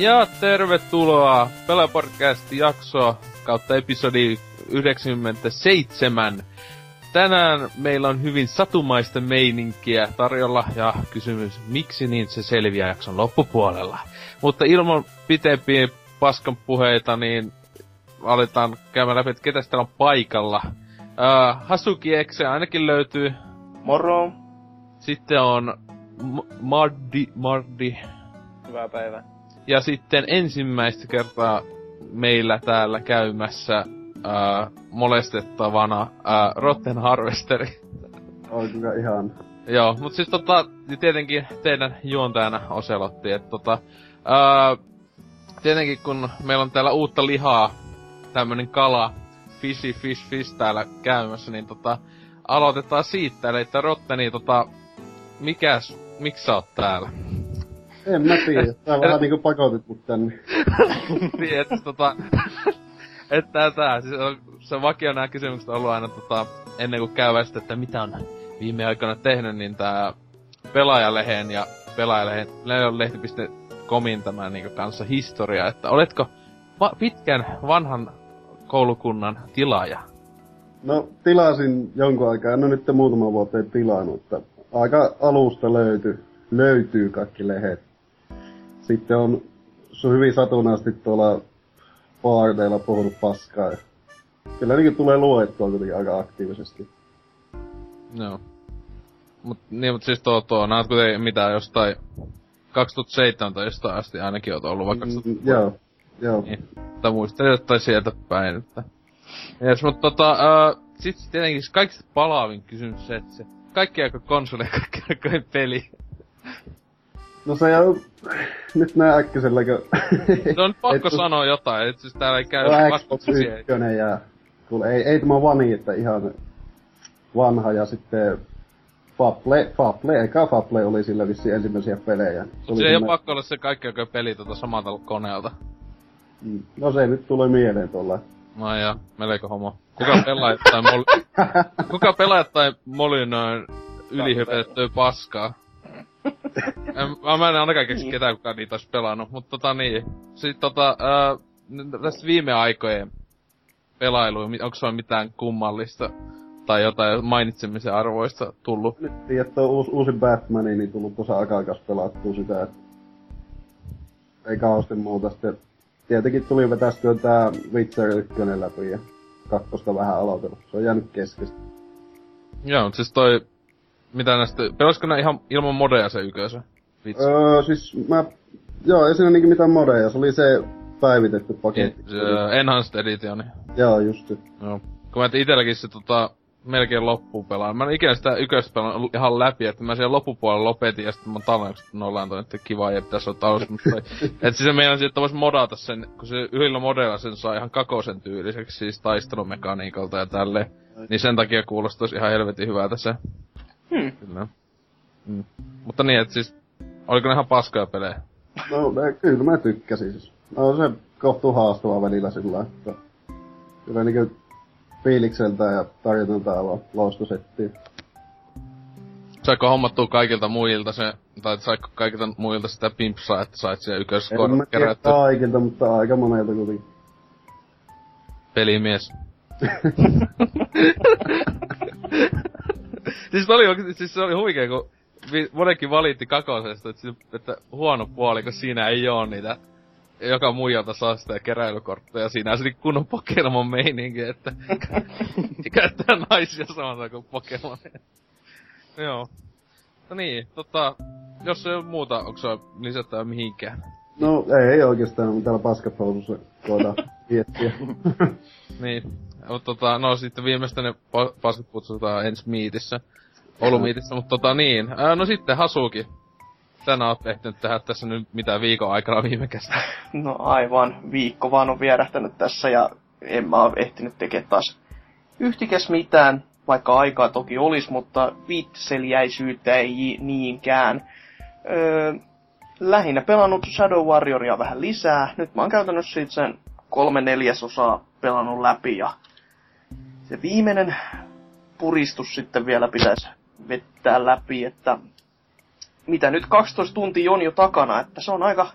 Ja tervetuloa Pelapodcast jakso kautta episodi 97. Tänään meillä on hyvin satumaista meininkiä tarjolla ja kysymys, miksi niin se selviää jakson loppupuolella. Mutta ilman pitempiä paskan puheita, niin aletaan käymään läpi, että ketä täällä on paikalla. Uh, Hasuki Exe ainakin löytyy. Moro. Sitten on M- Mardi, Mardi. Hyvää päivää. Ja sitten ensimmäistä kertaa meillä täällä käymässä uh, molestettavana uh, Rotten Harvesteri. Oi kyllä ihan. Joo, mut siis tota, tietenkin teidän juontajana Oselotti, että tota, uh, tietenkin kun meillä on täällä uutta lihaa, tämmönen kala, fishy fish fish täällä käymässä, niin tota, aloitetaan siitä, eli että Rotteni, tota, mikäs, miksi sä oot täällä? En mä tiedä. Tää vähän niinku pakotit mut tänne. niin, että tota... että tää, siis on, se vakio nää kysymykset on ollut aina tota, ennen kuin käy sitä, että mitä on viime aikoina tehnyt, niin tää pelaajalehen ja pelaajalehen, lehti.comin tämä niinku kanssa historia, että oletko va- pitkän vanhan koulukunnan tilaaja? No, tilasin jonkun aikaa. No nyt muutama vuoteen tilannut, että aika alusta löytyy, löytyy kaikki lehet. Sitten on se on hyvin satunnaisesti tuolla baardeilla puhunut paskaa. Kyllä niin tulee luettua kuitenkin aika aktiivisesti. Joo. Mut, niin, mut siis tuo, tuo, näet kuitenkin mitä jostain 2017 asti ainakin oot ollut, vaikka Mm, joo, joo. Niin. Tai muistelin jotain sieltä päin, että... Jes, mut tota, ää, sit tietenkin kaikista palaavin kysymys se, että se kaikki aika konsoli ja kaikki aika peli. No se on... Nyt nää äkkiselläkö... Se on pakko Et- sanoa jotain, että siis täällä ei käy No Xbox vastauksia siihen. 1 ja... Kuule, ei, ei tämä One, että ihan vanha ja sitten Fable, Fable, eka Fable oli sillä vissiin ensimmäisiä pelejä. Mut se ei semmonen- pakko olla se kaikki aika peli tota samalta koneelta. Mm. No se nyt tulee mieleen tuolla. No ja, melko homo. Kuka pelaa tai mol... Kuka pelaa tai molinoin ylihypetettyä paskaa? En, mä en ainakaan keksi Niin. ketään, kuka niitä ois pelannut, mutta tota niin. Sitten tota, ää, tästä viime aikojen pelailuja, mi- onko sulla mitään kummallista tai jotain mainitsemisen arvoista tullut? Nyt tiedät, tuo uusi, uusi Batman, niin tullut tuossa akakas pelattua sitä, että ei kauheasti muuta sitten. Tietenkin tuli vetästyä tää Witcher 1 läpi ja kakkosta vähän aloitellut. Se on jäänyt keskestä. Joo, mut siis toi, mitä näistä, pelasko ne ihan ilman modeja se ykösö? Vitsi. Öö, siis mä... Joo, ei siinä niinku mitään modeja. Se oli se päivitetty paketti. Se, Enhanced Editioni. Joo, just. Joo. Kun mä itelläkin se tota, melkein loppuun pelaan. Mä en ikinä sitä yköstä pelannut ihan läpi, että mä siellä loppupuolella lopetin ja sitten mä tallennuksesta nollaan että kiva ja pitäis olla taus, mutta et siis se meinasin, että vois modata sen, kun se yhdellä modeilla sen saa ihan kakosen tyyliseksi, siis taistelumekaniikalta ja tälleen. Niin sen takia kuulostaisi ihan helvetin hyvältä se. Hmm. Kyllä. Mm. Mutta niin, että siis, oliko ne ihan paskoja pelejä? No, ne, kyllä mä tykkäsin siis. No se kohtuu haastava välillä sillä että kyllä niinku fiilikseltä ja tarjonta aivan loistosettiä. Saiko hommattua kaikilta muilta se, tai saiko kaikilta muilta sitä pimpsaa, että sait siellä En mä ykköskoron tiedä kerättyä kaikilta, mutta aika monelta kuitenkin. pelimies? siis se oli siis se oli huikea, kun monenkin valitti kakosesta, että, että huono puoli, kun siinä ei oo niitä joka muijalta saa sitä keräilykortteja. Siinä on se kunnon Pokemon meininki, että käyttää naisia samalla kuin Pokemon. Joo. No niin, tota, jos ei ole muuta, onko se lisättävä mihinkään? No ei oikeastaan, mutta täällä paskapousussa voidaan miettiä. Niin. Tota, no sitten viimeistä ne pa- paskat kutsutaan ensi miitissä. Oulun miitissä, mutta tota niin. Ää, no sitten Hasuki. Tänään oot ehtinyt tehdä tässä nyt mitä viikon aikana viime kesänä. No aivan, viikko vaan on vierähtänyt tässä ja en mä oo ehtinyt tekemään taas yhtikäs mitään, vaikka aikaa toki olisi, mutta viitseliäisyyttä ei niinkään. Öö, lähinnä pelannut Shadow Warrioria vähän lisää. Nyt mä oon käytännössä sen kolme neljäsosaa pelannut läpi ja se viimeinen puristus sitten vielä pitäisi vettää läpi, että mitä nyt 12 tuntia on jo takana, että se on aika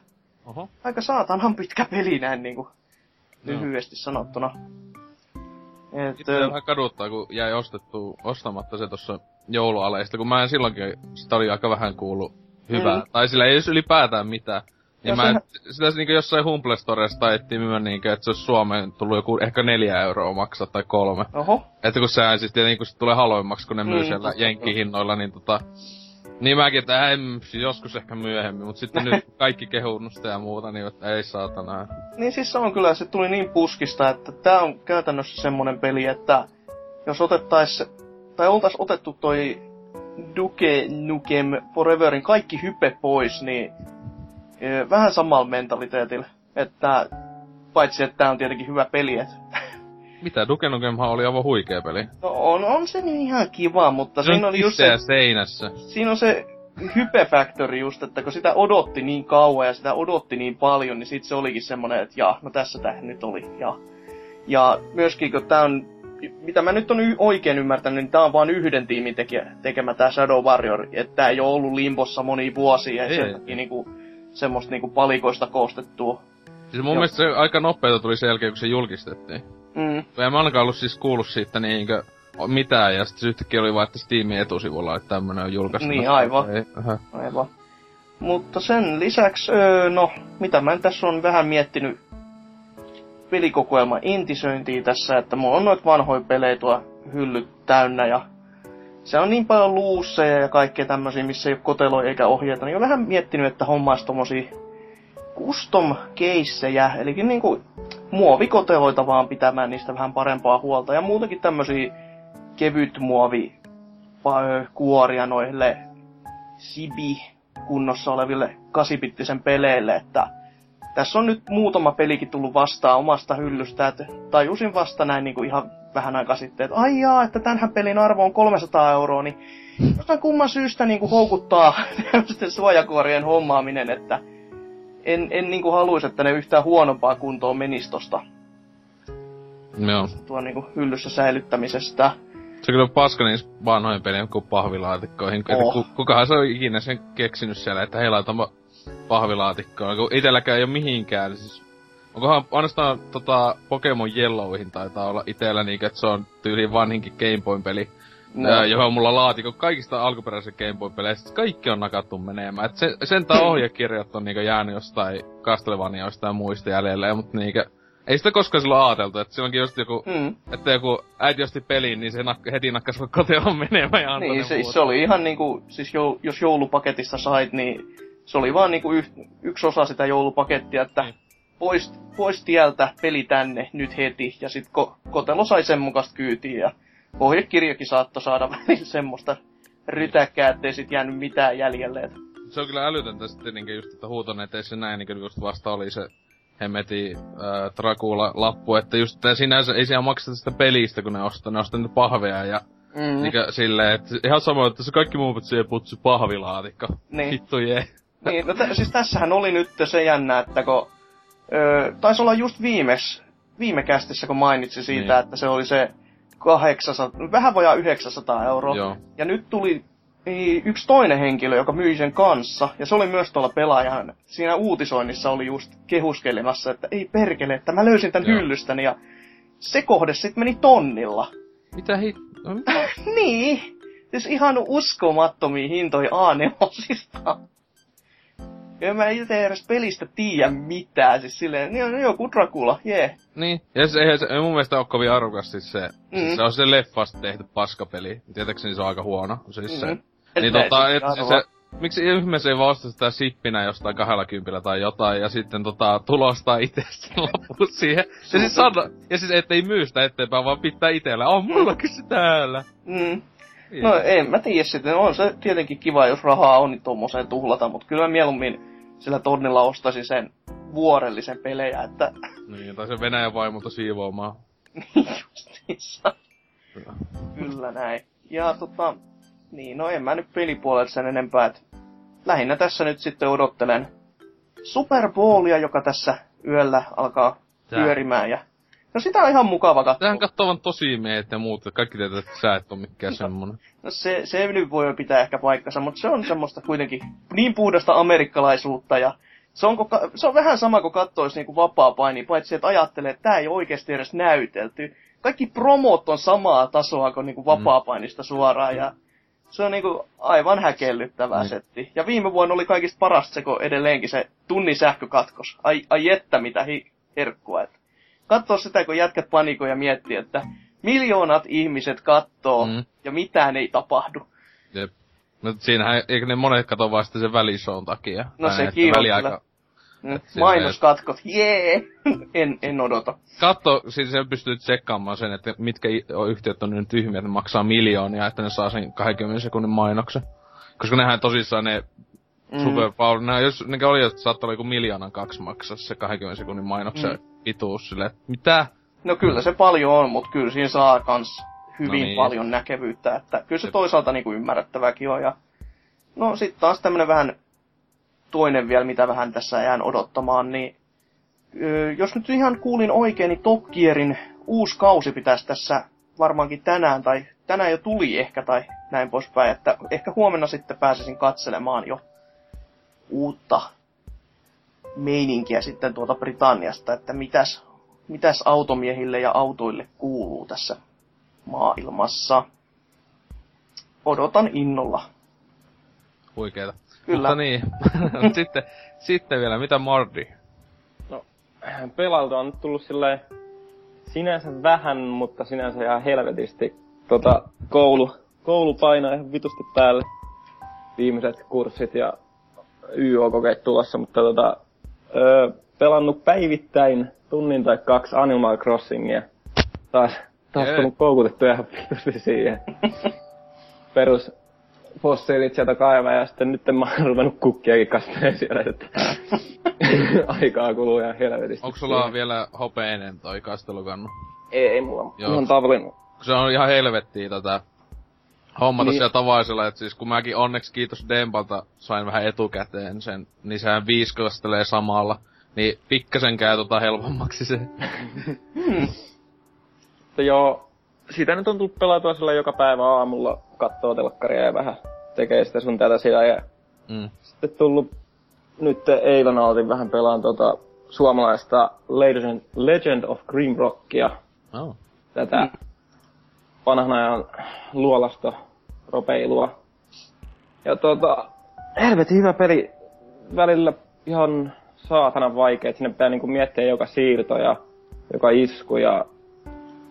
Oho. Aika saatanan pitkä peli näin niinku Joo. lyhyesti sanottuna. Et, Itse vähän kaduttaa, kun jäi ostettu, ostamatta se tuossa joulualeista, kun mä en silloinkin, sitä oli aika vähän kuullut hyvää. Mm. Tai sillä ei edes ylipäätään mitään. Niin Ja mä sehän- et, sitä niinku jossain Humble Storesta taittiin myydä niinkö, että se olisi Suomeen tullut joku ehkä neljä euroa maksaa tai kolme. oho, Että kun sehän siis tietenkin kun se tulee halvemmaksi, kun ne myy Mm, siellä jenkkihinnoilla, niin tota... Niin mäkin, että em, siis joskus ehkä myöhemmin, mutta sitten nyt kaikki kehunnusta ja muuta, niin että ei saatana. Niin siis se on kyllä, se tuli niin puskista, että tää on käytännössä semmonen peli, että jos otettais, tai oltais otettu toi Duke Nukem Foreverin kaikki hype pois, niin vähän samalla mentaliteetillä. Että paitsi, että tää on tietenkin hyvä peli, et, Mitä, Duke Nukemhan oli aivan huikea peli. no on, on se niin ihan kiva, mutta Se on siinä oli just se, seinässä. siinä on se hype factory just, että kun sitä odotti niin kauan ja sitä odotti niin paljon, niin sit se olikin semmonen, että jaa, no tässä tää nyt oli, ja. Ja myöskin kun tää on, mitä mä nyt on y- oikein ymmärtänyt, niin tää on vain yhden tiimin tekijä, tekemä tää Shadow Warrior, että tää ei oo ollut limbossa moni vuosia ja Ei, sen takia niinku semmoista niinku palikoista koostettua. Siis mun Joo. mielestä se aika nopeeta tuli sen jälkeen, kun se julkistettiin. Mm. En mä ainakaan ollut siis kuullut siitä niinkö mitään, ja sitten yhtäkkiä oli vaan, että Steamin etusivulla, että tämmönen on julkaistu. Niin, aivan. Ei, aha. Aivan. Mutta sen lisäksi, öö, no, mitä mä tässä on vähän miettinyt pelikokoelman entisöintiä tässä, että mulla on noita vanhoja pelejä tuo hyllyt täynnä ja se on niin paljon luusseja ja kaikkea tämmöisiä, missä ei ole koteloja eikä ohjeita, niin on vähän miettinyt, että hommaisi tommosia custom keissejä, eli niinku muovikoteloita vaan pitämään niistä vähän parempaa huolta. Ja muutenkin tämmöisiä kevyt muovi kuoria noille Sibi kunnossa oleville kasipittisen peleille, että tässä on nyt muutama pelikin tullut vastaan omasta hyllystä, että tajusin vasta näin niin kuin ihan vähän aikaa sitten, että ai jaa, että tämänhän pelin arvo on 300 euroa, niin jostain kumman syystä niin kuin houkuttaa tämmöisten suojakuorien hommaaminen, että en, en niin kuin haluaisi, että ne yhtään huonompaa kuntoa menisi tosta Joo. tuon niin kuin hyllyssä säilyttämisestä. Se kyllä on paska niissä vanhojen pelien kuin pahvilaatikkoihin. Oh. Ku, kukahan se on ikinä sen keksinyt siellä, että hei laitama pahvilaatikkoon. Kun itelläkään ei ole mihinkään. Siis, onkohan ainoastaan tota, Pokemon Yellowhin taitaa olla itellä niin, että se on tyyliin vanhinkin Game Boyn peli. No. No. johon mulla laatikko kaikista alkuperäisistä Game Boy peleistä. Kaikki on nakattu menemään. Et sen, sen tää ohjekirjat on niinku jäänyt jostain Castlevaniaista ja muista jäljelle, mutta niinku... Ei sitä koskaan silloin ajateltu, että silloinkin just joku, Mm. että joku äiti osti peliin, niin se nak- heti nakkas koteloon menemään ja antoi Niin, se, se oli ihan niinku, siis jou, jos joulupaketista sait, niin se oli vaan niinku yh, yksi osa sitä joulupakettia, että Niin. Pois, pois tieltä, peli tänne, nyt heti. Ja sit ko, kotelo sai sen mukaista kyytiä ja ohjekirjakin saattoi saada välillä semmoista rytäkkää, ettei sit jäänyt mitään jäljelle. Et, Se on kyllä älytöntä sitten niinku just, että huutoneteissä näin niinku just vasta oli se hemeti äh, Dracula-lappu, että just tää sinänsä ei siellä makseta sitä pelistä, kun ne ostaa, ne ostaa niitä pahveja ja mm. niinku silleen, että ihan sama, että se kaikki muu paitsi se putsi pahvilaatikko. Niin. Vittu jee. Niin, no t- siis tässähän oli nyt se jännä, että kun... Öö, taisi olla just viimes, viime kästissä, kun mainitsi siitä, Niin. että se oli se 800, vähän vajaa 900 euroa. Joo. Ja nyt tuli niin, yksi toinen henkilö, joka myi sen kanssa, ja se oli myös tuolla pelaajan, siinä uutisoinnissa oli just kehuskelemassa, että ei perkele, että mä löysin tän Joo. hyllystäni, ja se kohde sitten meni tonnilla. Mitä hit... No? Niin, siis ihan uskomattomia hintoja A4. Ja mä itse edes pelistä tiedä mitään, siis silleen, niin on joku Dracula, jee. Yeah. niin. Ja se, eihän se, ei mun mielestä ole kovin arvokas siis se. Mm. Siis se on se leffasta tehty paskapeli. Tietääkseni se on aika huono. Siis se. Mhm. Niin tota, sit siis se, miksi ihmeessä ei vaan osta sitä sippinä jostain kahdella kympillä tai jotain, ja sitten tota, tulostaa itse sen lopun siihen. Ja siis, sano, ja siis ettei myy sitä eteenpäin, vaan pitää itellä. On mullakin se täällä. Mm. No en mä tiedä sitten, on se tietenkin kiva, jos rahaa on niin tommoseen tuhlata, mutta kyllä mä mieluummin sillä tonnilla ostaisin sen vuorellisen pelejä, että Niin, tai se Venäjän vaimolta siivoamaan. justiinsa. Kyllä näin. Ja tota, niin no en mä nyt pelipuolelta sen enempää, että lähinnä tässä nyt sitten odottelen Super Bowlia, joka tässä yöllä alkaa Tää. pyörimään ja No sitä on ihan mukava katsoa. Tähän kattoo tosi miehet ja muut, että kaikki tietää, että sä et oo mikään semmonen. No se, se nyt voi pitää ehkä paikkansa, mutta se on semmoista kuitenkin niin puhdasta amerikkalaisuutta ja Se on, ka- se on vähän sama kuin katsoisi niinku vapaa paini, paitsi että ajattelee, että tämä ei oikeasti edes näytelty. Kaikki promot on samaa tasoa kuin niinku vapaa-painista suoraan ja se on niinku aivan häkellyttävää Niin. setti. Ja viime vuonna oli kaikista parasta se, kun edelleenkin se tunnin sähkökatkos. Ai, ai että mitä hi- herkkua. Et katsoo sitä, kun jätkät panikoi ja miettii, että miljoonat ihmiset kattoo Mm. ja mitään ei tapahdu. Jep. No siinähän, eikö ne monet kato vaan sitten sen välishown takia? No Tai sekin on väliaika- kyllä. Mainoskatkot, jee! en, en odota. Katso, siis se pystyy tsekkaamaan sen, että mitkä yhtiöt on niin tyhmiä, että ne maksaa miljoonia, että ne saa sen 20 sekunnin mainoksen. Koska nehän tosissaan ne Mm. Super Bowl, nää, jos ne oli, että saattaa olla joku miljoonan kaksi maksaa se 20 sekunnin mainoksen Mm. Pituus silleen, että mitä? No kyllä se paljon on, mutta kyllä siinä saa kans hyvin No niin. paljon näkevyyttä, että kyllä se Jep. toisaalta niinku ymmärrettäväkin on. Ja... No sitten taas tämmönen vähän toinen vielä, mitä vähän tässä jään odottamaan, niin jos nyt ihan kuulin oikein, niin Top Gearin uusi kausi pitäisi tässä varmaankin tänään, tai tänään jo tuli ehkä, tai näin poispäin, että ehkä huomenna sitten pääsisin katselemaan jo uutta meininkiä sitten tuolta Britanniasta, että mitäs, mitäs automiehille ja autoille kuuluu tässä maailmassa. Odotan innolla. Huikeeta. Kyllä. Mutta niin, sitten, sitten vielä, mitä Mardi? Pelailta on nyt tullut silleen sinänsä vähän, mutta sinänsä ihan helvetisti. Tota, koulu, koulu painaa ihan vitusti päälle. Viimeiset kurssit ja YO-kokeet tulossa, mutta tota, öö, pelannut päivittäin tunnin tai kaksi Animal Crossingia. Taas, taas Jee. tullut koukutettu ihan vitusti siihen. Perus fossiilit sieltä kaivaa ja sitten nyt mä oon ruvennut kukkiakin kastelee siellä, että aikaa kuluu ihan helvetisti. Onko sulla vielä hopeinen toi kastelukannu? Ei, ei mulla. Joo. Mulla on tavallinen. Se on ihan helvettiä tätä hommata Niin. siellä tavaisella, että siis kun mäkin onneksi kiitos Dempalta sain vähän etukäteen sen, niin sehän viiskastelee samalla. Niin pikkasen käy tota helpommaksi se. Mutta joo, sitä nyt on tullut pelaatua sillä joka päivä aamulla, kattoo telkkaria ja vähän tekee sitä sun tätä sitä. Ja Mm. sitten tullut, nyt eilen aloitin vähän pelaan tota suomalaista Legend, Legend of Grimrockia, Oh. tätä mm. vanhan ajan luolasta ropeilua. Ja tota, helvetin hyvä peli. Välillä ihan saatanan vaikea, että sinne pitää niinku miettiä joka siirto ja joka isku ja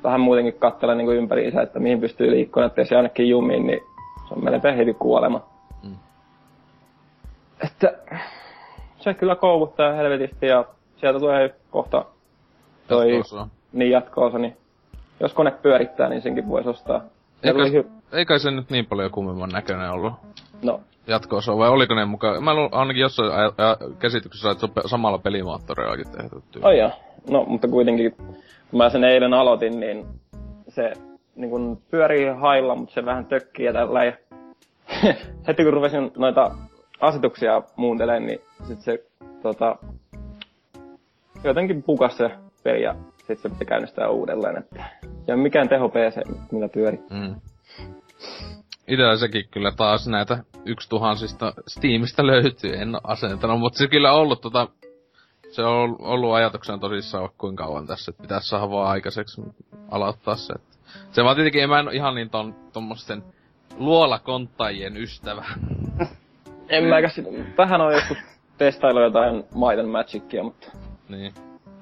vähän muutenkin katsella niinku ympäriinsä, että mihin pystyy liikkumaan, ettei se ainakin jumiin, niin se on melkein heti kuolema. Mm. Että se kyllä kouluttaa helvetisti ja sieltä tulee kohta toi Jatkoosa. niin jatkoosa, niin jos kone pyörittää, niin senkin voisi ostaa. Hy- ei kai se nyt niin paljon kummemman näköinen ollut no, jatkoosa, vai oliko ne mukaan? Mä luulen ainakin jossain a- a- käsityksessä, että se on pe- samalla pelimoottorillakin tehty. Ai joo. No, mutta kuitenkin, kun mä sen eilen aloitin, niin se niin kun pyörii hailla, mutta se vähän tökkii ja tällä. Ja heti kun rupesin noita asetuksia muuntelemaan, niin sit se tota, jotenkin pukas se peli ja sit se piti käynnistää uudelleen. Että, ja mikään teho PC, millä pyöri. Mm. Itellä sekin kyllä taas näitä yksi tuhansista Steamista löytyy, en oo asentanut, mutta se kyllä ollut tota, se on ollut- ajatuksena tosissaan kuinka kauan tässä, että pitäisi saada vaan aikaiseksi aloittaa se. Että se vaan tietenkin, en mä en ihan niin ton, tommosten luolakonttajien ystävä. En mäkä sit, vähän on joskus testailu jotain and Magicia, mutta niin.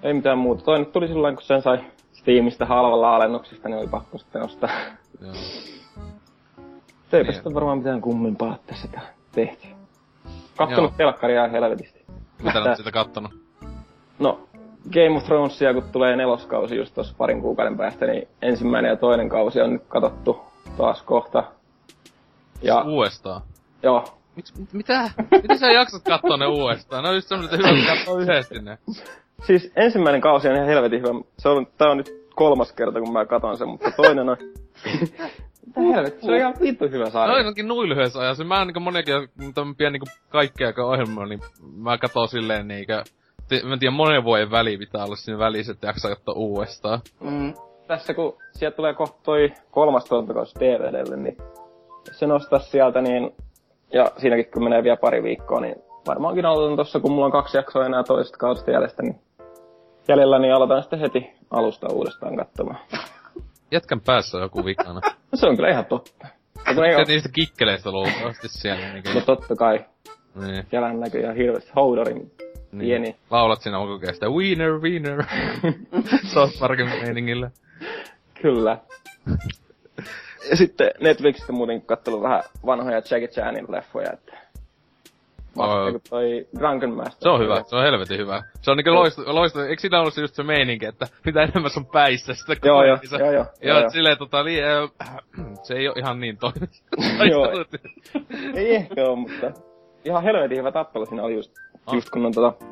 Ei mitään muuta. Toi nyt tuli silloin, kun sen sai Steamista halvalla alennuksesta, niin oli pakko sitten ostaa. Joo. Eipä Niin. sitten varmaan mitään kummempaa tässä tehty. Kattonut Joo. telkkaria helvetisti. Mitä olet sitä kattonut? No, Game of Thronesia, kun tulee neloskausi just tuossa parin kuukauden päästä, niin ensimmäinen ja toinen kausi on nyt katsottu taas kohta. Ja Uudestaan. joo, Miks, mit, mitä? Miten sä jaksat katsoa ne uudestaan? Ne on just semmoset, että hyvä katsoa yhdesti ne. siis ensimmäinen kausi on ihan helvetin hyvä. Se on, tää on nyt kolmas kerta, kun mä katon sen, mutta toinen on... Mitä helvettiä, se on ihan vittu hyvä sarja. No ainakin noin lyhyessä ajassa. Mä niinku moniakin, tämmönen pieni niinku kaikkea ohjelmaa, niin mä katon silleen niinkö... Mä en tiedä, monen vuoden väliin pitää olla siinä välissä, että jaksaa katsoa uudestaan. Mm. tässä kun sieltä tulee kohta toi kolmas tuotantokausi DVDlle, niin jos se nostaa sieltä, niin ja siinäkin kun menee vielä pari viikkoa, niin varmaankin aloitan tossa, kun mulla on kaksi jaksoa enää toisesta kaudesta jäljestä, niin jäljellä, niin aloitan sitten heti alusta uudestaan katsomaan. Jätkän päässä on joku vikana. No se on kyllä ihan totta. Ja ei Se oo, niistä kikkeleistä luultavasti siellä. Niin, no totta kai. niin, Siellähän näkyy ihan hirveästi Houdorin pieni. niin. Laulat siinä sitä Wiener, Wiener. South Parkin meiningillä. Kyllä. Ja sitten Netflixistä muutenkin kattellut vähän vanhoja Jackie Chanin leffoja, että... Vasta kun toi Drunken Master. Se on hyvä, se on helvetin hyvä. Se on niinku loistava, loistava. eikö siinä ollut se just se meininki, että mitä enemmän sun päissä sitä Joo, joo, joo, joo, Joo, joo, et joo. silleen tota, li, äh, se ei oo ihan niin toinen. Joo. Ei ehkä oo, mutta ihan helvetin hyvä tappelu siinä oli just, Ah. just kun on tota,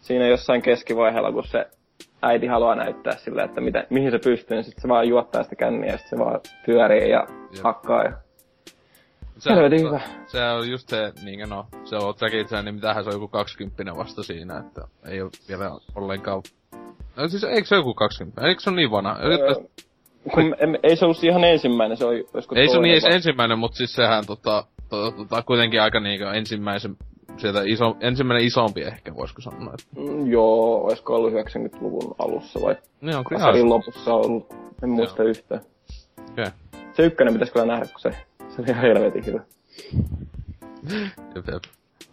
siinä jossain keskivaiheella, kun se äiti haluaa näyttää sille, että mitä, mihin se pystyy, niin sit se vaan juottaa sitä känniä ja sit se vaan pyörii ja Jep. hakkaa ja se, Helvetin se, hyvä. se on just se, niinkö no, se on Jackie niin mitähän se on joku 20 vasta siinä, että ei oo vielä ollenkaan... No siis eikö se joku 20? Eikö se ole niin vanha? Öö, kun, em, ei se ollut ihan ensimmäinen, se oli olisiko Ei se ole niin ensimmäinen, mutta siis sehän tota, tota, tota kuitenkin aika niinkö ensimmäisen, sieltä iso, ensimmäinen isompi ehkä, voisiko sanoa. Että, Mm, Joo, olisiko ollut 90-luvun alussa vai niin on kyllä lopussa ollut, en muista yhtään. Okei. Se ykkönen pitäisi kyllä nähdä, kun se, se oli ihan helvetin hyvä. Jep, jep.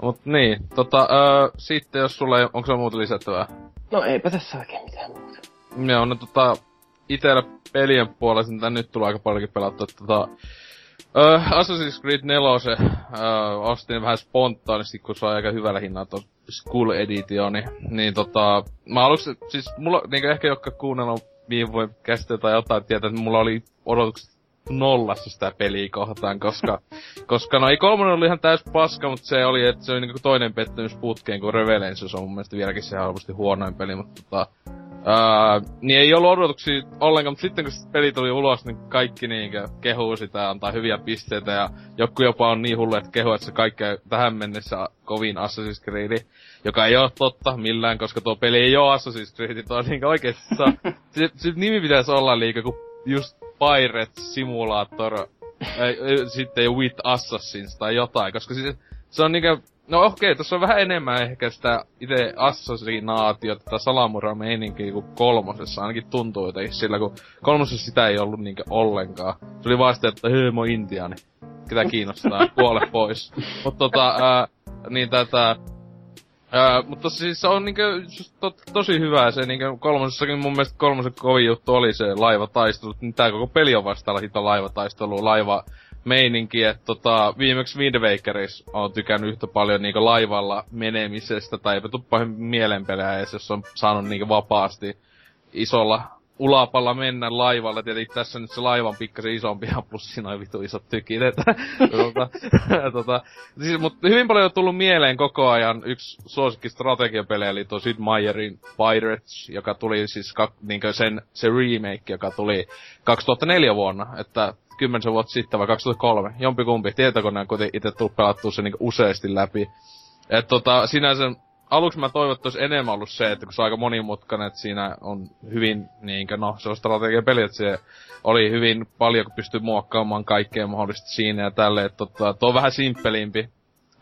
Mut niin, tota, öö, sitten jos sulla ei, onko se muuta lisättävää? No eipä tässä oikein mitään muuta. Joo, no tota, itellä pelien puolesta, mitä nyt tulee aika paljonkin pelattua, tota, öö, Assassin's Creed 4 öö, ostin vähän spontaanisti, kun se on aika hyvällä hinnalla tuon School Editioni, niin tota, mä aluksi, siis mulla, niinku ehkä jotka kuunnellut viime vuoden käsittää tai jotain tietää, että mulla oli odotukset nollassa sitä peliä kohtaan, koska, koska no ei kolmonen oli ihan täys paska, mutta se oli, että se oli niinku toinen pettymys putkeen, kun Revelations on mun mielestä vieläkin se halvasti huonoin peli, mutta tota, Ää, niin ei ollut odotuksia ollenkaan, mutta sitten kun peli tuli ulos, niin kaikki niinkö kehuu sitä, antaa hyviä pisteitä ja joku jopa on niin hullu, että kehuu, että se kaikki tähän mennessä kovin Assassin's Creed, joka ei ole totta millään, koska tuo peli ei ole Assassin's Creed, tuo on niinkö oikeesti se, se, se nimi pitäisi olla liikä kuin just Pirate Simulator, ei, sitten With Assassins tai jotain, koska siis se on niinkö, no okei, okay, tässä on vähän enemmän ehkä sitä itse assassinaatiota tai salamura meininkiä kuin kolmosessa, ainakin tuntuu jotenkin sillä, kun kolmosessa sitä ei ollut niinkö ollenkaan. Se oli vaan sitä, että hei, mä oon intiaani. Ketä kiinnostaa, kuole pois. Mutta tota, ää, niin tätä, Ää, mutta siis se on niinkö to, tosi hyvää se niinkö kolmosessakin mun mielestä kolmosen kovin juttu oli se laivataistelut, niin tää koko peli on vasta hito laivataistelu, laiva meininki, että tota, viimeksi Wind Wakerissa on tykännyt yhtä paljon niinku laivalla menemisestä, tai eipä tuu pahin mielenpelejä jos on saanut niinku vapaasti isolla ulapalla mennä laivalla. Tietenkin tässä nyt se laiva on pikkasen isompi ja plus siinä on vitu isot tykit. Tota, tota, siis, mutta hyvin paljon on tullut mieleen koko ajan yksi suosikki strategiapeli, eli tuo Sid Meierin Pirates, joka tuli siis kak, niinkö sen, se remake, joka tuli 2004 vuonna, että kymmenisen vuotta sitten vai 2003, jompikumpi, tietokoneen kuitenkin itse tullut pelattua se niinku useasti läpi. Et tota, sinänsä aluksi mä toivon, että olisi enemmän ollut se, että kun se on aika monimutkainen, että siinä on hyvin, niinkö, no se on strategiapeli, että se oli hyvin paljon, kun pystyy muokkaamaan kaikkea mahdollista siinä ja tälleen, että tota, tuo on vähän simppelimpi.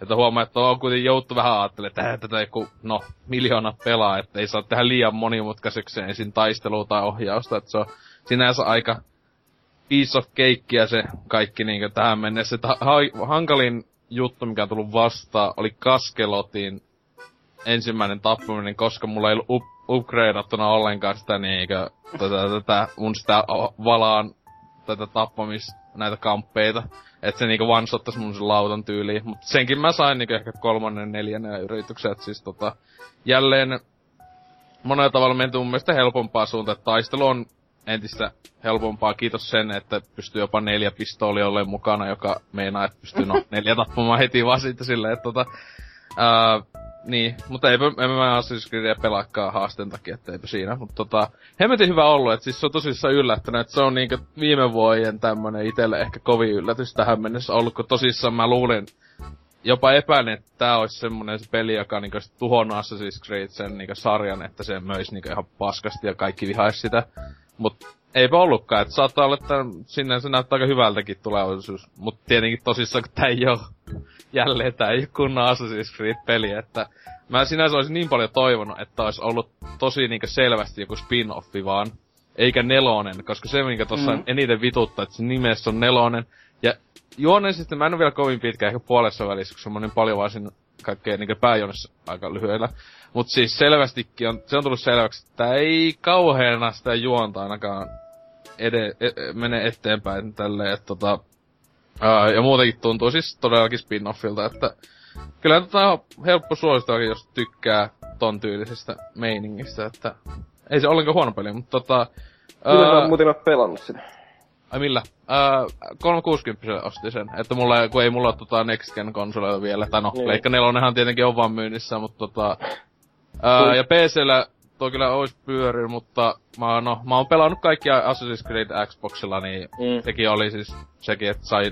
Että huomaa, että on kuitenkin joutu vähän ajattelemaan, että tätä joku, no, miljoona pelaa, että ei saa tehdä liian monimutkaiseksi ensin taistelua tai ohjausta, että se on sinänsä aika piece of cakeä se kaikki niinkö tähän mennessä. Että ha- hankalin juttu, mikä on tullut vastaan, oli Kaskelotin ensimmäinen tappaminen, koska mulla ei ollut up, upgradeattuna ollenkaan sitä niinkö, tätä, tätä mun sitä valaan, tätä tappamis, näitä kamppeita. että se niinku one-shottas mun sen lautan tyyliin. Mut senkin mä sain niinku ehkä kolmannen, neljännen yrityksen, et siis tota, jälleen monella tavalla menty mun mielestä helpompaa suuntaan, että taistelu on entistä helpompaa. Kiitos sen, että pystyy jopa neljä pistoolia olleen mukana, joka meinaa, että pystyy no neljä tappamaan heti vaan sitten silleen, että tota, ää, niin, mutta eipä, en mä Assassin's Creedia pelaakaan haasteen takia, että eipä siinä. Mutta tota, hemmetin hyvä ollut, että siis se on tosissaan yllättänyt, että se on niinkö viime vuoden tämmönen itelle ehkä kovin yllätys tähän mennessä ollut, kun tosissaan mä luulin, jopa epäilen, että tää olisi semmonen se peli, joka niinku tuhonnut Assassin's Creed sen niinku sarjan, että se möisi niinku ihan paskasti ja kaikki vihais sitä. Mut eipä ollutkaan, että saattaa olla, että sinne se näyttää aika hyvältäkin tulevaisuus. Mut tietenkin tosissaan, kun tää ei oo jälleen tää ei ole kunnon Assassin's Creed-peli, että mä sinänsä olisin niin paljon toivonut, että olisi ollut tosi niinkö selvästi joku spin-offi vaan, eikä nelonen, koska se minkä tossa mm. eniten vituttaa, että se nimessä on nelonen. Ja juonellisesti mä en ole vielä kovin pitkä, ehkä puolessa välissä, koska mä niin paljon vaan siinä kaikkea niin pääjonessa aika lyhyellä. Mut siis selvästikin on, se on tullut selväksi, että ei kauheena sitä juonta ainakaan ede, e, mene eteenpäin tälleen, että tota, ää, ja muutenkin tuntuu siis todellakin spin-offilta, että kyllä tota on helppo suositella, jos tykkää ton tyylisestä meiningistä, että ei se ollenkaan huono peli, mutta tota... Kyllä ää, mä muuten ole pelannut sitä. Ai millä? Öö, 360 osti sen, että mulla, kun ei mulla ole tota Next Gen konsoleita vielä, tai no, niin. Leikka 4 tietenkin on vaan myynnissä, mutta tota... Öö, ja PCllä tuo kyllä ois pyöri, mutta mä, no, mä oon pelannut kaikkia Assassin's Creed Xboxilla, niin mm. sekin oli siis sekin, että sai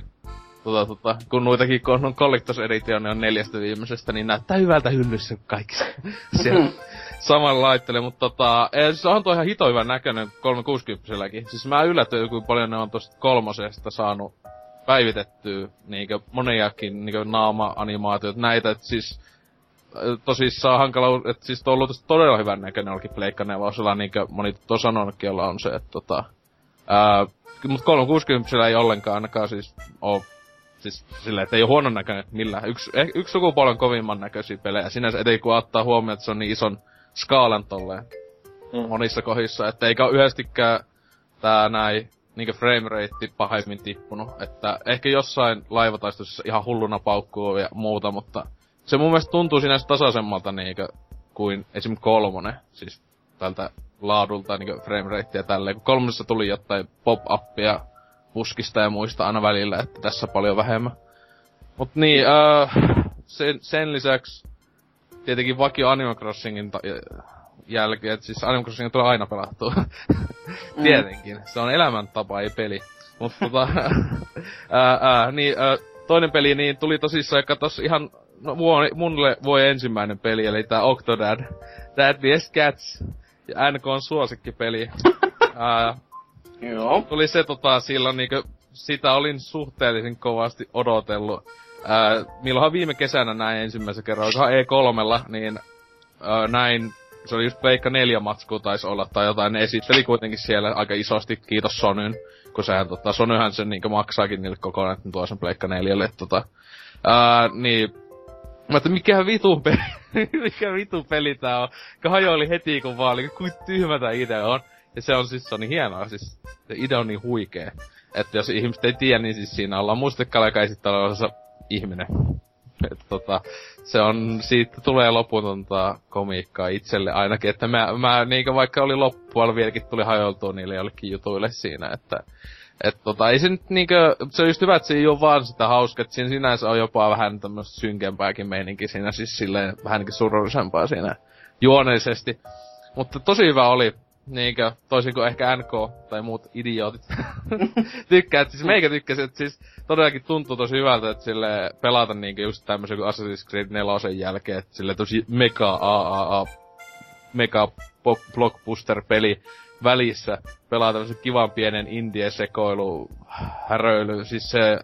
tota, tota, kun noitakin kun on Collectors Edition on neljästä viimeisestä, niin näyttää hyvältä hyllyssä kaikki. Siellä saman laittele, mutta tota, ei, siis on toi ihan hito hyvän näköinen 360 Siis mä yllätyin, kuinka paljon ne on tosta kolmosesta saanut päivitettyä niinkö moniakin niinkö naama-animaatiot, näitä, että siis tosissaan hankala, että siis on ollut todella hyvän näköinen olikin Pleikka nelosella, niinkö moni on sanonutkin, on se, että tota, ää, mut 360 ei ollenkaan ainakaan siis oo siis silleen, että ei ole huonon näköinen millään. Yksi, eh, yksi sukupolven kovimman näköisiä pelejä. Sinänsä ettei kun ottaa huomioon, että se on niin ison skaalan tolleen mm. monissa kohdissa, että eikä ole yhdestikään tää näin niinkö frame rate pahemmin tippunut. Että ehkä jossain laivataistossa ihan hulluna paukkuu ja muuta, mutta se mun mielestä tuntuu sinänsä tasaisemmalta niinkö kuin esim. kolmonen. Siis tältä laadulta niinkö frame ja tälleen. Kun kolmosessa tuli jotain pop-appia puskista ja muista aina välillä, että tässä paljon vähemmän. Mut niin, äh, sen, sen lisäksi tietenkin vakio Animal Crossingin ta- jälkeen, että siis Animal Crossing tulee aina pelattua. mm. tietenkin, se on elämäntapa, ei peli. Mutta tota, ää, ää, niin, ää, toinen peli niin tuli tosissaan, joka tossa ihan, no mulle voi ensimmäinen peli, eli tää Octodad. Dad vs. Cats. Ja NK on suosikkipeli. ää, Joo. Tuli se tota silloin niinkö, sitä olin suhteellisen kovasti odotellut. Ää, milloinhan viime kesänä näin ensimmäisen kerran, onkohan E3, niin ää, näin, se oli just Veikka 4 matsku taisi olla tai jotain, ne esitteli kuitenkin siellä aika isosti, kiitos Sonyn, kun sehän tota, Sonyhän sen niinkö maksaakin niille kokonaan, että tuo sen Pleikka 4, tota, ää, niin Mä että mikä vitu peli, mikä vitu peli tää on. Kajo heti kun vaan, oli, kuin tyhmä tää idea on. Ja se on siis, se on niin hienoa, siis se idea on niin huikee. Että jos ihmiset ei tiedä, niin siis siinä ollaan mustekala, joka esittää olevansa ihminen. Että tota, se on, siitä tulee loputonta komiikkaa itselle ainakin, että mä, mä niinkö vaikka oli loppualla vieläkin tuli hajoltua niille jollekin jutuille siinä, että et tota, ei se nyt niinkö, se on just hyvä, että se ei ole vaan sitä hauskaa, että siinä sinänsä on jopa vähän tämmöistä synkempääkin meininki siinä, siis silleen vähänkin surullisempaa siinä juoneisesti. Mutta tosi hyvä oli, niinkö, toisin kuin ehkä NK tai muut idiootit. Tykkää, että siis meikä tykkäsi, että siis todellakin tuntuu tosi hyvältä, että sille pelata niinkö just tämmösen kuin Assassin's Creed 4 jälkeen, että sille tosi mega AAA, mega blockbuster-peli välissä. Pelaa tämmösen kivan pienen indie-sekoilu, häröily, siis se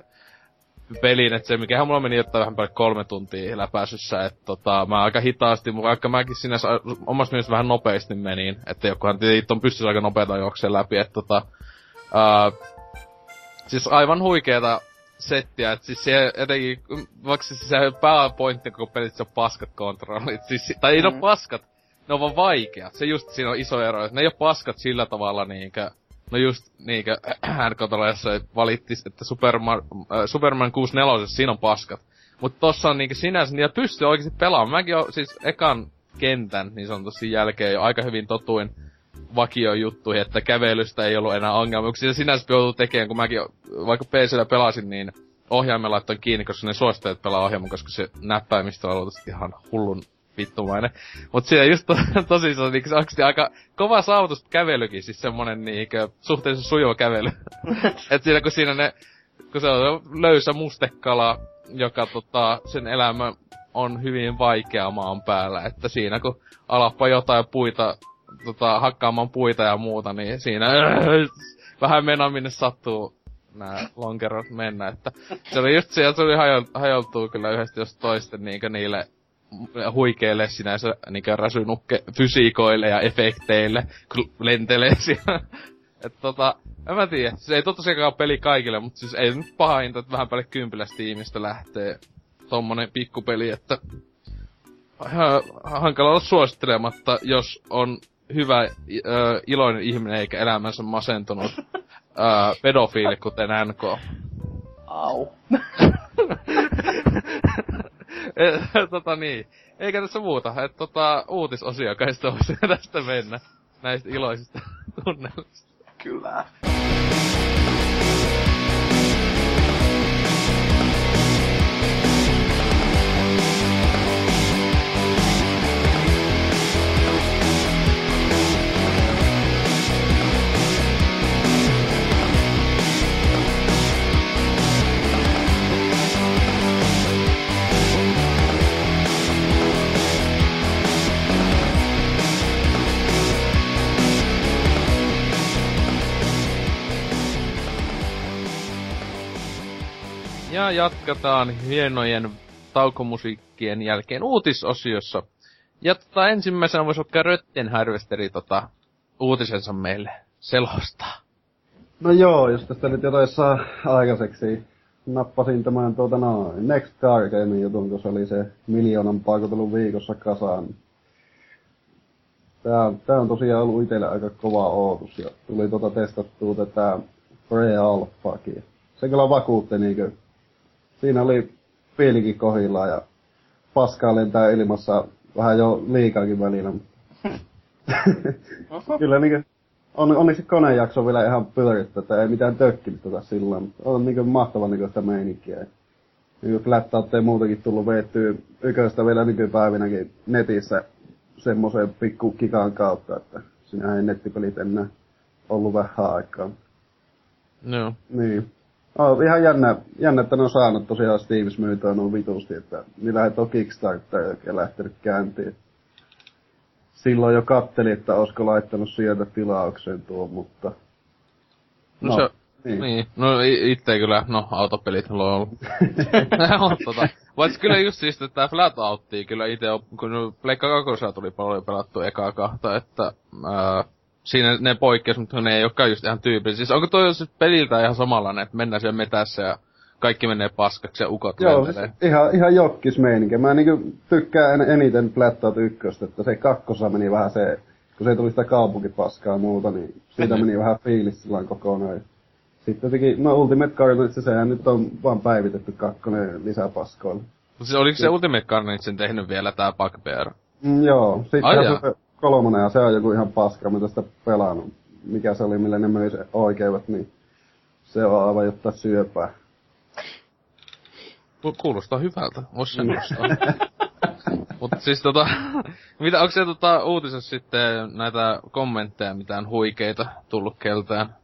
pelin, että se mikä mulla meni ottaa vähän paljon kolme tuntia läpäisyssä, että tota, mä aika hitaasti, vaikka mäkin sinänsä omassa mielessä vähän nopeasti menin, että jokuhan tietysti on pystyssä aika nopeeta juokseen läpi, että tota, ää, siis aivan huikeeta settiä, että siis se etenkin, vaikka siis se pääpointti koko pelissä on paskat kontrollit, siis, tai ei mm. ole paskat, ne on vaan vaikeat, se just siinä on iso ero, että ne ei ole paskat sillä tavalla niinkö, No just niinkö Handcontrollerissa valitti, että Superman, äh, Superman 64, siinä on paskat. Mutta tossa on niinkö sinänsä, niitä pystyy oikeesti pelaamaan. Mäkin oon siis ekan kentän niin sanotusti jälkeen jo aika hyvin totuin vakio juttuihin, että kävelystä ei ollut enää ongelmuksia. Sinänsä joutuu tekemään, kun mäkin vaikka PCllä pelasin, niin ohjaimen laittoin kiinni, koska ne suositteet pelaa ohjelman, koska se näppäimistö on ollut ihan hullun vittumainen. Mut siinä just to, tosissaan niinku se oikeesti aika kova saavutus kävelykin, siis semmonen niinkö suhteellisen sujuva kävely. Et siinä kun siinä ne, kun se on löysä mustekala, joka tota, sen elämä on hyvin vaikea maan päällä, että siinä kun alappa jotain puita, tota, hakkaamaan puita ja muuta, niin siinä vähän mennä minne sattuu nämä lonkerot mennä, että se oli just se, että se oli hajol, hajoltuu kyllä yhdesti jos toisten niinkö niille huikeille sinänsä niinkö räsynukke fysiikoille ja efekteille, kun lentelee siellä. että tota, en mä tiedä, se ei tosiaankaan peli kaikille, mutta siis ei nyt pahinta, että vähän paljon kympilästä tiimistä lähtee tommonen pikkupeli, että hankala olla suosittelematta, jos on hyvä, äh, iloinen ihminen eikä elämänsä masentunut äh, pedofiili, kuten NK. Au. tota niin. Eikä tässä muuta. Et tota, uutisosio kai tästä mennä. Näistä iloisista tunnelmista. Kyllä. Ja jatketaan hienojen taukomusiikkien jälkeen uutisosiossa. Ja tota, ensimmäisenä voisi ottaa Rötten Harvesteri tota, uutisensa meille selostaa. No joo, jos tästä nyt jotain saa aikaiseksi. Nappasin tämän tuota no, Next Gamein jutun, kun se oli se miljoonan paikotelun viikossa kasaan. Tää, tää on tosiaan ollut itselle aika kova ootus ja tuli tuota testattua tätä Pre-Alphaakin. Se kyllä vakuutti niinkö siinä oli piilikin kohillaan ja paskaa lentää ilmassa vähän jo liikaakin välillä. Kyllä niin on, onneksi konejakso vielä ihan pyörittä, että ei mitään tökkinyt tota silloin, mutta on niin mahtava niin sitä meininkiä. Niin flättäytteen muutenkin tullut veettyä yköistä vielä nykypäivinäkin netissä semmoisen pikku kikan kautta, että sinä ei nettipelit enää ollut vähän aikaa. No. Niin. Oh, ihan jännä, jännä, että ne on saanut tosiaan Steams myytyä noin vitusti, että niillä on Kickstarter ja lähtenyt käyntiin. Silloin jo katteli, että olisiko laittanut sieltä tilaukseen tuo, mutta... No, no se, niin. niin. No itse kyllä, no autopelit lol. tota, Vaikka kyllä just siis, että tää Flatoutti kyllä itse on, kun Pleikka 2 tuli paljon pelattu ekaa kahta, että ää, siinä ne poikkeus, mutta ne ei olekaan just ihan tyypillisiä. Siis onko toi siis peliltä ihan samanlainen, että mennään siellä metässä ja kaikki menee paskaksi ja ukot Joo, siis ihan, ihan jokkis meininki. Mä niinku tykkään en, eniten Flatout ykköstä, että se kakkosa meni vähän se, kun se tuli sitä kaupunkipaskaa ja muuta, niin siitä meni vähän fiilis silloin kokonaan. Sitten jotenkin, no Ultimate Carnage, sehän nyt on vaan päivitetty kakkonen lisäpaskoilla. Siis oliko se Ultimate Carnage tehnyt vielä tää Bugbear? Mm, joo, sitten se kolmonen ja se on joku ihan paska, mitä sitä pelannut. Mikä se oli, millä ne möi se oikeudet, niin se on aivan jotta syöpää. Kuulostaa hyvältä, ois sen Mutta siis tota, mitä, onko se tota uutisessa sitten näitä kommentteja mitään huikeita tullut keltään?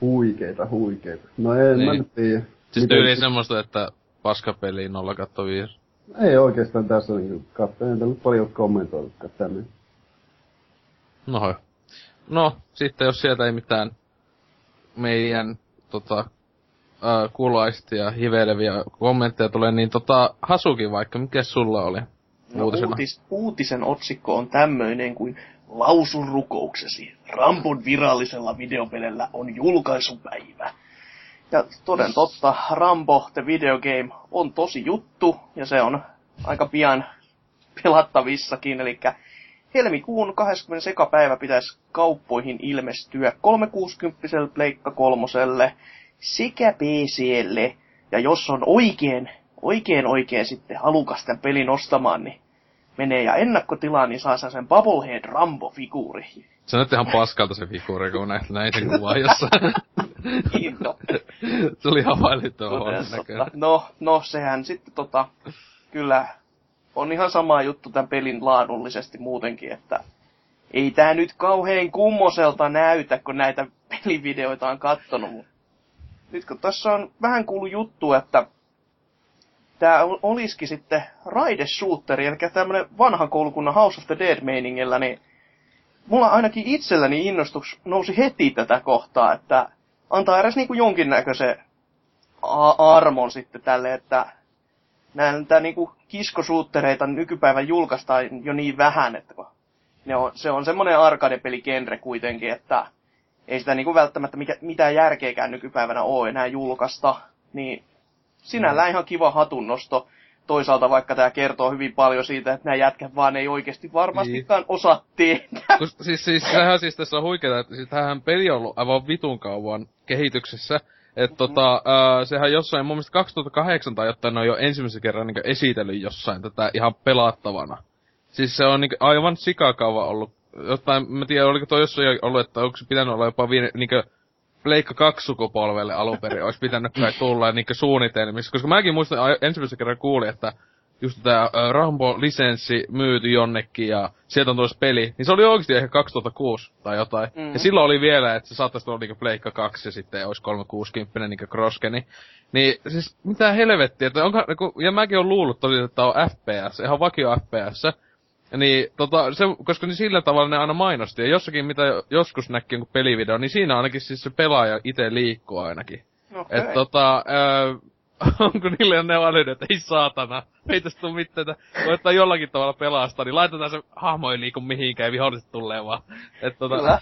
Huikeita, huikeita. No en niin. mä nyt tiedä. Siis tyyli semmoista, että paskapeli 0 5. Ei oikeastaan tässä niinku katsoin, entä nyt paljon kommentoidukaan tänne. No, no, sitten jos sieltä ei mitään meidän tota, äh, kulaista ja hiveleviä kommentteja tulee, niin tota, Hasuki vaikka, mikä sulla oli? No, uutis, uutisen otsikko on tämmöinen kuin Lausun rukouksesi. Rampon virallisella videopelellä on julkaisupäivä. Ja toden totta, Rambo The Video Game on tosi juttu, ja se on aika pian pelattavissakin, eli helmikuun 20. päivä pitäisi kauppoihin ilmestyä 360 Pleikka kolmoselle sekä PClle, ja jos on oikein, oikein oikein sitten halukas tämän pelin ostamaan, niin menee ja ennakkotilaan, niin saa sen Bubblehead Rambo-figuuri. Se näytti ihan paskalta se figuuri, kun näin, näin sen kuvaa jossain. niin, no. se oli ihan valitettava No, no, sehän sitten tota, kyllä on ihan sama juttu tämän pelin laadullisesti muutenkin, että ei tää nyt kauhean kummoselta näytä, kun näitä pelivideoita on kattonut. Nyt kun tässä on vähän kuullut juttu, että tämä olisikin sitten Raide Shooteri, eli tämmönen vanhan koulukunnan House of the Dead meiningillä, niin mulla ainakin itselläni innostus nousi heti tätä kohtaa, että antaa edes niinku jonkinnäköisen a- armon sitten tälle, että näitä niinku kiskosuuttereita nykypäivän julkaistaan jo niin vähän, että kun ne on, se on semmoinen arcade-peligenre kuitenkin, että ei sitä niinku välttämättä mikä, mitään järkeäkään nykypäivänä ole enää julkaista. Niin sinällään ihan kiva hatunnosto. Toisaalta vaikka tämä kertoo hyvin paljon siitä, että nämä jätkät vaan ei oikeasti varmastikaan niin. osaa tehdä. Kus, siis, siis sehän siis tässä on huikeeta, että siis tähän peli on ollut aivan vitun kauan kehityksessä. Että tota, äh, sehän jossain, mun mielestä 2008 tai jotain on jo ensimmäisen kerran niin esitellyt jossain tätä ihan pelattavana. Siis se on niin aivan sikakauva ollut. Jotain, mä tiedän, oliko toi jossain ollut, että onko se pitänyt olla jopa viine, niin Pleikka 2 sukupolvelle alun perin olisi pitänyt kai tulla niin suunnitelmissa. Koska mäkin muistan ensimmäisen kerran kuulin, että just tää Rambo-lisenssi myyty jonnekin ja sieltä on tulossa peli, niin se oli oikeasti ehkä 2006 tai jotain. Mm. Ja silloin oli vielä, että se saattaisi tulla niinku Pleikka 2 ja sitten olisi 360 niinku Kroskeni. Niin siis mitä helvettiä, että onko, niinku, ja mäkin olen luullut tosiaan, että on FPS, ihan vakio FPS. Niin, tota, se, koska niin sillä tavalla ne aina mainosti. Ja jossakin, mitä joskus näki jonkun pelivideo, niin siinä ainakin siis se pelaaja itse liikkuu ainakin. Okay. Et tota, öö, onko niille ne on että ei saatana, ei tästä tuu mitään, koettaa jollakin tavalla pelastaa, niin laitetaan se hahmo ei liiku mihinkään ja viholliset tulee vaan. Et tota... Kyllä.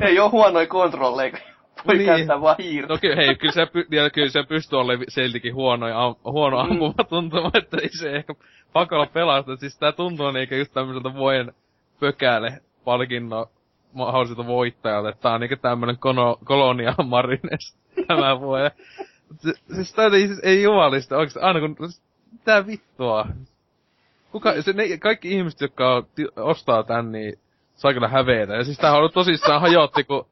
ei oo huonoja kontrolleja, voi niin. hiirtä. No kyllä, hei, kyllä se, py, kyllä se pystyy olemaan siltikin huono, am, huono mm. ampuma tuntuma, että ei se ehkä pakolla pelasta. Siis tää tuntuu niinkö just tämmöseltä vuoden pökäle palkinno mahdolliselta voittajalta, että tää on niinkö tämmönen kono, kolonia marines tämä vuoden siis tää ei, siis, ei jumalista, oikeesti aina kun, mitä vittua. Kuka, se, ne, kaikki ihmiset, jotka ostaa tän, niin saa kyllä hävetä. Ja siis tää on ollut tosissaan hajotti, kun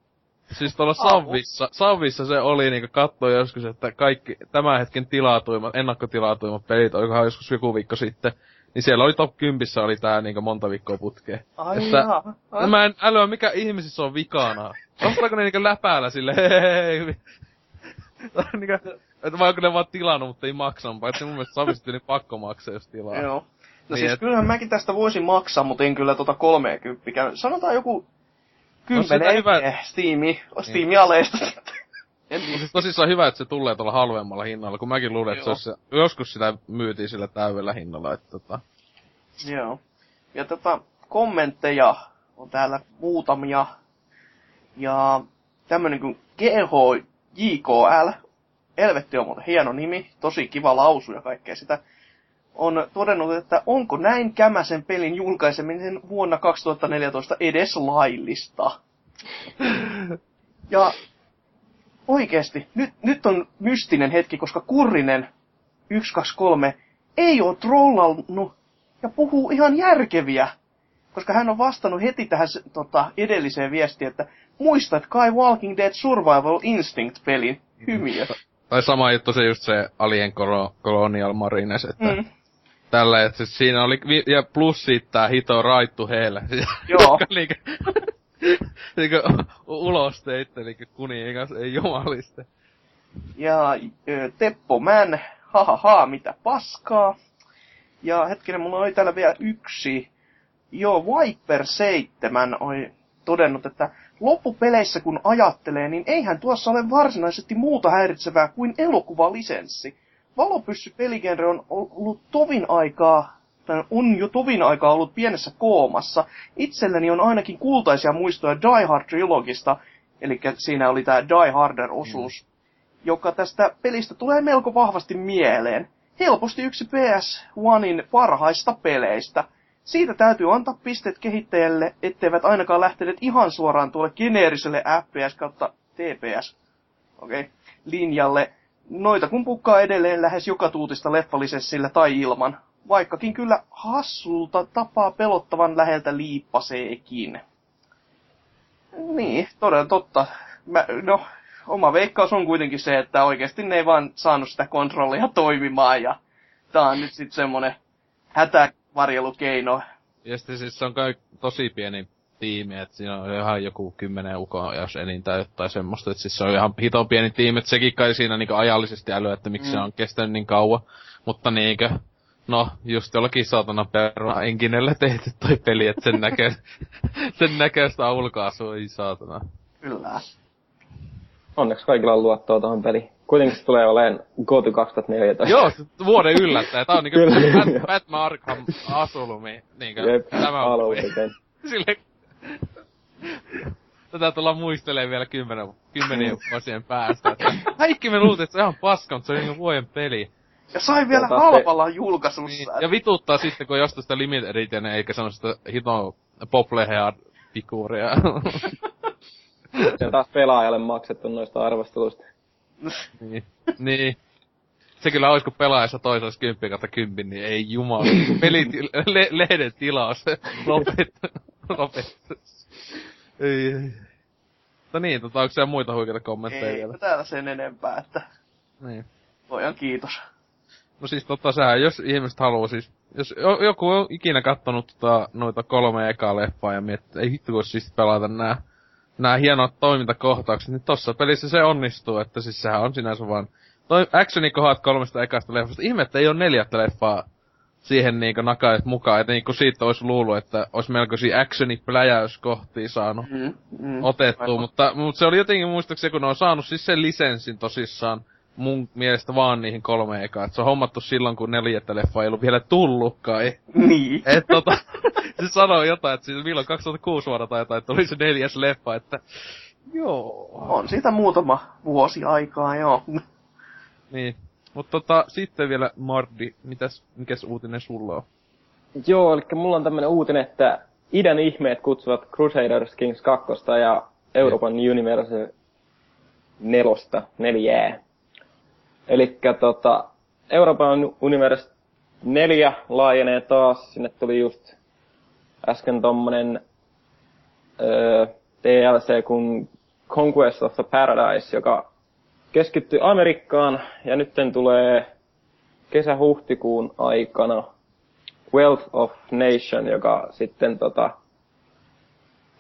Siis tuolla Savvissa, Savvissa se oli niinku kattoi joskus, että kaikki tämän hetken tilatuimmat, ennakkotilatuimmat pelit, olikohan joskus joku viikko sitten. Niin siellä oli top 10 oli tää niinku monta viikkoa putkeen. Ai että, jaa. Mä en älyä mikä ihmisissä on vikana. Ostaako ne niinku läpäällä sille hei, niinku, että vai onko ne vaan tilannut, mutta ei maksanut, paitsi mun mielestä Savista niin pakko maksaa, jos tilaa. Joo. No niin siis et... kyllähän mäkin tästä voisin maksaa, mutta en kyllä tota 30 käy. Sanotaan joku 10 no hyvä... Steami, Steami niin. aleista En tiedä. Siis tosissaan hyvä, että se tulee tuolla halvemmalla hinnalla, kun mäkin luulen, että se olisi, joskus sitä myytiin sillä täydellä hinnalla, että tota... Joo. Ja tota, kommentteja on täällä muutamia. Ja tämmönen kuin GHJKL, Elvetti on muuten hieno nimi, tosi kiva lausu ja kaikkea sitä, on todennut, että onko näin kämäsen pelin julkaiseminen vuonna 2014 edes laillista. Ja oikeesti, nyt, nyt on mystinen hetki, koska Kurrinen 123 ei ole trollannut ja puhuu ihan järkeviä. Koska hän on vastannut heti tähän tota, edelliseen viestiin, että muistat kai Walking Dead Survival Instinct-pelin hymiö. Tai sama juttu se just se Alien Colonial Marines, että mm. Tällä, että siis siinä oli, ja plus siitä tää hito raittu heille. Joo. niinku, niinku ulos teitte, niinku kuningas, ei jumaliste. Ja Teppo Män, ha mitä paskaa. Ja hetkinen, mulla oli täällä vielä yksi. Joo, Viper 7 oli todennut, että loppupeleissä kun ajattelee, niin eihän tuossa ole varsinaisesti muuta häiritsevää kuin elokuvalisenssi. Valopyssy peligenre on ollut tovin aikaa, tai on jo tovin aikaa ollut pienessä koomassa. Itselleni on ainakin kultaisia muistoja Die Hard Trilogista, eli siinä oli tämä Die Harder-osuus, mm. joka tästä pelistä tulee melko vahvasti mieleen. Helposti yksi PS1in parhaista peleistä – siitä täytyy antaa pisteet kehittäjälle, etteivät ainakaan lähteneet ihan suoraan tuolle geneeriselle FPS kautta TPS okay, linjalle. Noita kun pukkaa edelleen lähes joka tuutista leffalisessillä tai ilman. Vaikkakin kyllä hassulta tapaa pelottavan läheltä liippaseekin. Niin, todella totta. Mä, no, oma veikkaus on kuitenkin se, että oikeasti ne ei vaan saanut sitä kontrollia toimimaan ja tää on nyt sitten semmonen hätä varjelukeino. Ja sitten siis se on kai tosi pieni tiimi, että siinä on ihan joku kymmenen ukoa, jos enintään jotain semmoista. Että siis se on ihan hiton pieni tiimi, että sekin kai siinä niinku ajallisesti älyä, että miksi mm. se on kestänyt niin kauan. Mutta niinkö, no, just jollakin saatana peruna enkinellä tehty toi peli, että sen näkee, sen näköistä ulkoasua, ei saatana. Kyllä. onneksi kaikilla on luottoa tuohon peliin. Kuitenkin se tulee olemaan GOTY 2014. Joo, se vuoden yllättäjä. Tää on niinku. Bat- Batman Arkham Asylumi. Niinkö, Jep, tämä on. Sille... Tätä tullaan muistelee vielä kymmenen, kymmenien vuosien päästä. Kaikki me luultiin, että se on ihan paska, mutta se on niinku vuoden peli. Ja sai vielä Tota, se- halvalla Niin, julkaisussa. ja vituttaa sitten, kun jostain sitä Limited Edition, eikä sano sitä hito poplehead figuuria. Se on taas pelaajalle maksettu noista arvosteluista. niin. niin. Se kyllä ois, kun pelaajassa toisessa kymppi kautta kymppi, niin ei jumala. Peli, le, lehden tilaus lopettu. Lopettu. Ei, ei. Mutta niin, tota, onko siellä muita huikeita kommentteja Ei vielä? täällä sen enempää, että Niin. voidaan kiitos. No siis tota sehän, jos ihmiset haluaa siis, jos jo- joku on ikinä kattonut tota, noita kolme ekaa leffaa ja miettii, että ei hitto kun siis pelata nää, nää hienot toimintakohtaukset, niin tossa pelissä se onnistuu, että siis sehän on sinänsä vaan toi actionikohdat kolmesta ekasta leffasta. Ihme, että ei ole neljättä leffaa siihen niinku nakaiset mukaan, että niinku siitä olisi luullut, että olisi melkoisia actionipläjäyskohtia saanut Mm, mm. otettu, Aivan. mutta, mutta se oli jotenkin muistaakseni, kun ne on saanut siis sen lisenssin tosissaan mun mielestä vaan niihin kolme ekaa. Et se on hommattu silloin, kun neljättä leffa ei ollut vielä tullutkaan. Niin. et tota, se sanoo jotain, että siis milloin 2006 vuonna tai jotain, että oli se neljäs leffa, että joo. On siitä muutama vuosi aikaa, joo. Niin. Mutta tota, sitten vielä Mardi, mitäs, mikäs uutinen sulla on? Joo, eli mulla on tämmönen uutinen, että idän ihmeet kutsuvat Crusaders Kings 2 ja Euroopan Universe nelosta, neljää. Eli tota, Euroopan Universe 4 laajenee taas, sinne tuli just äsken tommonen öö, DLC kuin Conquest of the Paradise, joka keskittyy Amerikkaan ja nytten tulee kesä-huhtikuun aikana Wealth of Nation, joka sitten tota,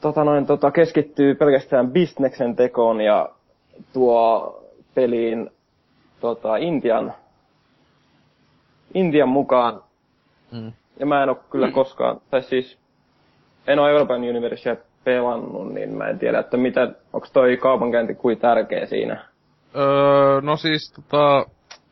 tota noin, tota, keskittyy pelkästään bisneksen tekoon ja tuo peliin tota, Intian, Intian mukaan. Mm. Ja mä en oo kyllä koskaan, tai siis en oo Euroopan Universia pelannut, niin mä en tiedä, että mitä, onks toi kaupankäynti kuin tärkeä siinä. Öö, no siis tota,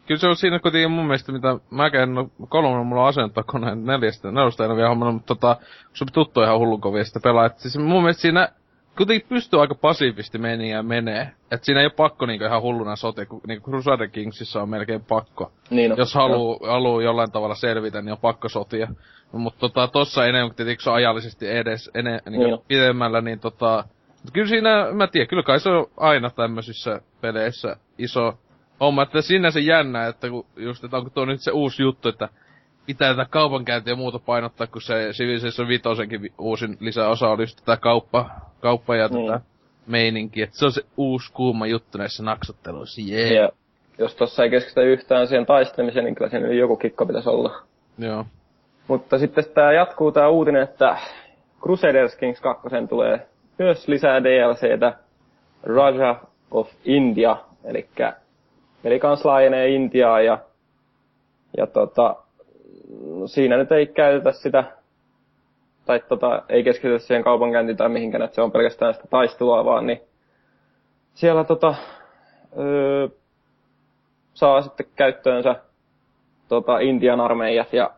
kyllä se on siinä kuitenkin mun mielestä, mitä mäkään, no kolmonen mulla on asentokoneen, neljästä, neljästä en ole vielä hommannut, mutta tota, se on tuttu ihan hullun kovia sitä pelaa. Et siis mun mielestä siinä kuitenkin pystyy aika pasiivisesti meniä ja menee. Et siinä ei ole pakko niinku ihan hulluna sote, kun niinku Crusader Kingsissa on melkein pakko. Niin on. Jos haluu, haluu jollain tavalla selvitä, niin on pakko sotia. No, mutta tota, tossa enemmän, tietenkin se ajallisesti edes ene, niin Niin pidemmällä, niin tota... Mutta kyllä siinä, mä tiedän, kyllä kai se on aina tämmöisissä peleissä iso homma, että sinne se jännä, että kun just, että onko tuo nyt se uusi juttu, että pitää tätä kaupankäyntiä ja muuta painottaa, kun se Civilization vitosenkin vi- uusin lisäosa oli just tätä kauppa, kauppa ja Niin. tätä meininkiä. Että se on se uusi kuuma juttu näissä naksotteluissa, jee. Ja jos tossa ei keskitytä yhtään siihen taistelemiseen, niin kyllä siinä joku kikka pitäisi olla. Joo. Mutta sitten tämä jatkuu tämä uutinen, että Crusaders Kings 2 tulee myös lisää DLCtä Raja of India, eli peli kans laajenee Intiaa ja, ja tota, siinä nyt ei käytetä sitä, tai tota, ei keskitytä siihen kaupankäyntiin tai mihinkään, että se on pelkästään sitä taistelua vaan, niin siellä tota, öö, saa sitten käyttöönsä tota, Intian armeijat ja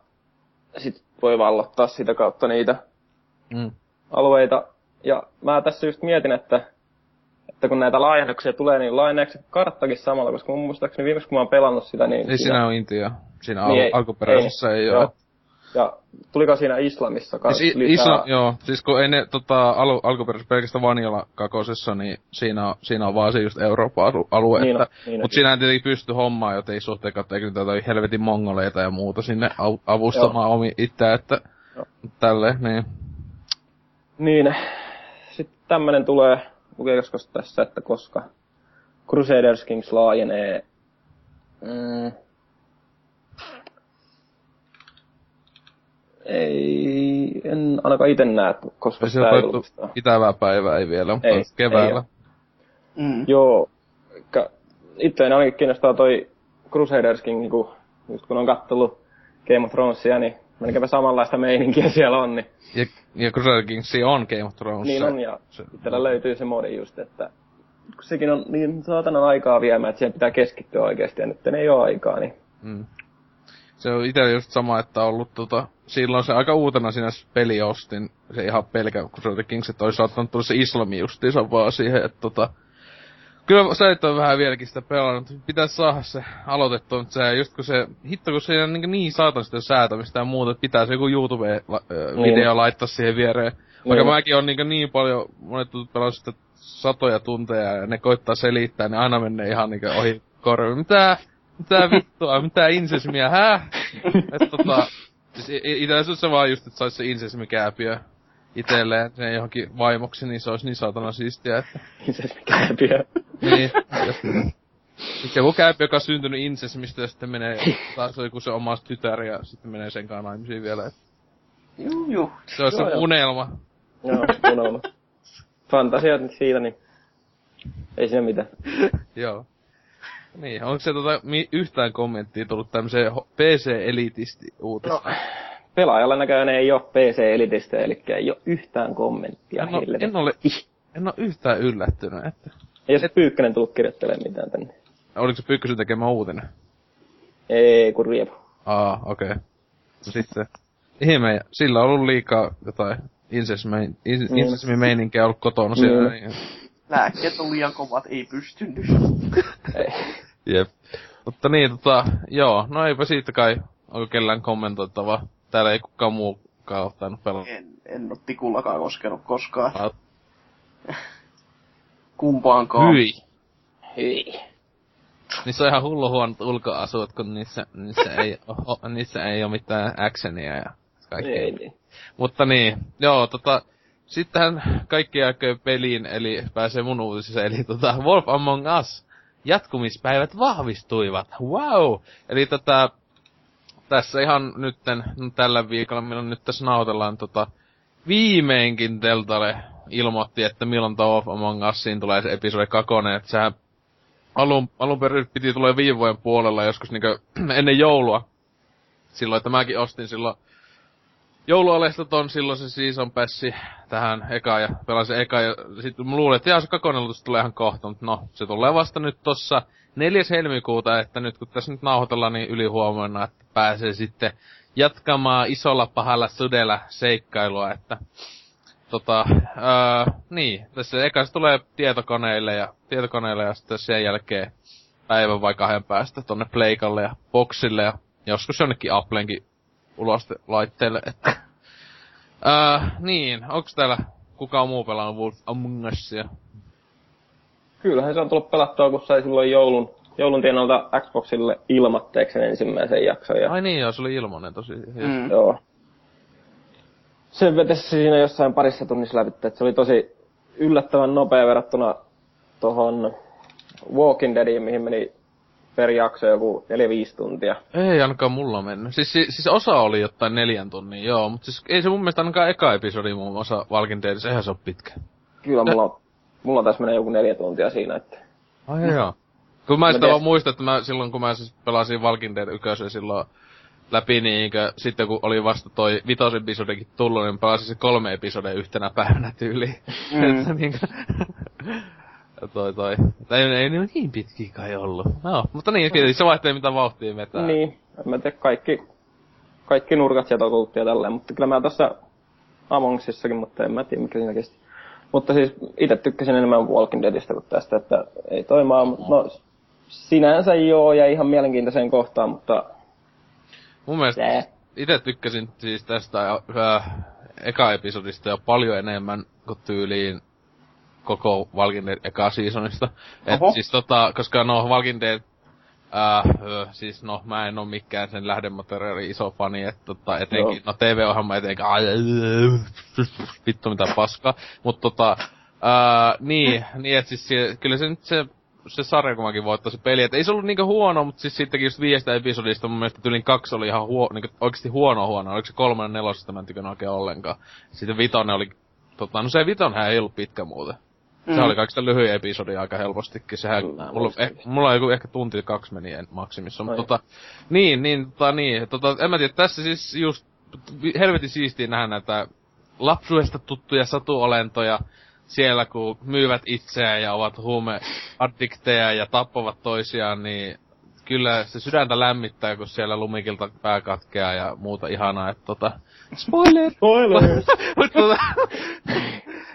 sit voi vallottaa sitä kautta niitä Mm. alueita. Ja mä tässä just mietin, että, että kun näitä laajennuksia tulee, niin laajeneeko se karttakin samalla, koska mun muistaakseni viimeksi kun mä oon pelannut sitä, niin... Ei siinä on Intia. Siinä Niin al- ei- alkuperäisessä ei, ei, joo. Ja tuliko siinä Islamissa kanssa Siis lisää? Isla, joo, siis kun ei ne tota, alu, alkuperäisessä pelkästään Vanilla kakosessa, niin siinä on, siinä on vaan se just Euroopan alu, alue. Niin että, niin on. mut siinä ei tietenkin pysty hommaan, joten ei suhteen kautta, eikä niitä helvetin mongoleita ja muuta sinne avustamaan omi itseä, että Joo. tälleen, niin. Niin, tämmönen tulee, lukeeko tässä, että koska Crusaders Kings laajenee... Mm, ei, en ainakaan itse näe, koska Ei sitä ei julkista. itävää päivää ei vielä, mutta Ei, ei, keväällä. ei. Mm. Joo, itseäni ainakin kiinnostaa toi Crusaders King, kun, just kun on kattellut Game of Thronesia, niin melkeinpä samanlaista meininkiä siellä on, niin, ja, ja Crusader Kings on Game of Thrones. niin on, ja se- itsellä löytyy se modi just, että kun sekin on niin saatanan aikaa viemään, että siihen pitää keskittyä oikeasti, ja nyt ei ole aikaa, niin... Mm. Se on itse just sama, että on ollut tota, silloin se aika uutena siinä peli ostin, se ihan pelkä, oli Kings, että olisi saattanut tulla se islami justiinsa vaan siihen, että tota, Kyllä sä et ole vähän vieläkin sitä pelannut. Pitäisi saada se aloitettua, mutta se just kun se, hitto kun se on niin, niin saatan sitä säätämistä ja muuta, että pitää se joku YouTube-video niin. laittaa siihen viereen. Vaikka niin. mäkin on niin, niin paljon, monet pelannut sitä satoja tunteja ja ne koittaa selittää, niin aina menee ihan niin ohi korvi. Mitä? Mitä vittua? Mitä insesmiä? Hää? että tota, siis itse asiassa se vaan just, että saisi se insesmikääpiö itelleen sen johonkin vaimoksi, niin se olisi niin saatana siistiä, että... Insesmikääpiö. Niin. Sitten joku käypi, joka on syntynyt insesmistä ja sitten menee taas joku se oma tytär ja sitten menee sen kanssa naimisiin vielä. Juu, juu. Se olisi se unelma. Joo, unelma. Fantasiat nyt siitä, niin ei siinä mitään. Joo. Niin, onko se tota, mi- yhtään kommenttia tullut tämmöiseen PC-elitisti uutista? No, pelaajalla näköjään ei ole PC-elitistä, eli ei ole yhtään kommenttia. En, ole, en, ole, en ole yhtään yllättynyt, että... Ei se Pyykkönen tullut pyykkönen mitään tänne. Oliko se Pyykkösen tekemä uutinen? Ei, kun Riepu. Aa, okei. Okay. No sitten, ihme, sillä on ollut liikaa jotain insesmi-meininkiä ollut kotona siellä. Mm. Niin. Lääkkeet on liian kovat, ei pystynyt. Jep. Mutta niin, tota, joo, no eipä siitä kai, onko kellään kommentoitavaa. Täällä ei kukaan muukaan ottanut pelata. En, en oo tikullakaan koskenut koskaan. Kumpaankaan. Hyi. Hyi. Niissä on ihan hullu huonot ulkoasut, kun niissä, niissä, ei, o, niissä ei ole mitään actionia ja kaikkea. Ei niin. Mutta niin, joo, tota, sittenhän kaikki jääkö peliin, eli pääsee mun uutisissa, eli tota, Wolf Among Us jatkumispäivät vahvistuivat. Wow! Eli tota, tässä ihan nytten, no tällä viikolla, milloin nyt tässä nautellaan tota, viimeinkin Deltalle ilmoitti, että milloin The Wolf Among Usiin tulee se episodi kakonen, että sehän alun, alun perin piti tulla viime vuoden puolella joskus niinku ennen joulua. Silloin, että mäkin ostin silloin joulualesta ton silloin se season passi tähän eka ja pelasin eka ja sitten mä luulin, että jaa se kakonen tulee ihan kohta, mutta no, se tulee vasta nyt tossa 4. helmikuuta, että nyt kun tässä nyt nauhoitellaan niin yli huomenna, että pääsee sitten jatkamaan isolla pahalla sudella seikkailua, että tota, ää, niin, tässä eka se tulee tietokoneille ja, tietokoneille ja sitten sen jälkeen päivän vai kahden päästä tonne Pleikalle ja Boxille ja joskus jonnekin Applenkin uloste laitteelle, että... Ää, niin, onks täällä kukaan muu pelannut Wolf Among Usia? Kyllähän se on tullut pelattua, kun sai silloin joulun, joulun tienalta Xboxille ilmatteeksi ensimmäisen jakson. Ja... Ai niin joo, se oli ilmanen tosi. Mm. Joo. Sen vetesi siinä jossain parissa tunnissa läpi, että se oli tosi yllättävän nopea verrattuna tuohon Walking Deadiin, mihin meni per jakso joku 4-5 tuntia. Ei ainakaan mulla mennyt. Siis, siis, siis osa oli jotain neljän tunnin, joo, mutta siis ei se mun mielestä ainakaan eka episodi muun muassa Walking Deadissä, eihän se ole pitkä. Kyllä mulla on, mulla tässä menee joku neljä tuntia siinä, että... Ai joo. Kun mä sitä vaan muistan, että mä silloin kun mä siis pelasin Walking Dead ykösen silloin läpi, niin sitten kun oli vasta toi vitos episodikin tullut, niin pelasin se kolme episodia yhtenä päivänä tyyliin. Mm. niin toi toi. Tai ei, ei, niin pitkiä kai ollut. No, mutta niin, tietysti se vaihtelee mitä vauhtia vetää. Niin, en mä tiedä kaikki, kaikki nurkat sieltä kulttia tälleen, mutta kyllä mä tässä Amongsissakin, mutta en mä tiedä mikä siinä kesti. Mutta siis itse tykkäsin enemmän Walking Deadistä kuin tästä, että ei toimaa, mutta no sinänsä joo ja ihan mielenkiintoiseen kohtaan, mutta... Mun mielestä itse tykkäsin siis tästä äh, eka episodista jo paljon enemmän kuin tyyliin koko Walking Dead eka seasonista. Et siis tota, koska no Walking Dead Äh, siis no, mä en oo mikään sen lähdemateriaali iso fani, että tota, etenkin, Joo. no TV-ohjelma etenkin, ai, vittu mitä paskaa. Mut tota, äh, niin, niin et siis kyllä se nyt se, se sarjakuvakin voittaa se peli. Et ei se ollut niinku huono, mutta siis sittenkin just viiestä episodista mun mielestä tyylin kaksi oli ihan huo, niinku oikeesti huono huono. Oliko se kolmannen nelosesta mä en tykännyt oikein ollenkaan. Sitten vitonen oli, tota, no se vitonhän ei ollut pitkä muuten. Mm. Se oli kaikista lyhyin episodi aika helpostikin. Sehän, Kyllä, mulla, eh, mulla on joku ehkä tunti kaksi meni maksimissa. Mutta tota, niin, niin, tota, niin, tota, en mä tiedä, tässä siis just helvetin siistiä nähdä näitä lapsuudesta tuttuja satuolentoja. Siellä kun myyvät itseään ja ovat huumeaddikteja ja tappavat toisiaan, niin kyllä se sydäntä lämmittää, kun siellä lumikilta pää katkeaa ja muuta ihanaa, että tota... Spoiler! Spoiler! Mut tota...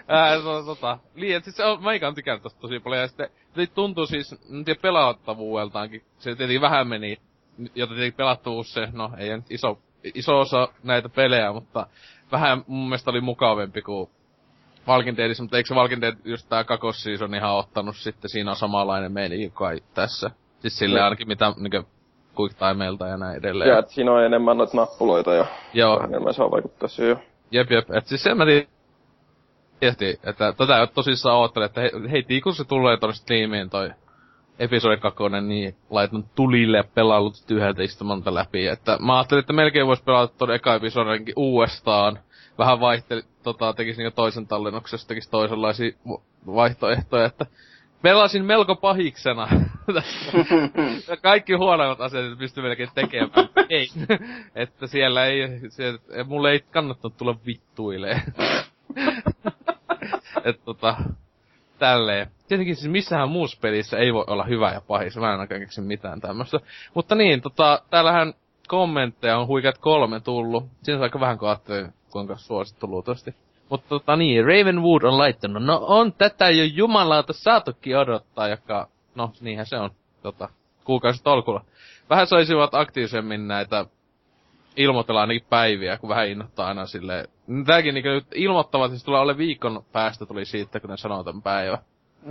Ää, to, tota, liian, siis se on, mä ikään tykännyt tosta tosi paljon, ja sitten se tuntuu siis, en tiedä pelattavuudeltaankin, se tietenkin vähän meni, jota tietenkin pelattavuus se, no ei nyt iso, iso osa näitä pelejä, mutta vähän mun mielestä oli mukavempi kuin Walking Deadissä, mutta eikö se Walking Dead just tää kakosseason ihan ottanut sitten, siinä on samanlainen meininki kai tässä. Siis sille ainakin mitä niinkö quick timeilta ja näin edelleen. Ja, että siinä on enemmän noita nappuloita ja Joo, enemmän saa vaikuttaa siihen jo. Jep, jep. Et siis sen mä tietysti, että tätä ei tosissaan oottele, että hei, hei kun se tulee tonne Steamiin toi episodi kakkonen, niin laitan tulille ja pelaillut yhdeltä istumalta läpi. Että mä ajattelin, että melkein vois pelata ton eka episodinkin uudestaan. Vähän vaihteli, tota, tekis niinku toisen tallennuksesta, tekis toisenlaisia vaihtoehtoja, että pelasin melko pahiksena. Kaikki huonoimmat asiat pystyy melkein tekemään. ei. että siellä ei, se, mulle ei kannattanut tulla vittuilee. että tota, tälleen. Tietenkin siis missähän muussa pelissä ei voi olla hyvä ja pahis. Mä en ainakaan keksi mitään tämmöstä. Mutta niin, tota, täällähän kommentteja on huikeat kolme tullut. Siinä on aika vähän kun ajattelin, kuinka suosittu luultavasti. Mutta tota niin, Ravenwood on laittanut, no on tätä jo jumalauta saatukin odottaa, joka, no niinhän se on, tota, kuukausi tolkulla. Vähän saisivat aktiivisemmin näitä ilmoitella ainakin päiviä, kun vähän innoittaa aina silleen. Tääkin niinku nyt ilmoittavat, että tulee alle viikon päästä tuli siitä, kun ne sanoo tämän päivä.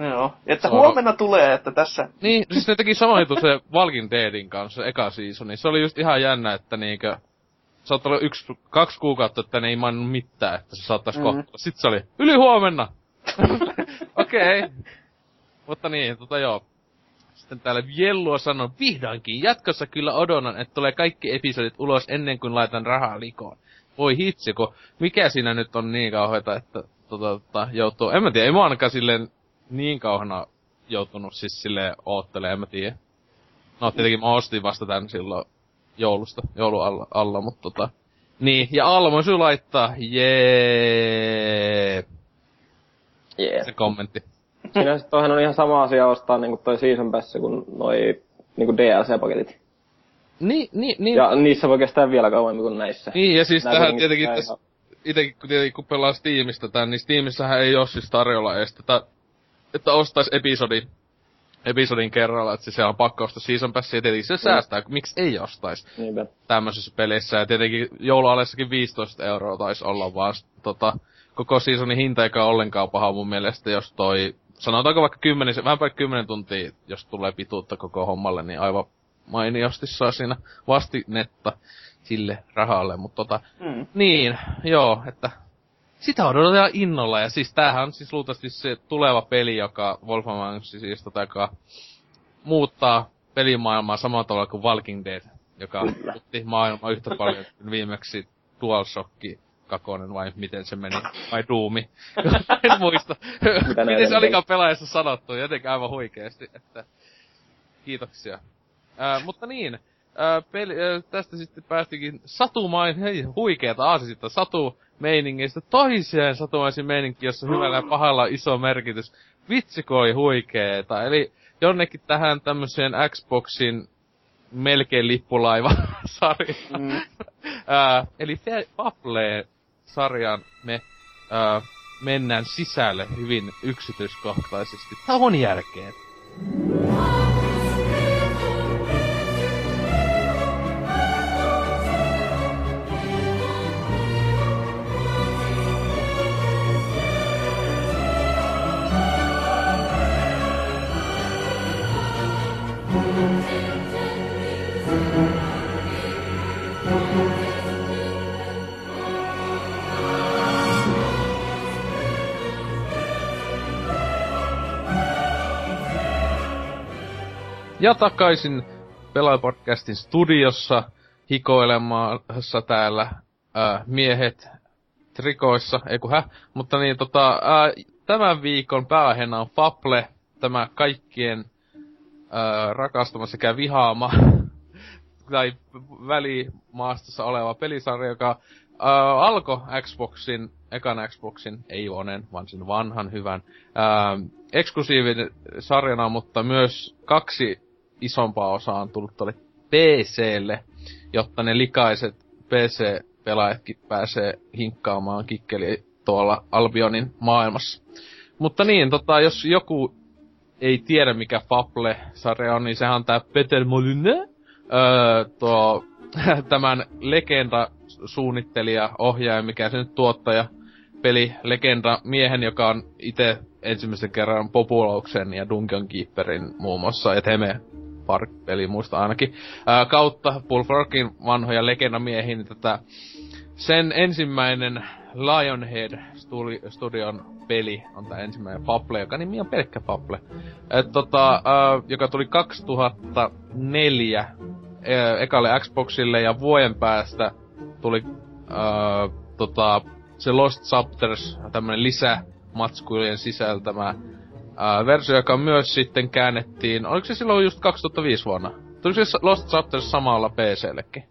Joo, että on- huomenna tulee, että tässä... Niin, siis ne teki samoin se Walking Deadin kanssa, eka seasoni. Se oli just ihan jännä, että niinkö... Saattaa olla yksi, kaksi kuukautta, että ne ei maininnut mitään, että se saattaisi Mhm. mm. kohta. Sitten se oli, yli huomenna! Okei. Okay. Mutta niin, tota joo. Sitten täällä Jellua sanoo, vihdoinkin, jatkossa kyllä odotan, että tulee kaikki episodit ulos ennen kuin laitan rahaa likoon. Voi hitsi, kun mikä siinä nyt on niin kauheata, että tota, tota, joutuu, en mä tiedä, ei mä ainakaan silleen niin kauhana joutunut siis silleen oottelemaan, en mä tiedä. No tietenkin mä ostin vasta tän silloin joulusta, joulu alla, alla mutta tota. Niin, ja Almo sun laittaa, jee, Yeah. se kommentti. Siinä sit on ihan sama asia ostaa niinku toi Season Pass kuin noi niinku DLC-paketit. Niin, niin, niin. Ja niissä voi kestää vielä kauemmin kuin näissä. Niin, ja siis Nää tähän tietenkin tässä, itekin, kun, tietenkin, kun pelaa Steamista tän, niin Steamissähän ei oo siis tarjolla edes tätä, että ostais episodi, episodin kerralla, että siis se on pakko ostaa Season Passia, tietenkin se säästää, miksi ei ostais Niinpä. tämmöisessä pelissä, ja tietenkin joulualessakin 15 euroa taisi olla vaan tota, koko seasonin hinta eikä ollenkaan paha mun mielestä, jos toi, sanotaanko vaikka 10, vähän päälle 10 tuntia, jos tulee pituutta koko hommalle, niin aivan mainiosti saa siinä vastinetta sille rahalle, mutta tota, Mm. niin, joo, että sitä odotetaan innolla, ja siis tämähän on siis luultavasti se tuleva peli, joka Wolfenstein siis tota, joka muuttaa pelimaailmaa samalla tavalla kuin Walking Dead, joka Kyllä. muutti maailmaa yhtä paljon kuin viimeksi DualShock kakonen vai miten se meni, vai Doomi. en muista. miten se olikaan pelaajassa sanottu, jotenkin aivan huikeesti, että kiitoksia. Ää, mutta niin, ää, peli, ää, tästä sitten päästikin satumain, hei, huikeeta aasista satu meiningistä toiseen satumaisiin meininkiin, jossa hyvällä ja pahalla on iso merkitys. Vitsi, kun oli huikeeta. Eli jonnekin tähän tämmöiseen Xboxin melkein lippulaiva sarjaan. Mm. Ää, eli Fe- Fable-sarjan me ää, mennään sisälle hyvin yksityiskohtaisesti. Tauon jälkeen. Ja takaisin Pelaajapodcastin studiossa hikoilemassa täällä ää, miehet trikoissa, ei kun hä, mutta niin tota, ää, tämän viikon pääaiheena on Fable, tämä kaikkien ää, rakastama sekä vihaama tai välimaastossa oleva pelisarja, joka äh, alkoi Xboxin, ekan Xboxin, ei onen, vaan sen vanhan hyvän, äh, eksklusiivinen sarjana, mutta myös kaksi isompaa osaa on tullut tuolle PClle, jotta ne likaiset PC-pelaajatkin pääsee hinkkaamaan kikkeli tuolla Albionin maailmassa. Mutta niin, tota, jos joku ei tiedä mikä Fable-sarja on, niin sehän on tää Peter Molyneux, öö, tuo, tämän legenda suunnittelija, ohjaaja, mikä se nyt tuottaja, peli legenda miehen, joka on itse ensimmäisen kerran Populauksen ja Dungeon Keeperin muun muassa, Teme Park-peli muista ainakin, ää, kautta Bullfroggin vanhoja legendamiehiä, niin tätä sen ensimmäinen Lionhead Studion peli on tämä ensimmäinen Fable, joka nimi on pelkkä Fable. Et, tota, äh, joka tuli 2004 äh, ekalle Xboxille ja vuoden päästä tuli äh, tota, se Lost Chapters, tämmönen lisämatskujen sisältämä äh, versio, joka myös sitten käännettiin, oliko se silloin just 2005 vuonna? Tuli se Lost Chapters samalla PCllekin?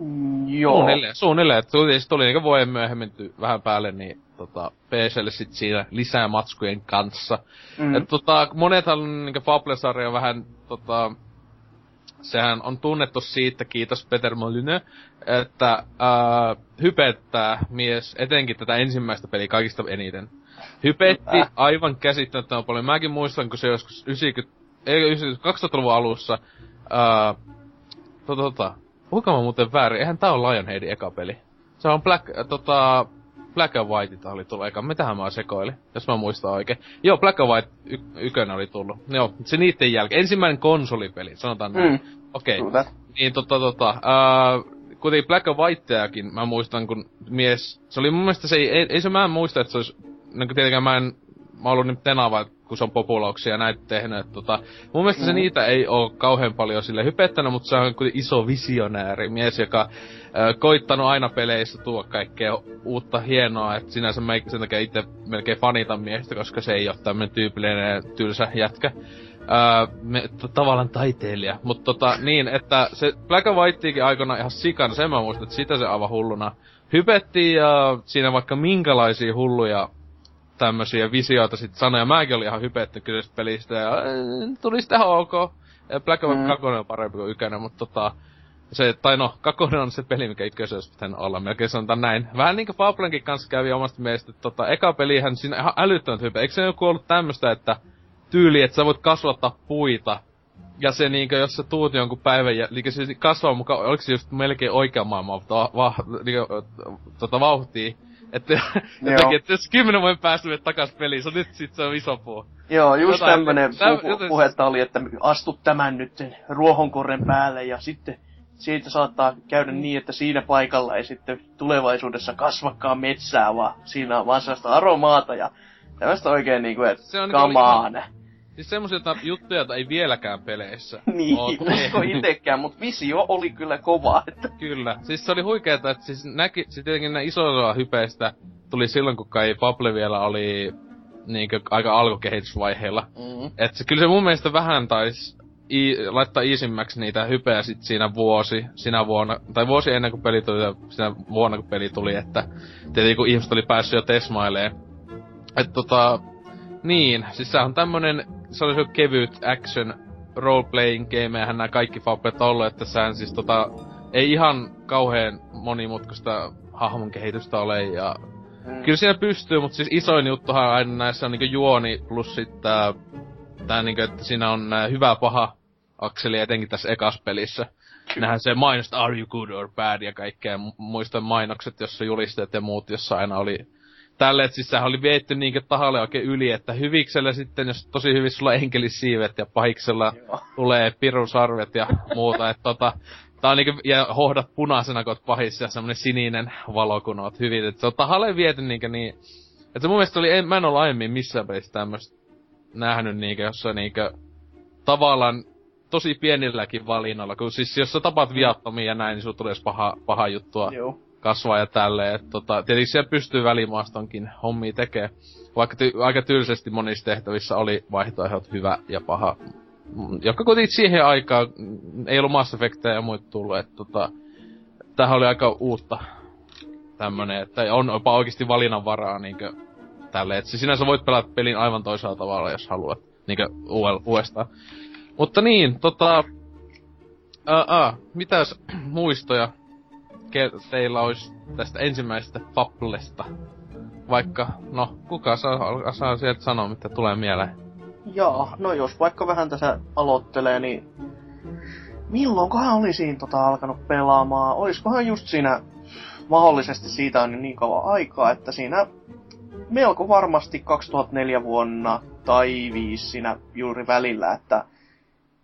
Mm, joo. Suunnilleen, suunnilleen. Tuli, tuli niinku vuoden myöhemmin ty- vähän päälle, niin tota, PClle sit siinä lisää matskujen kanssa. Mm. Et, tota, monethan niinku Fable-sarja vähän tota, sehän on tunnettu siitä, kiitos Peter Molyneux, että ää, hypettää mies, etenkin tätä ensimmäistä peliä kaikista eniten. Hypetti äh. aivan käsittämättömän paljon. Mäkin muistan, kun se joskus 90, ei, 2000-luvun alussa, ää, tota, tota, Puhukaa mä muuten väärin, eihän tää on Lionheadin eka peli. Se on Black, äh, tota, Black and White oli tullut eka. Mitähän mä sekoilin, jos mä muistan oikein. Joo, Black and White y- ykkönen oli tullut. Joo, se niitten jälkeen. Ensimmäinen konsolipeli, sanotaan näin. Mm. Okei. Okay. Niin tota tota, äh, kuitenkin Black and Whiteakin mä muistan, kun mies, se oli mun mielestä se ei, ei, ei se mä en muista, että se olisi, niin tietenkään mä en, mä oon ollut nyt Tenava, kun se on populauksia ja näitä tehnyt. Että, tota, mun mielestä mm. se niitä ei oo kauhean paljon sille hypettänyt, mutta se on kuitenkin iso visionääri mies, joka äh, koittanut aina peleissä tuo kaikkea uutta hienoa, että sinänsä mä sen takia itse melkein fanitan miestä, koska se ei ole tämmönen tyypillinen tylsä jätkä. Öö, me, t- tavallaan taiteilija. Mutta tota, niin, että se Black and Whiteikin aikana ihan sikana, sen mä muistan, että sitä se aivan hulluna hypettiin ja siinä vaikka minkälaisia hulluja tämmösiä visioita sit sanoja. Mäkin olin ihan hypetty kyllä pelistä ja tuli sitä ok. Black Ops mm. 2 on parempi kuin ykönen, mutta tota, se, tai no, kakonen on se peli, mikä ykkösessä pitänyt olla, melkein sanotaan näin. Vähän niinku Fablenkin kanssa kävi omasta mielestä, että tota, eka pelihän siinä ihan älyttömät hype. Eikö se joku ollut tämmöstä, että tyyli, että sä voit kasvattaa puita, ja se niinkö, jos sä tuut jonkun päivän ja niinkö se kasvaa mukaan, oliko se just melkein oikea maailman va, va, niinkö, tota vauhtia, että jotenkin, että jos kymmenen vuoden päästä menet takas peliin, se on nyt sit se on iso puu. Joo, just Jotain, tämmönen pu- joten... puhetta oli, että astut tämän nyt ruohonkorren päälle ja sitten siitä saattaa käydä niin, että siinä paikalla ei sitten tulevaisuudessa kasvakaan metsää, vaan siinä on vaan sellaista aromaata ja tämmöistä oikein niinku, että se on come on. Siis semmosia juttuja, joita ei vieläkään peleissä Niin, usko itekään, mutta visio oli kyllä kova. Että... Kyllä. Siis se oli huikeeta, että siis näki, siis tietenkin ne isoilla hypeistä tuli silloin, kun kai Pable vielä oli niinkö aika alkukehitysvaiheilla. Mm-hmm. Et se, kyllä se mun mielestä vähän taisi i, laittaa iisimmäksi niitä hypeä sit siinä vuosi, sinä vuonna, tai vuosi ennen kuin peli tuli, ja sinä vuonna kun peli tuli, että tietenkin kun ihmiset oli päässyt jo tesmailee. Että tota, niin, siis se on tämmönen, se oli se kevyt action role-playing game, eihän nämä kaikki Fablet ollut, että sehän siis tota, ei ihan kauhean monimutkaista hahmon kehitystä ole, ja mm. kyllä siinä pystyy, mutta siis isoin juttuhan aina näissä on niinku juoni plus sitten tää, tää niinku, että siinä on nää hyvä paha akseli etenkin tässä ekas pelissä. Nähän se mainosta are you good or bad ja kaikkea. Muistan mainokset, jossa julisteet ja muut, jossa aina oli tälle, että siis oli vietty niinkö tahalle oikein yli, että hyviksellä sitten, jos tosi hyvin sulla enkelisiivet ja pahiksella Joo. tulee pirusarvet ja muuta, että tota, tää on niinkö, ja hohdat punaisena, kun oot pahis ja semmonen sininen valo, kun oot hyvin, että se on tahalle viety niinkö niin, että se mun mielestä oli, en, mä en ole aiemmin missään pelissä tämmöstä nähnyt niinkö, jossa niinkö tavallaan tosi pienilläkin valinnoilla, kun siis jos sä tapaat viattomia ja näin, niin sulla tulee paha, paha juttua. Joo kasvaa ja tälleen. Et tota, tietysti siellä pystyy välimaastonkin hommia tekee. Vaikka ty- aika tylsästi monissa tehtävissä oli vaihtoehdot hyvä ja paha. Joka kuitenkin siihen aikaan ei ollut Mass Effectia ja muita tullut. Et tota, tämähän oli aika uutta tämmönen, että on jopa oikeasti valinnanvaraa niinkö tälle. Että sinänsä voit pelata pelin aivan toisella tavalla, jos haluat. Niinkö uudestaan. Mutta niin, tota... Ää, mitäs muistoja teillä olisi tästä ensimmäisestä Fablesta? Vaikka, no, kuka saa, saa sieltä sanoa, mitä tulee mieleen? Joo, no jos vaikka vähän tässä aloittelee, niin milloinkohan olisin tota alkanut pelaamaan? Olisikohan just siinä, mahdollisesti siitä on niin kauan aikaa, että siinä melko varmasti 2004 vuonna tai viisi siinä juuri välillä, että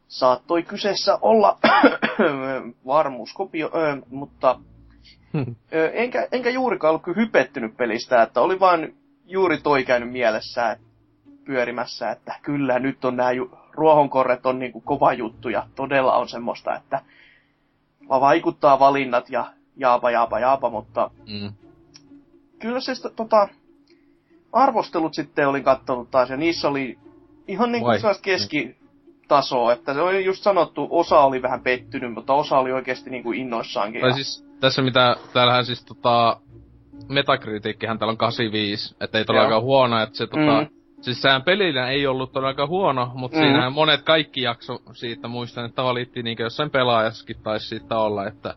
saattoi kyseessä olla varmuuskopio, mutta hmm. enkä, enkä juurikaan ollut kyllä hypettynyt pelistä, että oli vain juuri toi käynyt mielessä pyörimässä, että kyllä nyt on nämä ju- ruohonkorret on niinku kova juttu ja todella on semmoista, että vaikuttaa valinnat ja jaapa, jaapa, jaapa, mutta mm. kyllä se tota, arvostelut sitten olin katsonut taas ja niissä oli ihan niinku sellaista keskitasoa, että se oli just sanottu, osa oli vähän pettynyt, mutta osa oli oikeasti niinku innoissaankin. Tai ja... siis tässä mitä, täällähän siis tota, Metakritiikkihän täällä on 85, että ei todellakaan huono, että se tota, mm Siis sehän pelinä ei ollut aika huono, mutta mm. siinähän monet kaikki jakso siitä muistan, että valittiin niinkö jossain pelaajassakin taisi siitä olla, että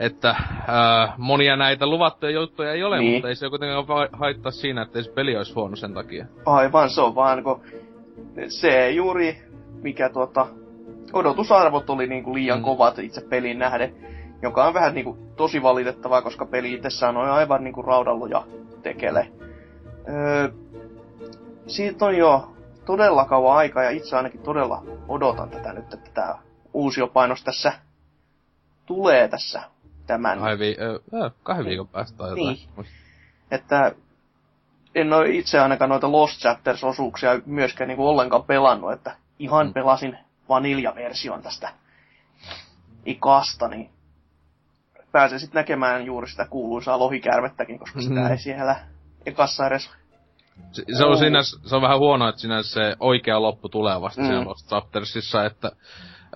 että ää, monia näitä luvattuja juttuja ei ole, niin. mutta ei se kuitenkaan haittaa siinä, että se peli olisi huono sen takia. Aivan, se on vaan kun se juuri, mikä tuota, odotusarvot oli niinku liian mm. kovat itse pelin nähden, joka on vähän niinku tosi valitettavaa, koska peli itsessään on aivan niinku raudalluja tekele. Öö, siitä on jo todella kauan aikaa ja itse ainakin todella odotan tätä nyt, että tämä uusiopainos tässä tulee tässä tämän... Kahden, vi- äh, kahden viikon päästä tai jotain. Niin. Että en ole itse ainakaan noita Lost Chapters-osuuksia myöskään niin kuin ollenkaan pelannut, että ihan mm. pelasin vaniljaversion tästä ikasta, niin pääsen sitten näkemään juuri sitä kuuluisaa lohikärvettäkin, koska sitä mm. ei siellä ekassa edes se, se on, siinä, se on vähän huono, että siinä se oikea loppu tulee vasta mm. siellä Lost Chaptersissa, että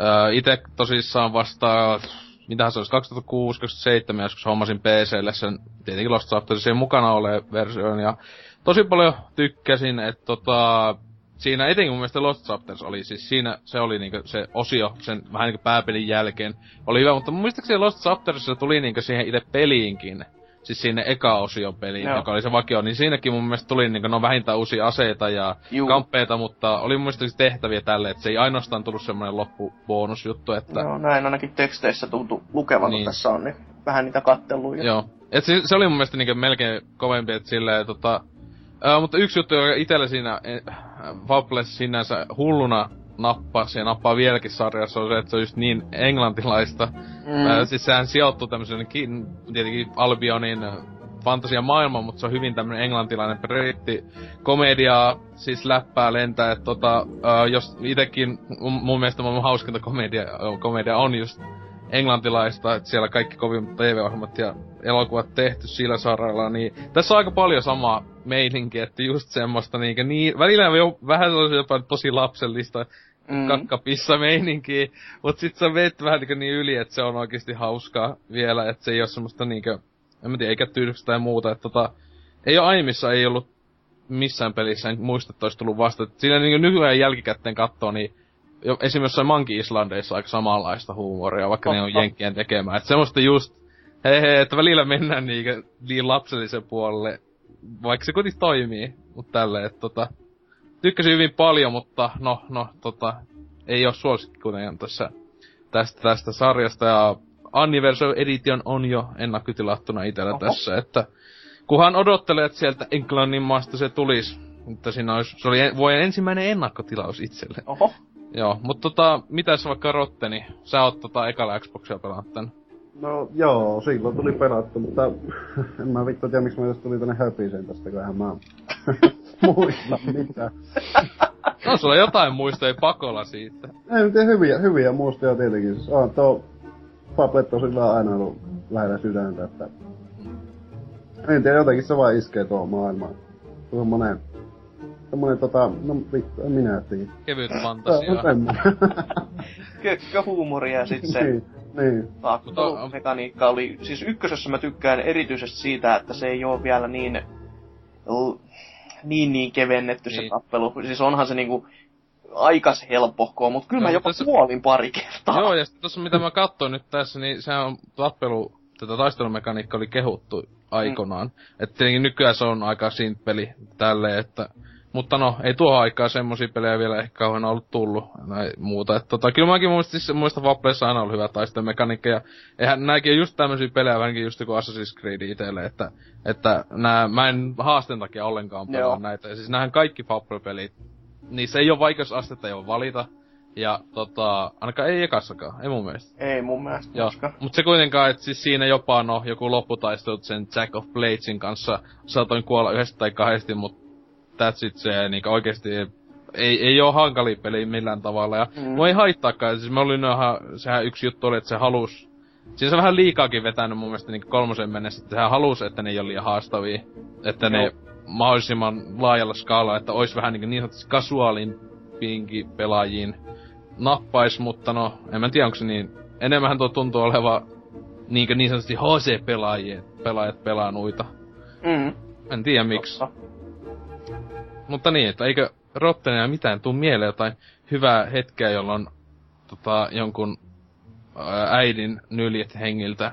äh, itse tosissaan vasta, mitähän se olisi, 2006, 2007 joskus hommasin PClle sen, tietenkin Lost Chaptersin mukana ole versioon, ja tosi paljon tykkäsin, että tota, siinä etenkin mun mielestä Lost Chapters oli, siis siinä se oli niinku se osio sen vähän niinku pääpelin jälkeen, oli hyvä, mutta mun mielestä Lost Chaptersissa tuli niinku siihen itse peliinkin siis sinne eka osion peliin, Joo. joka oli se vakio, niin siinäkin mun mielestä tuli niin no vähintään uusia aseita ja Juu. kamppeita, mutta oli mun mielestä tehtäviä tälle, että se ei ainoastaan tullut semmoinen loppubonusjuttu, että... Joo, näin ainakin teksteissä tuntuu lukevan, niin. tässä on, niin vähän niitä katteluja. Joo. Et se, se oli mun mielestä niin melkein kovempi, että silleen, tota... Mutta yksi juttu, joka itsellä siinä Fable sinänsä hulluna nappasi ja nappaa vieläkin sarjassa on se, että se on just niin englantilaista. Mm. Ää, siis sehän sijoittuu tämmöisen tietenkin Albionin fantasia maailma, mutta se on hyvin tämmönen englantilainen britti komedia, siis läppää lentää, että tota, jos itekin mun mielestä mun hauskinta komedia, komedia on just englantilaista, että siellä kaikki kovimmat TV-ohjelmat ja elokuvat tehty sillä saralla, niin tässä on aika paljon samaa meininki, että just semmoista niinkä niin, välillä on jo vähän jopa tosi lapsellista mm. kakkapissa meininki, mut sit sä vet vähän niin, niin yli, että se on oikeasti hauskaa vielä, että se ei oo semmoista niinkö, en mä tiedä, eikä tyydystä tai muuta, että tota, ei oo aiemmissa ei ollut missään pelissä, en muista, että olisi tullut vasta. Siinä niin nykyään jälkikäteen katsoo, niin jo, esimerkiksi Monkey Islandeissa aika samanlaista huumoria, vaikka oh, ne on oh. jenkkien tekemään. Että semmoista just, hei hei, että välillä mennään niin, niin lapsellisen puolelle, vaikka se kuitenkin toimii, mutta tälleen, että tota, tykkäsin hyvin paljon, mutta no, no, tota, ei ole suosikki kuitenkaan tässä, tästä, tästä sarjasta. Ja Anniversary Edition on jo ennakkotilattuna itellä Oho. tässä, että kunhan odottelee, että sieltä Englannin maasta se tulisi. Mutta siinä olisi, se oli vuoden ensimmäinen ennakkotilaus itselle. Oho. Joo, mutta tota, mitäs vaikka Rotte, niin sä oot tota ekalla Xboxia pelannut tän? No joo, silloin tuli pelattu, mutta en mä vittu tiedä miksi mä tuli tänne höpiseen tästä, kun mä muista mitään. No sulla jotain muistoja pakolla siitä. Ei nyt hyviä, hyviä muistoja tietenkin. Siis on tuo Fable tosiaan aina ollut lähellä sydäntä, että... En tiedä, jotenkin se vaan iskee tuo maailmaan. Semmonen... Semmonen tota... No vittu, en minä tiedä. Kevyt fantasia. Kökköhuumoria sit se. niin. Niin. Tappelumekaniikka oli, siis ykkösessä mä tykkään erityisesti siitä, että se ei ole vielä niin, niin, niin kevennetty niin. se tappelu. Siis onhan se niinku aikas helpohkoa, mutta kyllä no, mä jopa tässä... kuolin pari kertaa. Joo, ja sitten tuossa mitä mä katsoin nyt tässä, niin se on tappelu, tätä taistelumekaniikka oli kehuttu aikonaan. Mm. Että tietenkin nykyään se on aika simppeli tälleen, että mutta no, ei tuo aikaa semmosia pelejä vielä ehkä kauhean ollut tullut näin muuta. Et tota, kyllä mäkin muistin, muista Fableissa aina ollut hyvä taistelumekaniikka ja eihän nämäkin just tämmösiä pelejä vähänkin just kuin Assassin's Creed itelle, että, että nää, mä en haasten takia ollenkaan pelaa Joo. näitä. Ja siis näähän kaikki Fable-pelit, niissä ei ole vaikeusastetta jo valita. Ja tota, ainakaan ei ekassakaan, ei mun mielestä. Ei mun mielestä, Joo. Mut se kuitenkaan, että siis siinä jopa no, joku lopputaistelut sen Jack of Bladesin kanssa saatoin kuolla yhdessä tai kahdesti, mut that's it, se niin oikeesti ei, ei oo hankali peli millään tavalla. Ja mm. mua ei haittaakaan. Siis mä olin ihan, sehän yksi juttu oli, että se halus Siis se on vähän liikaakin vetänyt mun mielestä niin kolmosen mennessä, että sehän halusi, että ne ei ole liian haastavia. Että no. ne mahdollisimman laajalla skaalalla, että olisi vähän niin, niin sanotusti kasuaalimpiinkin pelaajiin nappais, mutta no, en mä tiedä onko se niin. Enemmän tuo tuntuu oleva niin, niin sanotusti HC-pelaajien pelaajat pelaa noita. Mm. En tiedä miksi. Mutta niin, että eikö Rottenea mitään tuu mieleen jotain hyvää hetkeä, jolloin tota, jonkun äidin nyljet hengiltä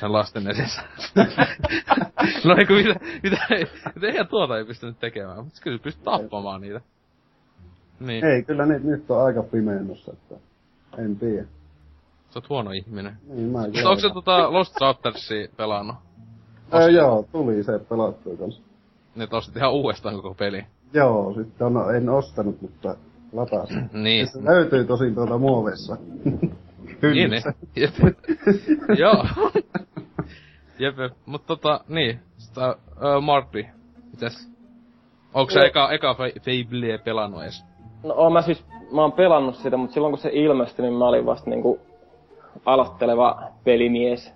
sen lasten edessä. no eikö mitä, mitä, mitä eihän tuota ei pystynyt tekemään, mutta kyllä pystyt tappamaan niitä. Niin. Ei, kyllä nyt, nyt on aika pimennossa, että en tiedä. Sä oot huono ihminen. Niin, mä Mutta onko se tota Lost Chaptersia pelannut? Ää, joo, tuli se pelattua kanssa. Nyt ostit ihan uudestaan koko peli. Joo, sitten on, en ostanut, mutta latasin. niin. Se löytyy tosin tuolta muovessa. niin, niin. Joo. Jep, mutta tota, niin. Sitä, uh, Marty, mitäs? Onko se eka, eka Fableä pelannut edes? No oon mä siis, mä oon pelannut sitä, mutta silloin kun se ilmestyi, niin mä olin vasta niinku aloitteleva pelimies.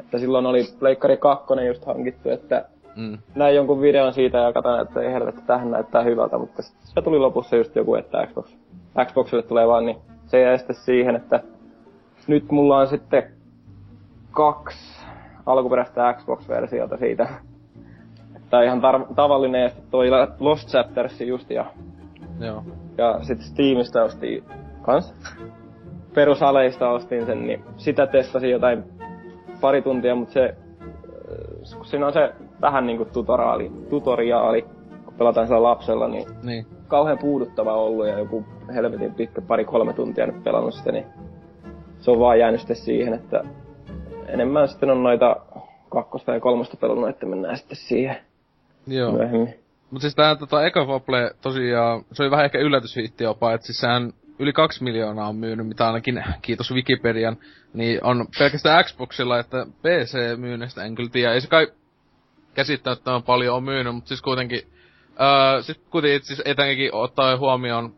Että silloin oli Pleikkari 2 just hankittu, että mm. näin jonkun videon siitä ja katsoin, että ei helvetti, tähän näyttää hyvältä, mutta se tuli lopussa just joku, että Xbox, Xboxille tulee vaan, niin se jäi sitten siihen, että nyt mulla on sitten kaksi alkuperäistä Xbox-versiota siitä. Että ihan tar- tavallinen, ja toi Lost Chapters just ja... Joo. Ja sitten Steamista ostin kans. Perusaleista ostin sen, niin sitä testasin jotain pari tuntia, mutta se... Kun siinä on se vähän niinku tutoriaali, tutoriaali, kun pelataan sillä lapsella, niin, niin. kauhean puuduttava ollut ja joku helvetin pitkä pari-kolme tuntia nyt pelannut sitä, niin se on vaan jäänyt sitten siihen, että enemmän sitten on noita kakkosta ja kolmosta pelannut, että mennään sitten siihen Joo. myöhemmin. Mutta siis tää tota, Eka Fable tosiaan, se oli vähän ehkä yllätyshiitti jopa, että siis sehän yli kaksi miljoonaa on myynyt, mitä ainakin, kiitos Wikipedian, niin on pelkästään Xboxilla, että PC-myynnistä en kyllä tiedä. Ei se kai käsittämättömän paljon on myynyt, mutta siis kuitenkin, öö, siis kuitenkin siis etenkin ottaa huomioon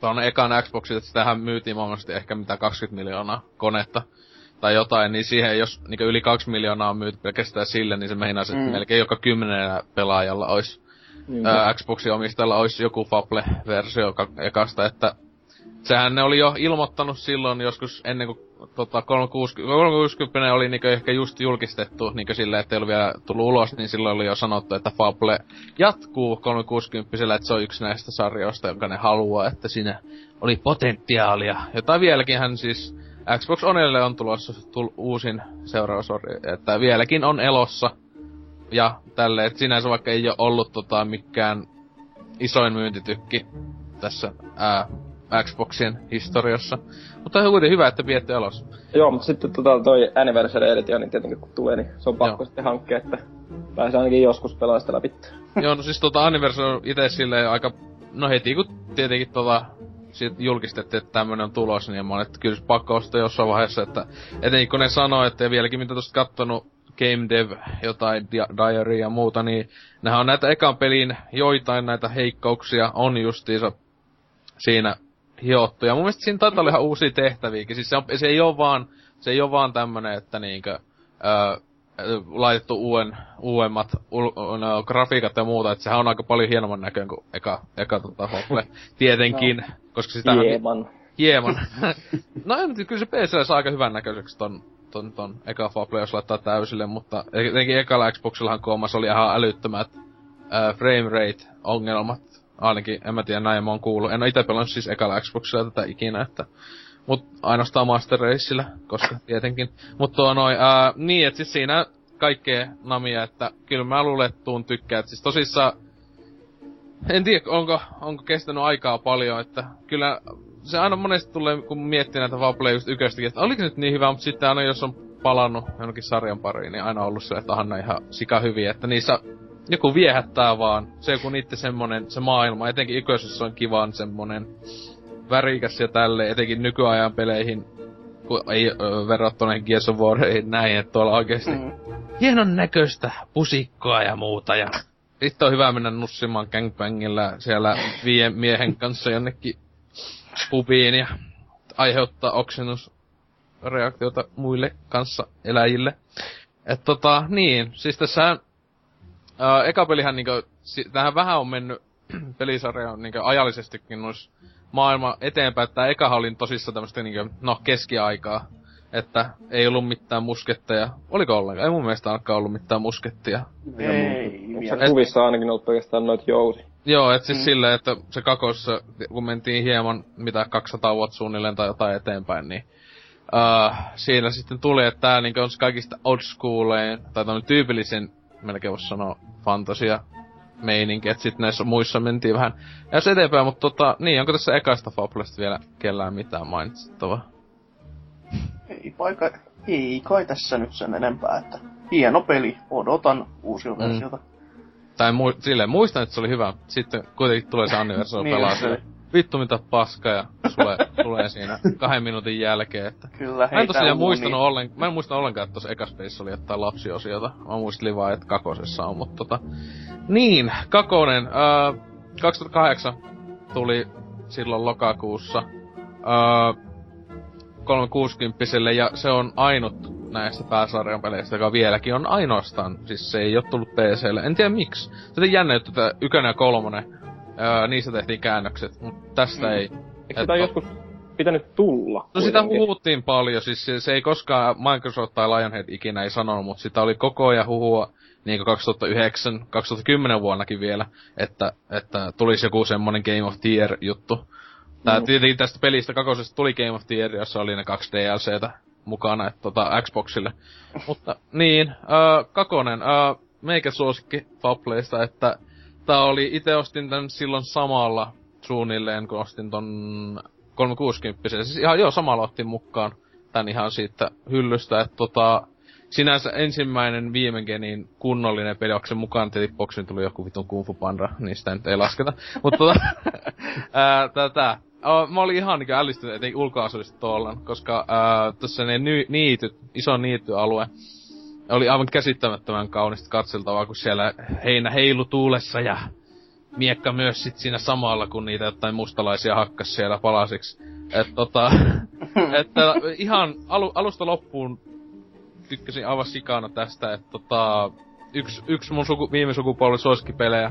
tuon ekan Xboxin, että sitähän myytiin mahdollisesti ehkä mitä 20 miljoonaa konetta tai jotain, niin siihen jos niin yli 2 miljoonaa on myyty pelkästään sille, niin se meinaisi, että mm. melkein joka kymmenenä pelaajalla olisi, mm. ää, Xboxin omistajalla olisi joku Fable-versio ekasta, että sehän ne oli jo ilmoittanut silloin joskus ennen kuin tota, 360, 360 oli niinku ehkä just julkistettu niinku silleen, että ei ollut vielä tullut ulos, niin silloin oli jo sanottu, että Fable jatkuu 360 että se on yksi näistä sarjoista, jonka ne haluaa, että siinä oli potentiaalia. Jota vieläkin hän siis Xbox Onelle on tulossa tul, uusin seuraava sori, että vieläkin on elossa. Ja tälle, että sinänsä vaikka ei ole ollut tota mikään isoin myyntitykki tässä ää, Xboxin historiassa. Mutta on kuitenkin hyvä, että pidätte elossa. Joo, mutta sitten tota, toi Anniversary Edition, niin tietenkin kun tulee, niin se on pakko Joo. sitten hankkia, että pääsee ainakin joskus pelaa sitä läpi. Joo, no siis tota Anniversary on itse silleen aika... No heti kun tietenkin tota sit julkistettiin, että tämmönen on tulos, niin mä olin, että kyllä pakko ostaa jossain vaiheessa, että etenkin kun ne sanoo, että vieläkin mitä tosta kattonut Game Dev, jotain di- Diary ja muuta, niin nehän on näitä ekan pelin joitain näitä heikkouksia on justiinsa siinä hiottu. Ja mun mielestä siinä taitaa olla ihan uusia tehtäviäkin. Siis se, on, se ei ole vaan, se ei ole vaan tämmönen, että niinkö, öö, laitettu uuden, uudemmat ul, no, grafiikat ja muuta, että sehän on aika paljon hienomman näköinen kuin eka, eka tota, Hople. Tietenkin, no. koska sitä hieman. no en, kyllä se PC saa aika hyvän näköiseksi ton, ton, ton eka Fable, jos laittaa täysille, mutta etenkin ekalla Xboxillahan koomassa oli ihan älyttömät äh, frame rate ongelmat. Ainakin, en mä tiedä, näin mä oon kuullut. En oo ite pelannut siis ekalla Xboxilla tätä ikinä, että Mut ainoastaan Master Raceillä, koska tietenkin. Mutta tuo noin, ää, niin, että siis siinä kaikkea namia, että kyllä mä luulen, että tuun tykkää. Et siis tosissaan, en tiedä, onko, onko kestänyt aikaa paljon, että kyllä se aina monesti tulee, kun miettii näitä Fable just yköstäkin, että oliko nyt niin hyvä, mutta sitten aina jos on palannut jonnekin sarjan pariin, niin aina ollut se, että on ihan sika hyviä, että niissä joku viehättää vaan. Se joku niitte semmonen, se maailma, etenkin yköisessä on kivan semmonen värikäs ja tälle, etenkin nykyajan peleihin, kun ei ö, verrattuna Gears of Wareihin näin, että tuolla oikeesti mm. hienon näköistä pusikkoa ja muuta ja sitten on hyvä mennä nussimaan gangbangilla siellä viien miehen kanssa jonnekin pubiin ja aiheuttaa oksennusreaktiota muille kanssa eläjille. Et tota, niin, siis tässä äh, eka pelihän niinku, si- tähän vähän on mennyt pelisarja on niinku ajallisestikin nois maailma eteenpäin, että eka oli tosissa tämmöstä niinku, no keskiaikaa. Että ei ollut mitään musketteja. Oliko ollenkaan? Ei mun mielestä ainakaan ollut mitään muskettia. Ei, Onko se kuvissa ainakin ollut pelkästään noit jousi? Joo, et siis mm. silleen, että se kakossa, kun mentiin hieman, mitä 200 vuotta suunnilleen tai jotain eteenpäin, niin uh, siinä sitten tuli, että tää niin on kaikista old schoolein, tai tämmönen tyypillisen, melkein voisi sanoa, fantasia meininki, että sitten näissä muissa mentiin vähän ja eteenpäin, mutta tota, niin, onko tässä ekasta Fablesta vielä kellään mitään mainitsittavaa? Ei paikka, ei kai tässä nyt sen enempää, että hieno peli, odotan uusia mm. versiota. Tai mu- silleen, muistan, että se oli hyvä. Sitten kuitenkin tulee se anniversary niin, pelaa se. Vittu mitä paska ja sulle, tulee siinä kahden minuutin jälkeen. Että... Kyllä, Mä en tosiaan muistanut ollen, mä en muistanut ollenkaan, että tuossa ekas oli jotain lapsiosiota. Mä muistelin vaan, että kakosessa on, mutta tota... Niin, kakonen. Äh, 2008 tuli silloin lokakuussa. Äh, 360 ja se on ainut näistä pääsarjan peleistä, joka vieläkin on ainoastaan, siis se ei ole tullut PClle. En tiedä miksi. On jännä, että ykönen ja kolmonen, öö, niistä tehtiin käännökset, mutta tästä mm. ei. Eikö sitä joskus pitänyt tulla? No kuitenkin? sitä huhuttiin paljon, siis se, se ei koskaan Microsoft tai Lionhead ikinä ei sanonut, mutta sitä oli koko ajan huhua niin 2009, 2010 vuonnakin vielä, että, että tulisi joku semmonen Game of the juttu. Tää mm. tietenkin tästä pelistä kakosesta tuli Game of the Year, jossa oli ne kaksi DLCtä mukana, että tota Xboxille. Mutta niin, äh, kakonen, äh, meikä suosikki Fableista, että tää oli, itse ostin tän silloin samalla suunnilleen, kun ostin ton 360 Siis ihan joo, samalla ottin mukaan tän ihan siitä hyllystä, että tota, sinänsä ensimmäinen viime genin kunnollinen peli, onko se mukaan tietenkin boxin tuli joku vitun Kung Fu Panda, niin sitä nyt ei lasketa. Mutta tota, ää, tätä, mä olin ihan niinku ällistynyt etenkin ulkoasuudesta tuolla, koska tuossa ne ny, niityt, iso niityalue, oli aivan käsittämättömän kaunista katseltavaa, kun siellä heinä heilu tuulessa ja miekka myös sit siinä samalla, kun niitä jotain mustalaisia hakkas siellä palasiksi. Et tota, että ihan alu, alusta loppuun tykkäsin aivan sikana tästä, että tota, yksi, yksi mun suku, viime sukupolven suosikkipelejä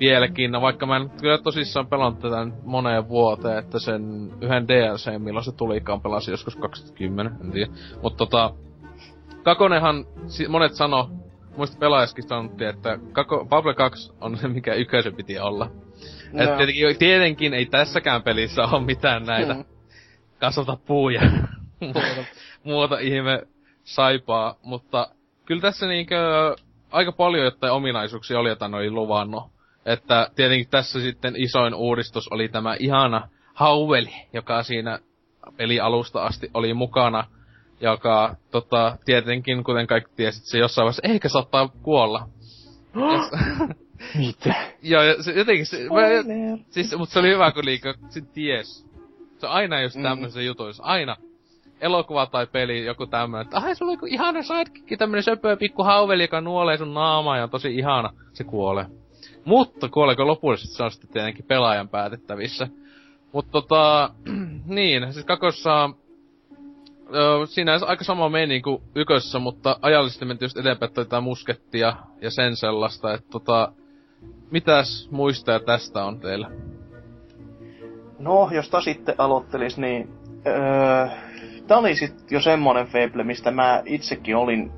vieläkin, no vaikka mä en kyllä tosissaan pelannut tätä moneen vuoteen, että sen yhden DLC, milloin se tulikaan, pelasin joskus 2010, en tiedä. Mutta tota, Kakonenhan, monet sano, muista pelaajaskin sanottiin, että Kako, Pablo 2 on se, mikä yköisen piti olla. No. Et tietenkin, tietenkin ei tässäkään pelissä ole mitään näitä mm. kasvata puuja muuta, muuta ihme saipaa, mutta kyllä tässä niinkö aika paljon jotain ominaisuuksia oli, joita ne oli luvannut. Että tietenkin tässä sitten isoin uudistus oli tämä ihana Hauveli, joka siinä pelialusta asti oli mukana, joka tota, tietenkin, kuten kaikki tiesit, se jossain vaiheessa ehkä saattaa kuolla. Mitä? Joo, ja se, jotenkin se, mä, siis, mutta se oli hyvä, kun liikaa se ties. Se aina just tämmöisen mm. jutuissa, aina elokuva tai peli, joku tämmönen, että ai sulla on joku ihana sidekick, tämmönen söpöä pikku hauveli, joka nuolee sun naamaa ja on tosi ihana, se kuolee. Mutta kuoleeko lopullisesti, se on sitten tietenkin pelaajan päätettävissä. Mutta tota, niin, siis kakossa Öö, siinä aika sama meni kuin ykössä, mutta ajallisesti mentiin just eteenpäin tätä muskettia ja sen sellaista, että tota, mitäs muistoja tästä on teillä? No, jos sitten aloittelis, niin... Öö, tää oli sit jo semmonen Fable, mistä mä itsekin olin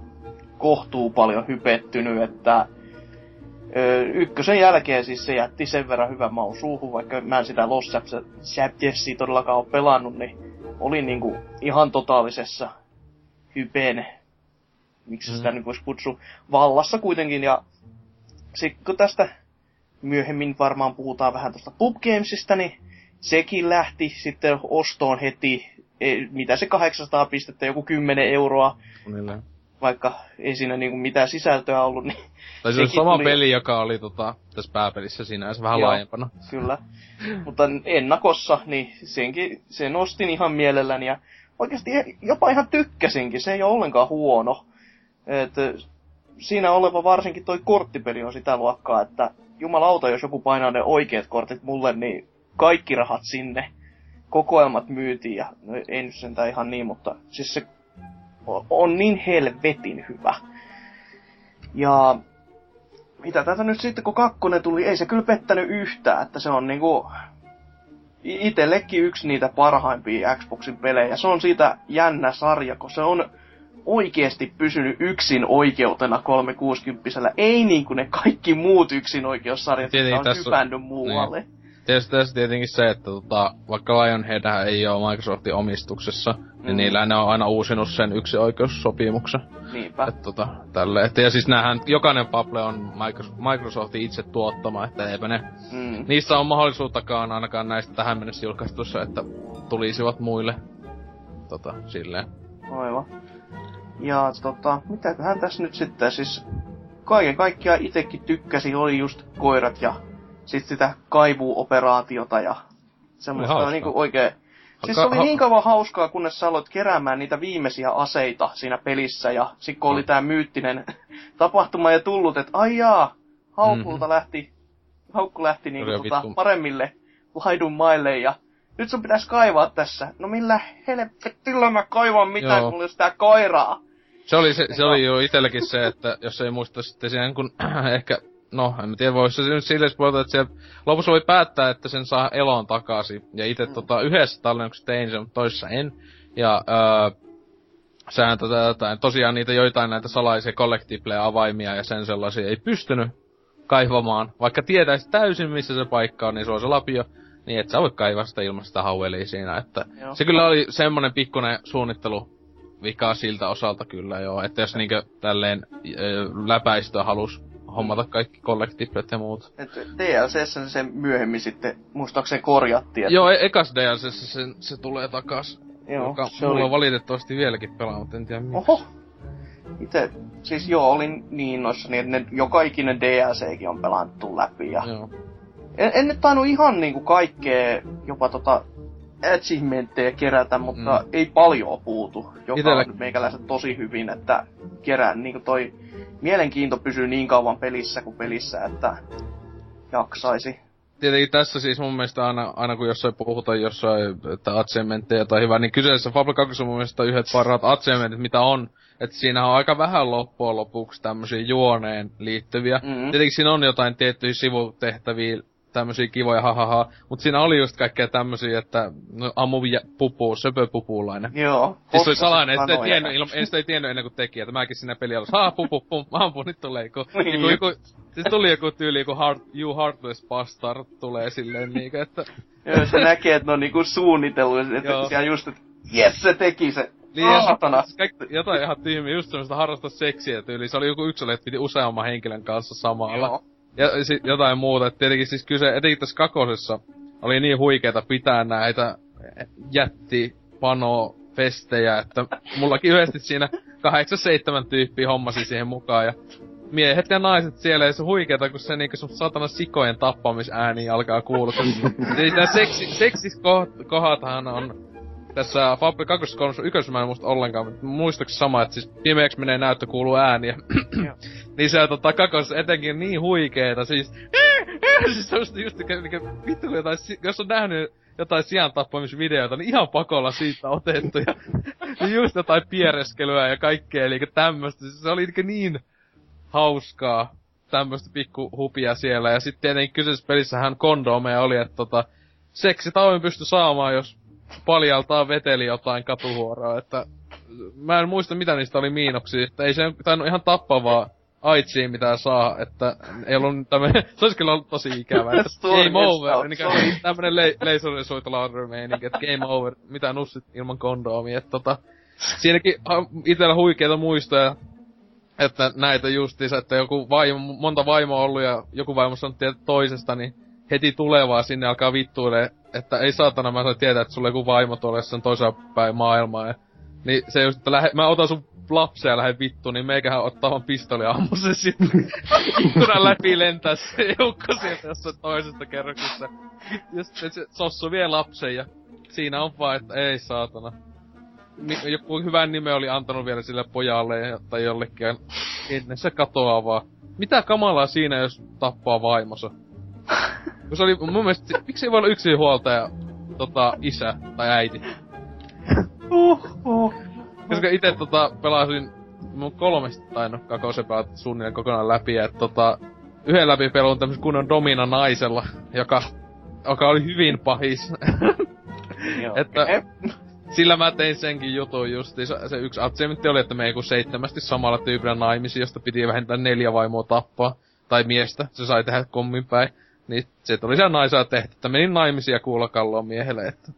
kohtuu paljon hypettynyt, että öö, ykkösen jälkeen siis se jätti sen verran hyvän maun suuhun, vaikka mä en sitä Lost Chaptersia todellakaan ole pelannut, niin olin niinku ihan totaalisessa hypen, miksi mm. sitä nyt voisi kutsua, vallassa kuitenkin, ja sitten kun tästä myöhemmin varmaan puhutaan vähän tuosta Pub Gamesista, niin sekin lähti sitten ostoon heti, e, mitä se 800 pistettä, joku 10 euroa. Suunnilleen. Vaikka ei siinä niinku mitään sisältöä ollut, niin... Tai se oli sama tuli... peli, joka oli tota, tässä pääpelissä sinänsä vähän Joo, laajempana. Kyllä. Mutta ennakossa, niin senkin, sen ostin ihan mielelläni ja oikeasti jopa ihan tykkäsinkin, se ei ole ollenkaan huono. Et, siinä oleva varsinkin toi korttipeli on sitä luokkaa, että jumalauta, jos joku painaa ne oikeat kortit mulle, niin kaikki rahat sinne. Kokoelmat myytiin ja no, ei nyt sentään ihan niin, mutta siis se on niin helvetin hyvä. Ja mitä tätä nyt sitten, kun kakkonen tuli, ei se kyllä pettänyt yhtään, että se on niinku itellekin yksi niitä parhaimpia Xboxin pelejä. Se on siitä jännä sarja, kun se on oikeasti pysynyt yksin oikeutena 360 Ei niin kuin ne kaikki muut yksin oikeussarjat, jotka on tässä, hypännyt muualle. Niin. Tietysti tässä tietenkin se, että tota, vaikka Lionhead ei ole Microsoftin omistuksessa, niin mm. niin niillä ne on aina uusinut sen yksi oikeussopimuksen. Niinpä. Et, tota, tälle. Et, ja siis näähän, jokainen Pable on Microsoftin itse tuottama, että eipä ne, mm. niissä on mahdollisuuttakaan ainakaan näistä tähän mennessä julkaistussa, että tulisivat muille tota, silleen. Aivan. Ja tota, mitäköhän tässä nyt sitten siis kaiken kaikkiaan itekin tykkäsi, oli just koirat ja sit sitä kaivuoperaatiota ja semmoista. Niinku oikein... Siis se oli niin kauan hauskaa, kunnes sä aloit keräämään niitä viimeisiä aseita siinä pelissä, ja sitten kun oli tää myyttinen tapahtuma ja tullut, että ai jaa, haukulta mm-hmm. lähti, haukku lähti niinku tota, paremmille laidun maille, ja nyt sun pitäisi kaivaa tässä. No millä helvetillä mä kaivan mitään, kun sitä koiraa. Se oli, se, se oli jo itselläkin se, että jos ei muista sitten siihen, kun ehkä no, en tiedä, voisi se nyt silleen spoilata, että siellä lopussa voi päättää, että sen saa elon takaisin. Ja itse mm. tota, yhdessä tallennuksessa tein sen, mutta toisessa en. Ja öö, sehän tota, jotain, tosiaan niitä joitain näitä salaisia collectible-avaimia ja sen sellaisia ei pystynyt kaivamaan. Vaikka tietäisi täysin, missä se paikka on, niin se on se lapio. Niin et sä voi kaivaa sitä ilman sitä hauelia siinä. Että Joo. se kyllä oli semmonen pikkunen suunnittelu vika siltä osalta kyllä joo. Että jos niinkö tälleen läpäistöä halus hommata kaikki kollektiivit ja muut. Et DLCssä se myöhemmin sitten muistaakseni korjattiin. Että... Joo, e- ekas DLCssä se, se tulee takas. Joo, joka se mulla oli... on valitettavasti vieläkin pelaa, mutta en tiedä miksi. Oho! Itse, siis joo, olin niin noissa, niin että ne, joka ikinen DLCkin on pelannut läpi. Ja... Joo. En, en nyt tainnut ihan niinku kaikkea, jopa tota achievementteja kerätä, mutta mm. ei paljon puutu, joka Itellä... on meikäläiset tosi hyvin, että kerään niinku toi mielenkiinto pysyy niin kauan pelissä kuin pelissä, että jaksaisi. Tietenkin tässä siis mun mielestä aina, aina kun jossain puhutaan jossain, että achievementteja tai hyvä, niin kyseessä Fable 2 on mun mielestä yhdet parhaat achievementit, mitä on. Että siinä on aika vähän loppujen lopuksi tämmöisiä juoneen liittyviä. Mm-hmm. Tietenkin siinä on jotain tiettyjä sivutehtäviä tämmösiä kivoja hahaha. Mut siinä oli just kaikkea tämmösiä, että no, ammu ja pupu, söpöpupulainen. Joo. Siis se oli salainen, että ei tiennyt, ilma, ei sitä ei tiennyt ennen kuin teki, että mäkin siinä peli alussa, haa pupu, pum, ampu, nyt tulee joku, niin. joku, joku, siis tuli joku tyyli, joku heart, you heartless bastard tulee silleen niinku, että... Joo, se näkee, että ne on niinku suunnitellut, että siellä just, että jes, se teki se. Niin, ja siis kaikki, jotain ihan tyhmiä, just semmoista harrasta seksiä tyyli. Se oli joku yksilö, että piti useamman henkilön kanssa samalla. Joo ja sit jotain muuta. Et tietenkin siis kyse, etenkin tässä kakosessa oli niin huikeeta pitää näitä jätti pano festejä, että mullakin yhdesti siinä kahdeksan seitsemän tyyppiä hommasi siihen mukaan ja miehet ja naiset siellä ei se huikeeta, kun se niinku sun satana sikojen tappamisääni alkaa kuulua. Eli tää seksi, seksis kohatahan on tässä Fable 2 3 1 mä en muista ollenkaan, mutta muistaakseni sama, että siis pimeäksi menee näyttö kuuluu ääniä. niin se tota kakos etenkin niin huikeeta, siis... siis semmoista just mikä vittu jotain, jos on nähnyt jotain sijan tappamisvideoita, niin ihan pakolla siitä otettu. Ja niin just jotain piereskelyä ja kaikkea, eli tämmöstä. Siis se oli niin hauskaa tämmöstä pikku hupia siellä. Ja sitten tietenkin kyseisessä pelissähän kondomeja oli, että tota, seksitauin pysty saamaan, jos paljaltaa veteli jotain katuhuoroa, että mä en muista mitä niistä oli miinoksia, että ei se tainnut ihan tappavaa aitsiin mitä saa, että ei ollut tämmönen, se olisi kyllä ollut tosi ikävä, että game over, niin tämmönen le- laserisuitalauderi että game over, mitä nussit ilman kondoomia, että tota, siinäkin itellä huikeita muistoja, että näitä justiinsa, että joku vaimo, monta vaimoa ollut ja joku vaimo sanottu toisesta, niin heti tulevaa sinne alkaa vittuille, että ei saatana mä saan tietää, että sulla joku vaimo tuolla jossain toisella päin maailmaa. Ja, niin se just, että lähe, mä otan sun lapsia ja lähden vittuun, niin meikähän ottaa vaan pistoli ammu se sitten. Ikkunan läpi lentää se joukko sieltä jossain toisesta kerroksessa. Ja sitten se sossu vie lapsen ja siinä on vaan, että ei saatana. Joku hyvän nimen oli antanut vielä sille pojalle tai jollekin. Ennen se katoaa vaan. Mitä kamalaa siinä, jos tappaa vaimosa? Kun se oli mun mielestä, miksi ei voi olla yksi huoltaja, tota, isä tai äiti? Uh. Koska itse tota, pelasin mun kolmesta tai no kakosepäät suunnilleen kokonaan läpi, ja tota, yhden läpi pelun tämmösen kunnon domina naisella, joka, joka oli hyvin pahis. että sillä mä tein senkin jutun justi. Se, yksi achievementti oli, että me ei kun seitsemästi samalla tyypillä naimisi, josta piti vähintään neljä vaimoa tappaa. Tai miestä, se sai tehdä kommin päin. Niin se tuli siellä naisaa tehty, että menin naimisia ja kuulokalloon miehelle, että...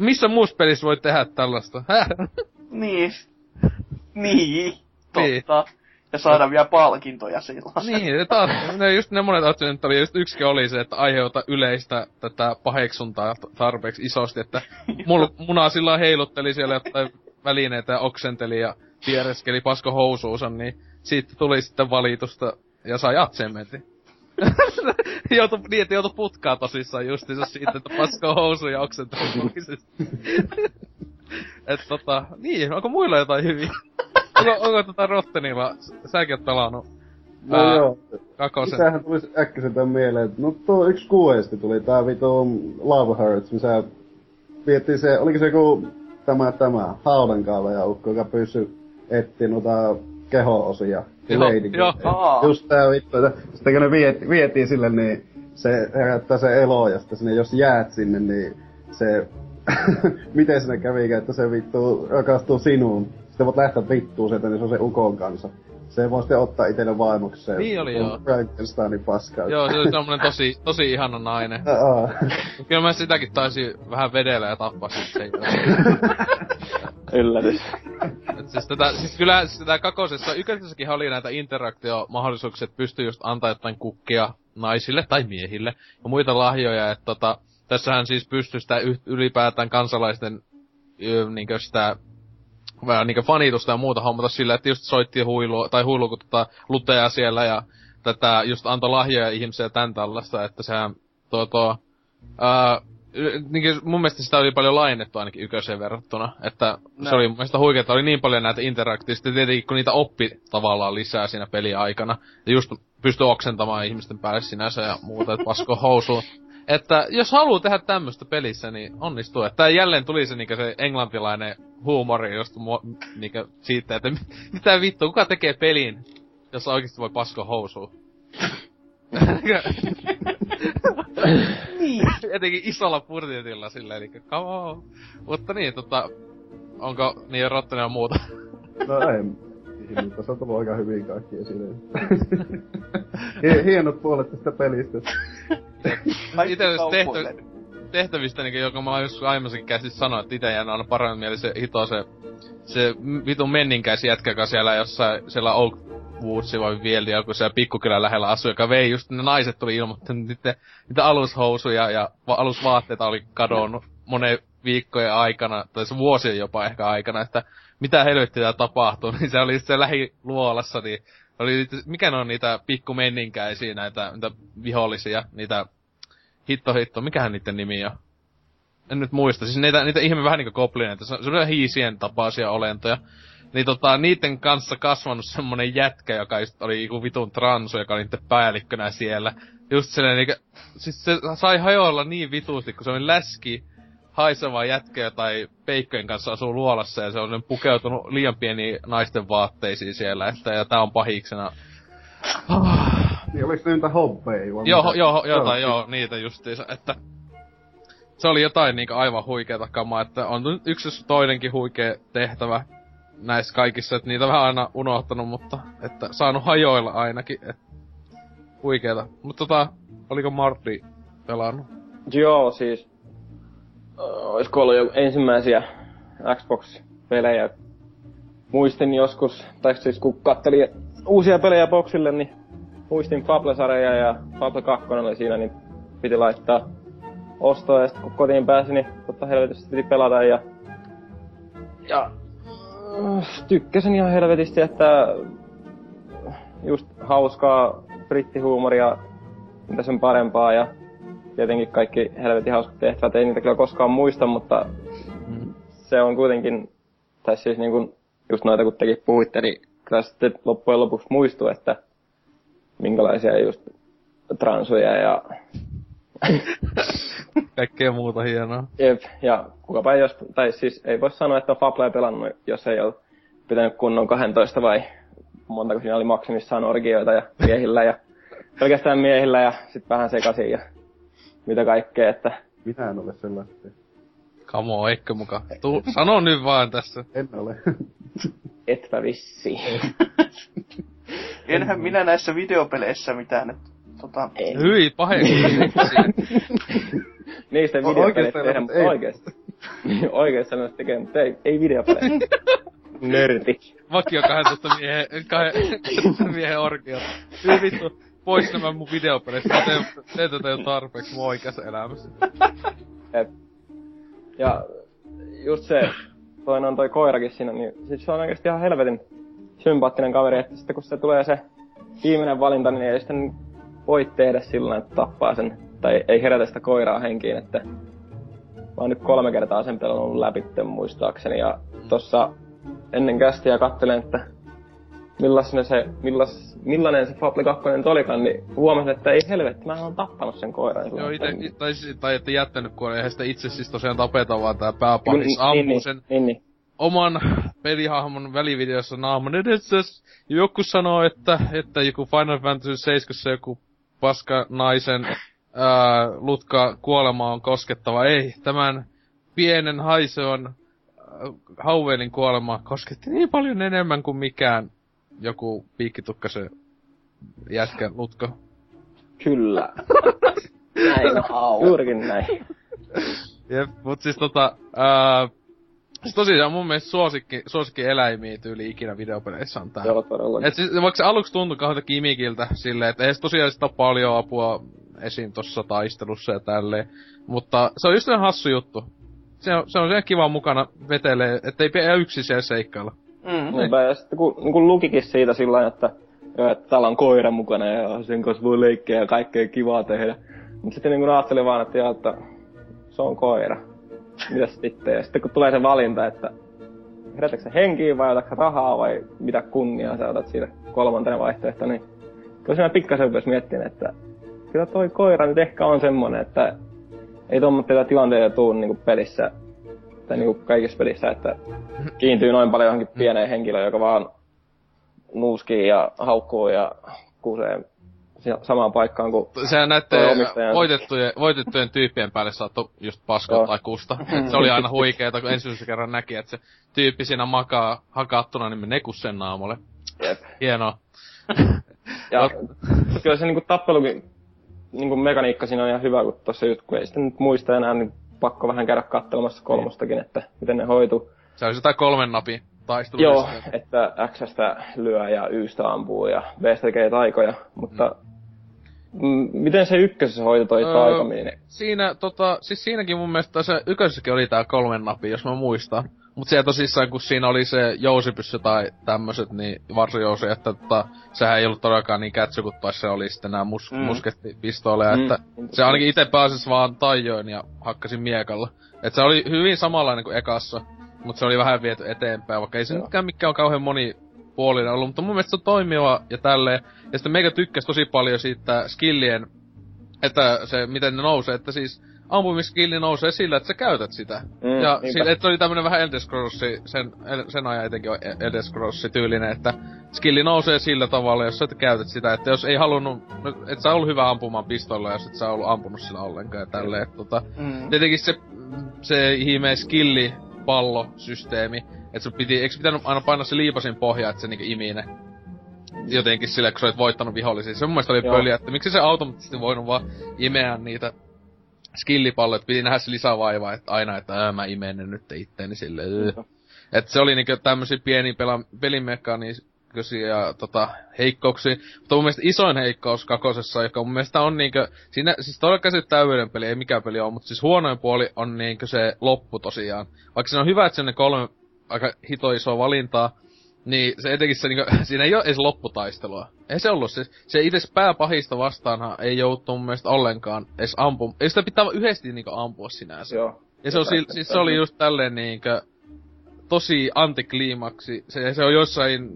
Missä muussa pelissä voi tehdä tällaista? niin. Niin. Totta. Niin. Ja saada vielä palkintoja sillä. Niin, ne, taas, ne just ne monet että oli, just yksikin oli se, että aiheuta yleistä tätä paheksuntaa tarpeeksi isosti, että mul, muna sillä heilutteli siellä jotain välineitä ja oksenteli ja piereskeli pasko housuunsa, niin siitä tuli sitten valitusta ja sai atsementin. joutu, niin, että joutu putkaa tosissaan justiinsa siitä, että paskoo housuja oksenteluisesti. Et tota, niin, onko muilla jotain hyviä? onko, onko tota Rottenilla, säkin oot pelannut No ää, joo. Kakosen. Mitähän tulisi äkkiseltä mieleen, että no tuo yksi kuesti tuli, tää vitu Love Hurts, missä viettiin se, oliko se joku tämä, tämä haudankaava ukko, joka pysyi etsiä noita keho-osia Lady joo. Just tää vittu, että sitten kun ne viet, vietiin sille, niin se herättää se elo, ja sitten sinne, jos jäät sinne, niin se... Miten sinne kävi, että se vittu rakastuu sinuun. Sitten voit lähteä vittuun sieltä, niin se on se ukon kanssa. Se voi sitten ottaa itelle vaimokseen. Niin oli joo. Frankensteinin paskaa. Joo, se oli semmonen tosi, tosi ihana nainen. Kyllä mä sitäkin taisin vähän vedellä ja tappaa sitten Yllätys. Siis, tätä, siis kyllä siis tätä kakosessa, ykkösessäkin oli näitä interaktiomahdollisuuksia, että pystyy just antaa jotain kukkia naisille tai miehille ja muita lahjoja, että tota, tässähän siis pystyy sitä ylipäätään kansalaisten niinkö sitä vähän niinkö fanitusta ja muuta hommata sillä, että just soitti huilu, tai huilu, kun tota, luteja siellä ja tätä just antoi lahjoja ihmisille ja tän tällaista, että sehän tuo, tuo ää, niin mun mielestä sitä oli paljon laajennettu ainakin yköiseen verrattuna. Että no. se oli mun mielestä huikeaa, että oli niin paljon näitä interaktiivista, tietenkin kun niitä oppi tavallaan lisää siinä peliaikana. Ja just pystyi oksentamaan ihmisten päälle sinänsä ja muuta, että pasko housuun. Että jos haluaa tehdä tämmöistä pelissä, niin onnistuu. Että jälleen tuli se, niinku se englantilainen huumori just mu- niinku siitä, että mitä vittu, kuka tekee pelin, jos oikeasti voi pasko housuun. niin. Etenkin isolla budjetilla silleen, eli come on. Mutta niin, tota, onko niin Rottinen muuta? no ei, mutta se on tullut aika hyvin kaikki esille. Hienot puolet tästä pelistä. Itse tehtä, tehtävistä, niin, joka mä oon joskus aiemminkin käsissä sanoa, että itse jään aina paremmin mieli se hito se, se vitun menninkäis jätkä, joka siellä jossain, siellä Oak Woodsi vai vielä joku siellä pikkukylän lähellä asui, joka vei just ne naiset tuli ilmoittanut niitä, niitä alushousuja ja va- alusvaatteita oli kadonnut monen viikkojen aikana, tai se vuosien jopa ehkä aikana, että mitä helvettiä tapahtuu, niin se oli se lähiluolassa, niin oli, mikä ne on niitä pikkumenninkäisiä, näitä, näitä vihollisia, niitä hitto hitto, mikähän niiden nimi on? En nyt muista, siis niitä, niitä ihme vähän niinku goblineita, se on hiisien tapaisia olentoja. Niin tota, niiden kanssa kasvanut semmonen jätkä, joka just oli joku vitun transu, joka oli niiden päällikkönä siellä. Just silleen niinku, siis se sai hajoilla niin vitusti, kun se oli läski, haiseva jätkä tai peikkojen kanssa asuu luolassa ja se on pukeutunut liian pieniin naisten vaatteisiin siellä, että ja tää on pahiksena. Niin oliks niitä hobbeja? Joo, joo, jotain, joo, niitä justiinsa, että se oli jotain niinku aivan huikeeta kamaa, että on nyt yksi jos toinenkin huikea tehtävä näissä kaikissa, että niitä vähän aina unohtanut, mutta että saanut hajoilla ainakin, et huikeeta. Mutta tota, oliko Martti pelannut? Joo, siis olisiko ollut jo ensimmäisiä Xbox-pelejä. Muistin joskus, tai siis kun kattelin uusia pelejä boksille, niin muistin Fable-sarja ja Fable 2 oli siinä, niin piti laittaa ostoa ja sitten kun kotiin pääsi, niin totta helvetisti piti pelata ja... Ja... äh, Tykkäsin ihan helvetisti, että just hauskaa brittihuumoria, mitä sen parempaa ja tietenkin kaikki helvetin hauskat tehtävät, ei niitä kyllä koskaan muista, mutta se on kuitenkin, tai siis niin kuin just noita kun tekin puhuitte, niin kyllä sitten loppujen lopuksi muistuu, että minkälaisia just transuja ja Kaikkea muuta hienoa. Jep, ja kukapa jos, tai siis ei voi sanoa, että on Fablea pelannut, jos ei ole pitänyt kunnon 12 vai montako siinä oli maksimissaan orgioita ja miehillä ja pelkästään miehillä ja sitten vähän sekaisin ja mitä kaikkea, että Minä en ole sellaista. on, eikö muka? Tuu, sano nyt vaan tässä. En ole. etpä vissi. Enhän minä näissä videopeleissä mitään, että tota, Ei. Hyi, paheksutti. Niistä ei oikeesti tehdä, ei. mutta oikeesti. oikeesti ne tekee, mutta ei, ei videopelejä. Nörti. Vakio 12 miehen, 12 miehen orkia. Hyi vittu, pois nämä mun videopeleistä. Mä teen, teen tätä jo tarpeeksi mun oikeassa elämässä. Et. Ja just se, toinen on toi koirakin siinä, niin sit se on oikeesti ihan helvetin sympaattinen kaveri, että sitten kun se tulee se viimeinen valinta, niin ei sitten voi tehdä sillä että tappaa sen, tai ei herätä sitä koiraa henkiin, että mä oon nyt kolme kertaa sen pelannut läpi muistaakseni, ja tossa ennen kästiä kattelen, että millainen se, millas, millainen se Fable 2 nyt olikaan, niin huomasin, että ei helvetti, mä oon tappanut sen koiran. Joo, ite, tai, siis- tai että jättänyt, kun eihän sitä itse siis tosiaan tapeta, vaan tää pääpahis niin, ampuu niin, sen Niin, niin. oman pelihahmon välivideossa naaman edessä. Joku sanoo, että, että joku Final Fantasy 7 joku paska naisen ää, lutka kuolema on koskettava. Ei, tämän pienen haiseon ää, Hauvelin kuolema kosketti niin paljon enemmän kuin mikään joku piikkitukkasen jätkä lutka. Kyllä. näin on. Juurikin näin. Jep, mut siis tota, ää, siis tosiaan mun mielestä suosikki, suosikki eläimiä tyyli ikinä videopeleissä on tää. Joo, todellakin. Et siis, vaikka se aluksi tuntui kahdelta kimikiltä silleen, että ei tosiaan sitä ole paljon apua esiin tossa taistelussa ja tälleen. Mutta se on just ihan hassu juttu. Se on, se on ihan kiva mukana vetelee, ettei pidä yksin siellä seikkailla. Mm, Niinpä, ja sitten kun, niin kun lukikin siitä sillä että, että täällä on koira mukana ja sen kanssa voi leikkiä ja kaikkea kivaa tehdä. Mutta sitten niin ajattelin vaan, että, että se on koira. Mitäs sitten? Ja sitten kun tulee se valinta, että herätätkö henkiin vai otatko rahaa vai mitä kunniaa sä otat siitä kolmantena vaihtoehto, niin kyllä siinä pikkasen rupesi miettimään, että kyllä toi koira nyt ehkä on semmonen, että ei tuommoitteita tilanteita tuu niinku pelissä tai niinku kaikissa pelissä, että kiintyy noin paljon johonkin pieneen henkilöön, joka vaan nuuskii ja haukkuu ja kusee samaan paikkaan kuin... Toi näette voitettujen, voitettujen tyyppien päälle saattoi just paskoa Joo. tai kusta. Et se oli aina huikeeta, kun ensimmäisen kerran näki, että se tyyppi siinä makaa hakattuna, niin menee sen naamalle. Jep. Hienoa. Ja kyllä se niinku tappelukin niinku mekaniikka siinä on ihan hyvä, kun tossa just kun ei sitä nyt muista enää, niin pakko vähän käydä katselemassa kolmostakin, että miten ne hoituu. Se olisi jotain kolmen napin taistelu. Joo, että Xstä lyö ja Ystä ampuu ja Bstä tekee taikoja, mutta mm. miten se ykkösessä hoito toi Öö, taikaminen? Siinä, tota, siis siinäkin mun mielestä se ykkösessäkin oli tää kolmen napi, jos mä muistan. Mut siellä tosissaan, kun siinä oli se jousipyssy tai tämmöset, niin varsojousi, että tota, sehän ei ollut todellakaan niin kätsy, kun taas se oli sitten nää mus- Mm. muskettipistoleja, Mm. että se ainakin itse pääsis vaan tajoin ja hakkasin miekalla. Et se oli hyvin samanlainen kuin ekassa, mutta se oli vähän viety eteenpäin, vaikka ei se Joo. nytkään mikään on kauhean monipuolinen ollut, mutta mun mielestä se on toimiva ja tälleen. Ja sitten meikä tykkäsi tosi paljon siitä skillien että se, miten ne nousee, että siis ampumiskilli nousee sillä, että sä käytät sitä. Mm, Mm, ja niinpä. sillä, että oli tämmönen vähän Elder Scrolls, sen, sen ajan etenkin on Elder Scrolls tyylinen, että skilli nousee sillä tavalla, jos sä et käytät sitä, että jos ei halunnut, no, et sä ollut hyvä ampumaan pistolla, jos et sä ollut ampunut sillä ollenkaan ja tälleen, että tota, Mm. tietenkin se, se ihme skilli pallosysteemi, että sun piti, eikö pitänyt aina painaa se liipasin pohja, että se niinku imii ne jotenkin sillä, kun sä olit voittanut vihollisia. Se mun mielestä oli Joo. pöliä, että miksi se automaattisesti voinut vaan imeä niitä skillipalloja, että piti nähdä se lisävaivaa, että aina, että ää, mä imeen ne nyt itteeni silleen. öö. Et se oli niinku tämmösiä pieniä pela, ja tota, heikkouksia. Mutta mun mielestä isoin heikkous kakosessa, joka mun mielestä on niinku, siinä, siis todellakaan se täydellinen peli, ei mikään peli ole, mutta siis huonoin puoli on niinku se loppu tosiaan. Vaikka se on hyvä, että se on ne kolme aika hito isoa valintaa, niin se etenkin se niinku, siinä ei ole edes lopputaistelua. Ei se ollut, se, se itse pääpahista vastaanhan ei joutu mun mielestä ollenkaan edes ampumaan. Ei sitä pitää yhdesti niinku ampua sinänsä. Joo. Ja se, on, si- siis se oli just tälleen niinkö, tosi antikliimaksi. Se, se on jossain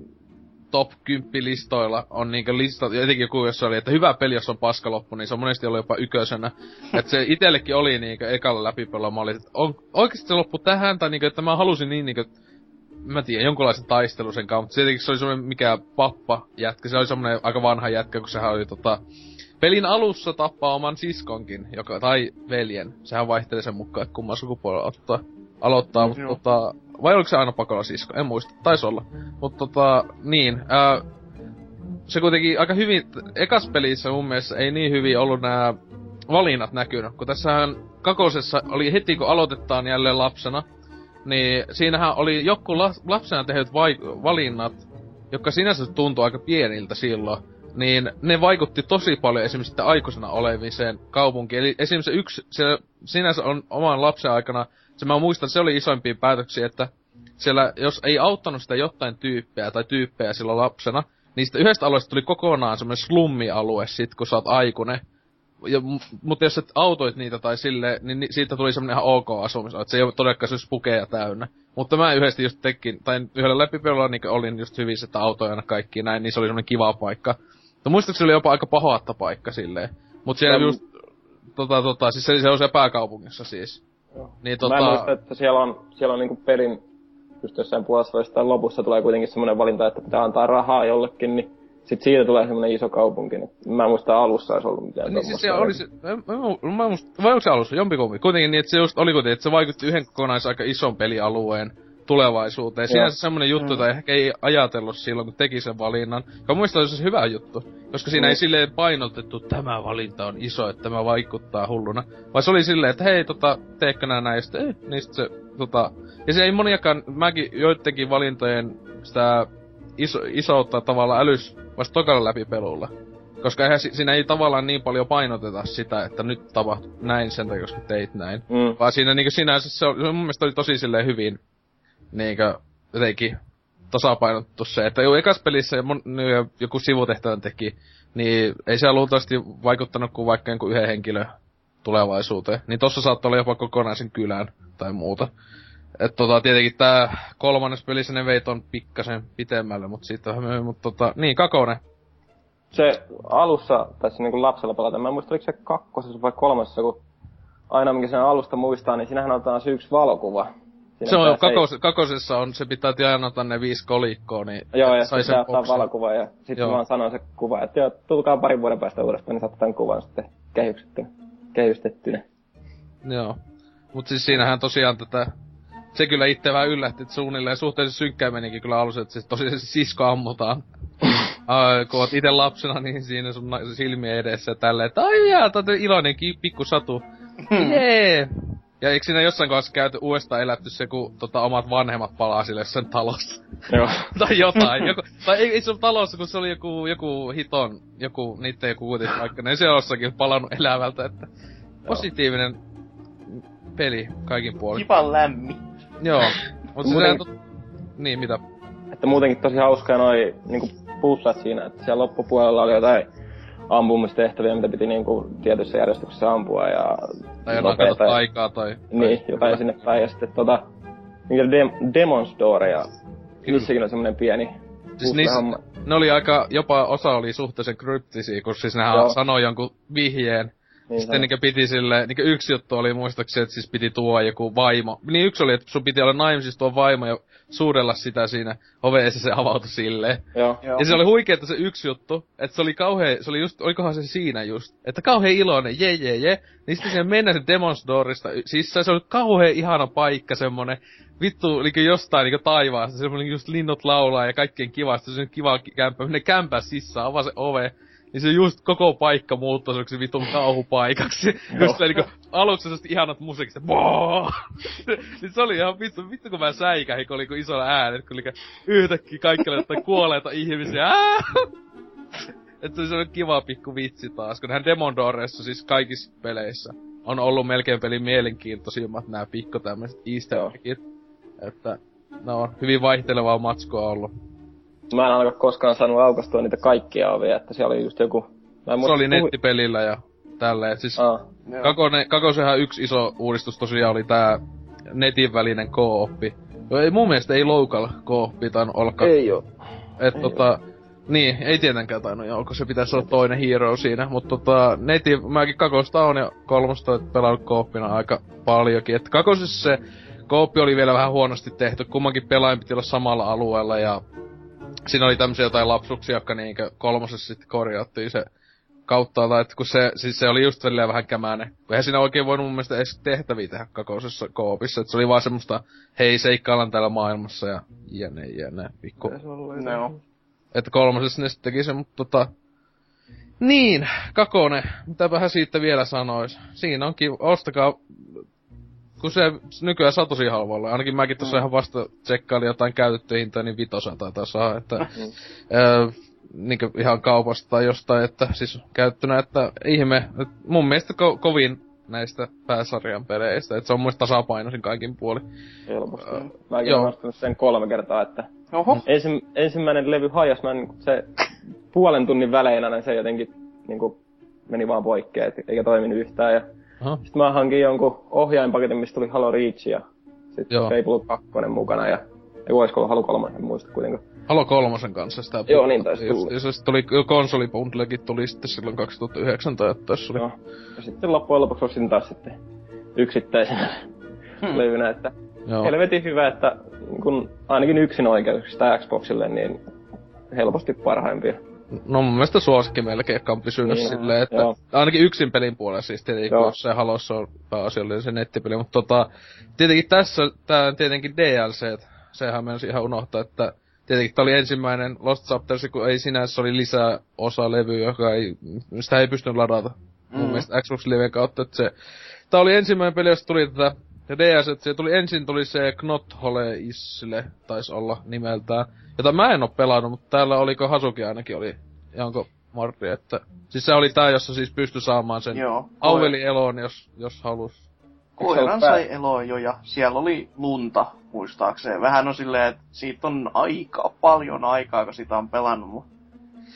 top 10 listoilla on niinkö lista, jotenkin joku jossa oli, että hyvä peli, jos on paska loppu, niin se on monesti ollut jopa yköisenä. että se itellekin oli niinkö ekalla läpipelillä, mä olin, että on, oikeesti se loppu tähän, tai niinkö, että mä halusin niin niinkö, mä tiedän, jonkunlaisen taistelun sen kanssa, mutta tietenkin se oli semmonen mikä pappa jätkä, se oli semmonen aika vanha jätkä, kun sehän oli tota, pelin alussa tappaa oman siskonkin, joka, tai veljen. Sehän vaihtelee sen mukaan, että kumman sukupuolella ottaa, aloittaa, mutta Joo. tota, vai oliko se aina pakolla sisko? En muista, taisi olla. Mutta tota, niin, ää, se kuitenkin aika hyvin, ekas pelissä mun mielestä ei niin hyvin ollut nämä valinnat näkynyt, kun tässähän kakosessa oli heti kun aloitetaan jälleen lapsena, niin siinähän oli joku la- lapsena tehdyt vai- valinnat, jotka sinänsä tuntui aika pieniltä silloin, niin ne vaikutti tosi paljon esimerkiksi sitten aikuisena oleviseen kaupunkiin. Eli esimerkiksi yksi, se sinänsä on oman lapsen aikana, se mä muistan, se oli isoimpia päätöksiä, että siellä, jos ei auttanut sitä jotain tyyppejä tai tyyppejä silloin lapsena, niin sitä yhdestä alueesta tuli kokonaan semmoinen slummialue sit, kun sä oot aikuinen. Ja, mutta jos et autoit niitä tai sille, niin ni- siitä tuli semmonen ihan ok asumisalue, että se ei ole todellakaan se pukeja täynnä. Mutta mä yhdesti just tekin, tai yhdellä läpipelulla niin olin just hyvissä, että autoja aina kaikki näin, niin se oli semmonen kiva paikka. Mutta muistaakseni se oli jopa aika pahoatta paikka silleen. Mut siellä Mä- just, tota, tota, siis se, se on se pääkaupungissa siis. Joo. Niin Tota... Mä muistan, että siellä on, siellä on niinku pelin just jossain puolessa tai lopussa tulee kuitenkin semmoinen valinta, että pitää antaa rahaa jollekin, niin sit siitä tulee semmoinen iso kaupunki. Niin mä en muista alussa olisi ollut mitään Niin siis se oli se, mä, mä, mä musta, vai onko se alussa, jompikumpi. Kuitenkin niin, että se just oli kuitenkin, että se vaikutti yhden kokonais aika ison pelialueen tulevaisuuteen. Joo. Sinänsä semmonen juttu, Mm. jota ehkä ei ajatellut silloin, kun teki sen valinnan. Ja mun mielestä oli se hyvä juttu. Koska siinä Mm. ei silleen painotettu, tämä valinta on iso, että tämä vaikuttaa hulluna. Vai se oli silleen, että hei, tota, teekö nää näin, ja sitten, eh, niin sit se, tota... Ja se ei moniakaan, mäkin joidenkin valintojen sitä iso, isoutta tavalla älys vasta tokalla läpi pelulla. Koska eihän si- siinä ei tavallaan niin paljon painoteta sitä, että nyt tapahtuu näin sen takia, koska teit näin. Mm. Vaan siinä niinku sinänsä se, on, se mun mielestä oli tosi silleen hyvin niinkö jotenkin tasapainottu se, että jo ekas pelissä mon, niin joku sivutehtävän teki, niin ei se luultavasti vaikuttanut kuin vaikka jonkun yhden henkilön tulevaisuuteen. Niin tossa saattoi olla jopa kokonaisen kylän tai muuta. Et tota, tietenkin tää kolmannes pelissä ne veit on pikkasen pitemmälle, mut siitä vähän myöhemmin, mut tota, niin, kakonen. Se alussa, tässä niinku lapsella pelata, mä en muista oliko se kakkosessa vai kolmosessa, kun aina minkä sen alusta muistaa, niin siinähän on taas yksi valokuva. Siinä Se on kakos, kakosessa on, se pitää tienata ne viisi kolikkoa, niin Joo, ja sai sen ottaa valokuva ja sitten vaan sanoo se kuva, että joo, tulkaa parin vuoden päästä uudestaan, niin saatte tämän kuvan sitten kehystettynä. kehystettynä. Joo. Mut siis siinähän tosiaan tätä... Se kyllä itse vähän yllätti, että suunnilleen suhteellisen synkkää menikin kyllä alussa, että se tosiaan se sisko ammutaan. Ai, kun oot ite lapsena, niin siinä sun silmien edessä tälleen, että ai jaa, tää on iloinen pikku satu. Jee! Ja eikö siinä jossain kohdassa käyty uudestaan elätty se, kun tota, omat vanhemmat palaa sille sen talossa? Joo. tai jotain. Joku, tai ei, ei se ole talossa, kun se oli joku, joku hiton, joku, niitten joku uutis vaikka, ne se jossakin palannut elävältä, että positiivinen peli kaikin puolin. Kivan lämmin. Joo. Mutta Muuten- se tot... Niin, mitä? Että muutenkin tosi hauskaa noi niinku puzzlet siinä, että siellä loppupuolella oli jotain ampumistehtäviä, mitä piti niinku tietyssä järjestyksessä ampua ja... Tai jotain aikaa tai... Niin, tai, jotain sinne päin ja sitten tota... Niitä dem- Door ja Kyllä. niissäkin on semmonen pieni Siis niissä, puzzle-homma. ne oli aika, jopa osa oli suhteellisen kryptisiä, kun siis nehän Joo. sanoi jonkun vihjeen, Niin Sitten niinkö piti sille, niinkö yksi juttu oli muistaakseni, että siis piti tuoda joku vaimo. Niin yksi oli, että sun piti olla naimisissa tuo vaimo ja suudella sitä siinä oveessa se avautui silleen. Joo. Joo. Ja se oli huikeeta se yksi juttu, että se oli kauhean, se oli just, olikohan se siinä just, että kauhean iloinen, je je je. Niin sitten siihen mennään sen Demons Doorista sisään, se oli kauhean ihana paikka semmonen, vittu niinku jostain niinku taivaasta, semmonen just linnut laulaa ja kaikkien kivasta, se on kiva kämppä, mennä kämpää sisään, avaa se ove. Niin se just koko paikka muuttui semmoksi vitun kauhupaikaksi. just silleen niinku aluksi sellaiset ihanat musiikit, se boo! niin se oli ihan vittu, vittu kun mä säikähin, kun oli kun isolla äänet, kun oli yhtäkkiä kaikki jotain kuolleita ihmisiä. Että se on kiva pikku vitsi taas, kun hän Demondoreissa siis kaikissa peleissä on ollut melkein pelin mielenkiintoisimmat nämä pikku tämmöiset easter eggit. Että ne on hyvin vaihtelevaa matskua ollut. Mä en ainakaan koskaan saanut aukastua niitä kaikkia ovia, että siellä oli just joku... Mä en Se oli nettipelillä ja tälleen. Siis Aa. Kakone, kakosenhan yksi iso uudistus tosiaan oli tää netin välinen kooppi. Ei, mun mielestä ei loukalla kooppi tainnut olla kak- ei oo. Et Ei tota, niin, ei tietenkään tainnut joo, kun se pitäisi olla toinen hero siinä. Mutta tota, neti, mäkin kakosta on ja kolmosta pelannut kooppina aika paljonkin. Et kakosessa se kooppi oli vielä vähän huonosti tehty, kummankin pelaajan piti olla samalla alueella ja siinä oli tämmöisiä jotain lapsuksia, jotka niinkö kolmosessa sitten korjattiin se kautta, että kun se, siis se oli just silleen vähän kämäinen. Kun eihän siinä oikein voinut mun mielestä edes tehtäviä tehdä kakosessa koopissa, että se oli vaan semmoista, hei seikkaillaan täällä maailmassa ja jne jne, pikku Joo. että kolmosessa ne sitten teki sen, mutta tota... Niin, Kakone, mitäpähän siitä vielä sanois. Siinä onkin, ostakaa, kun se nykyään satosi halvoilla. Ainakin mäkin tuossa Mm. ihan vasta tsekkailin jotain käytettyä hintaa, niin vitosen taitaa saa, että Mm. öö, niinkö ihan kaupasta tai jostain, että siis käyttönä, että ihme. Et mun mielestä ko- kovin näistä pääsarjan peleistä, että se on mun mielestä tasapainoisin kaikin puolin. Helposti. Ö, Mäkin joo. olen ostanut sen kolme kertaa, että Oho. ensim, ensimmäinen levy hajas, mä en, se puolen tunnin välein aina se jotenkin niinku, meni vaan poikkeen, et, eikä toiminut yhtään. Ja Aha. sitten mä hankin jonkun ohjainpaketin, mistä tuli Halo Reach ja sitten. Fable 2 mukana ja ei olisiko Halo 3, en muista kuitenkaan. Halo kolmosen kanssa sitä Joo, niin taisi tulla. Ja se tuli, konsolibundlekin tuli sitten silloin 2009 tai tässä oli. Joo. Ja sitten loppujen lopuksi ostin taas sitten yksittäisenä Hmm. levynä, että Joo. helvetin hyvä, että kun ainakin yksin oikeuksista Xboxille, niin helposti parhaimpia. No mun mielestä suosikki melkein, joka on pysynyt Niin, silleen, että joo. ainakin yksin pelin puolella siis tietenkin, jos se Halossa on pääasiallinen se nettipeli, mutta tota, tietenkin tässä, tää on tietenkin DLC, et sehän menisi ihan unohtaa, että tietenkin tää oli ensimmäinen Lost Chapters, kun ei sinänsä oli lisää osa levyä, joka ei, sitä ei pystynyt ladata mun Mm. mielestä Xbox Live kautta, että se, tää oli ensimmäinen peli, josta tuli tätä ja DS, että se tuli ensin tuli se Knothole Isle, taisi olla nimeltään, jota mä en oo pelannut, mutta täällä oliko Hasuki ainakin oli, ja onko Martti, että... Siis se oli tää, jossa siis pystyi saamaan sen Joo. Auveli eloon, jos, jos halus. Koiran sai eloon jo ja siellä oli lunta, muistaakseen. Vähän on silleen, että siitä on aika paljon aikaa, kun sitä on pelannut. mutta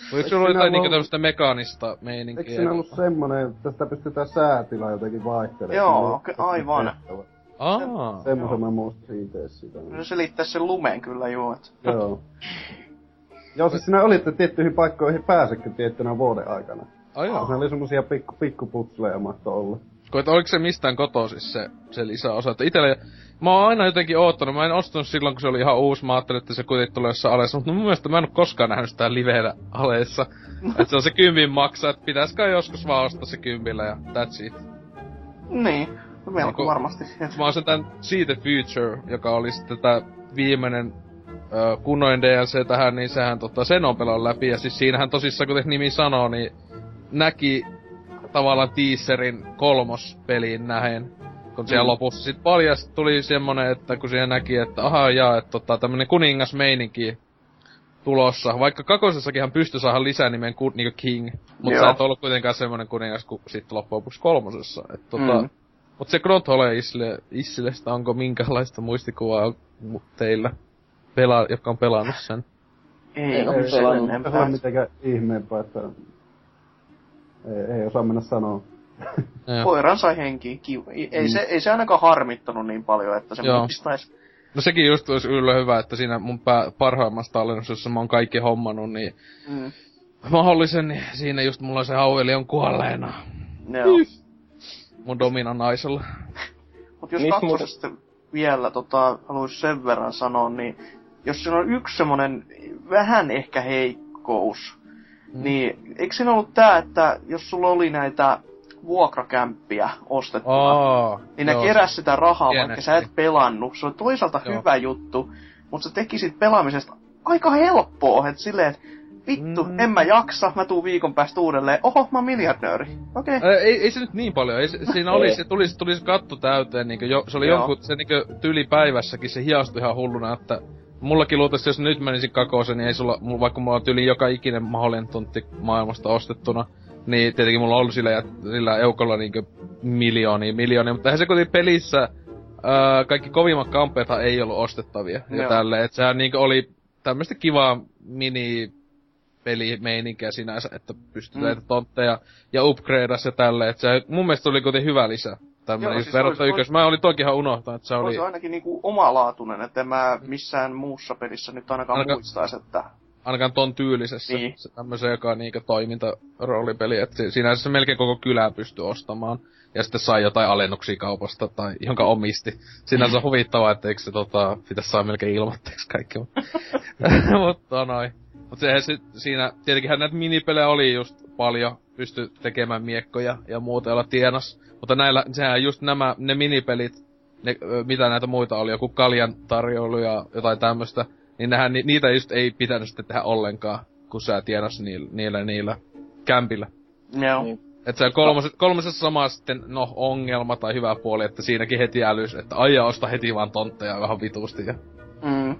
Eikö Eikö sulla siinä jotain niinku ollut- tämmöstä mekaanista Eikö meininkiä? siinä ollut semmonen, että sitä pystytään säätila jotenkin vaihtelemaan? Joo, okei, aivan. Aa, Semmoisen mä muistin itse sitä. Se selittää sen lumen kyllä joo. Et. Joo. Joo, siis siinä oli, että tiettyihin paikkoihin pääsekö tiettynä vuoden aikana. ai joo. Se oli semmosia pikku, pikkuputsleja mahto olla. Kun et oliko se mistään kotoisis se, se lisäosa? Että itelle, mä oon aina jotenkin oottanut, mä en ostanut silloin kun se oli ihan uusi, mä ajattelin, että se kuitenkin tulee jossain alessa, mutta mun mielestä mä en oo koskaan nähnyt sitä livenä aleessa. että se on se kympin maksaa, että pitäis kai joskus vaan ostaa se kympillä ja that's it. Niin, melko Onko- varmasti. Et. Mä oon sen tän See the Future, joka oli sitten tää viimeinen ö, kunnoin DLC tähän, niin sehän tota, sen on pelannut läpi. Ja siis siinähän tosissaan, kuten nimi sanoo, niin näki tavallaan teaserin kolmospeliin nähen. Kun siellä Mm. lopussa sit paljast tuli semmonen, että kun siellä näki, että aha jaa, että tota, tämmönen kuningasmeininki tulossa. Vaikka kakosessakinhan pystyi saada lisänimen ku, niinku King, mutta sä et ollut kuitenkaan semmonen kuningas kuin sitten loppujen lopuksi kolmosessa. Et, tota, Mm. Mut se Grothole Isle, Islestä onko minkälaista muistikuvaa mu- teillä, pela, jotka on pelannut sen? Ei, En oo ei, se pelannut. ei enempää. ole mitenkään ihmeempää, että ei, ei osaa mennä sanoa. Koiran sai henkiin. Ei, ei, Mm. se, ei se ainakaan harmittanut niin paljon, että se Joo. pistäisi. No sekin just olisi yllä hyvä, että siinä mun pää, parhaimmassa tallennuksessa, jossa mä oon kaikki hommannut, niin Mm. mahdollisen, niin siinä just mulla se Auveli on kuolleena. Joo. Mun domina naisella. Mut jos kakkosesta vielä tota, haluais sen verran sanoa, niin jos siinä on yksi semmonen vähän ehkä heikkous, Mm. niin eikö siinä ollut tää, että jos sulla oli näitä vuokrakämppiä ostettuna, Aa, niin ne keräs sitä rahaa, Pienesti. vaikka sä et pelannut. Se on toisaalta Joo. hyvä juttu, mutta se teki sit pelaamisesta aika helppoa, että silleen, että vittu, Mm. en mä jaksa, mä tuun viikon päästä uudelleen, oho, mä oon miljardööri. Okei. Okay. Ei, ei se nyt niin paljon. Ei, se- siinä oli, se tuli, tuli se katto täyteen, niin jo, se oli Joo. jonkun, se niin tyli päivässäkin, se hiastui ihan hulluna, että mullakin luultavasti, jos nyt menisin kakooseen, niin ei sulla, mulla- vaikka mulla on tyli joka ikinen mahdollinen tontti maailmasta ostettuna, niin tietenkin mulla on ollut sillä, ja sillä eukolla niinkö miljoonia, miljoonia, mutta eihän se kuitenkin pelissä, ää, kaikki kovimmat kampeethan ei ollut ostettavia, ja Joo. tälleen, että sehän niinkö oli tämmöistä kivaa mini pelimeininkiä sinänsä, että pystyy Mm. näitä tontteja ja upgradeas ja tälleen, että se mun mielestä oli kuitenkin hyvä lisä. Joo, just siis verrattuna ykkös. Mä olin toki ihan unohtanut, että se Oli oli... se ainakin niinku omalaatuinen, että mä missään muussa pelissä nyt ainakaan Ainakaan- muistais, että... ainakaan ton tyylisessä. Niin. Se tämmösen, joka on niinkö toimintaroolipeli, että si- siinä se melkein koko kylää pystyi ostamaan. Ja sitten sai jotain alennuksia kaupasta tai jonka omisti. Sinänsä on huvittavaa, että eikö se tota, pitäisi saa melkein ilmoitteeksi kaikki. Mutta noin. Mut se, se, siinä, tietenkin näitä minipelejä oli just paljon, pysty tekemään miekkoja ja muuta, joilla tienas. Mutta näillä, sehän just nämä, ne minipelit, ne, mitä näitä muita oli, joku kaljan tarjoilu ja jotain tämmöstä, niin nehän, ni, niitä just ei pitänyt sitten tehdä ollenkaan, kun sä tienas niillä, niillä, niillä kämpillä. Joo. Niin. Et se kolmosessa, kolmosessa sama sitten, no, ongelma tai hyvä puoli, että siinäkin heti älys, että aija osta heti vaan tontteja vähän vitusti. Ja... Mm.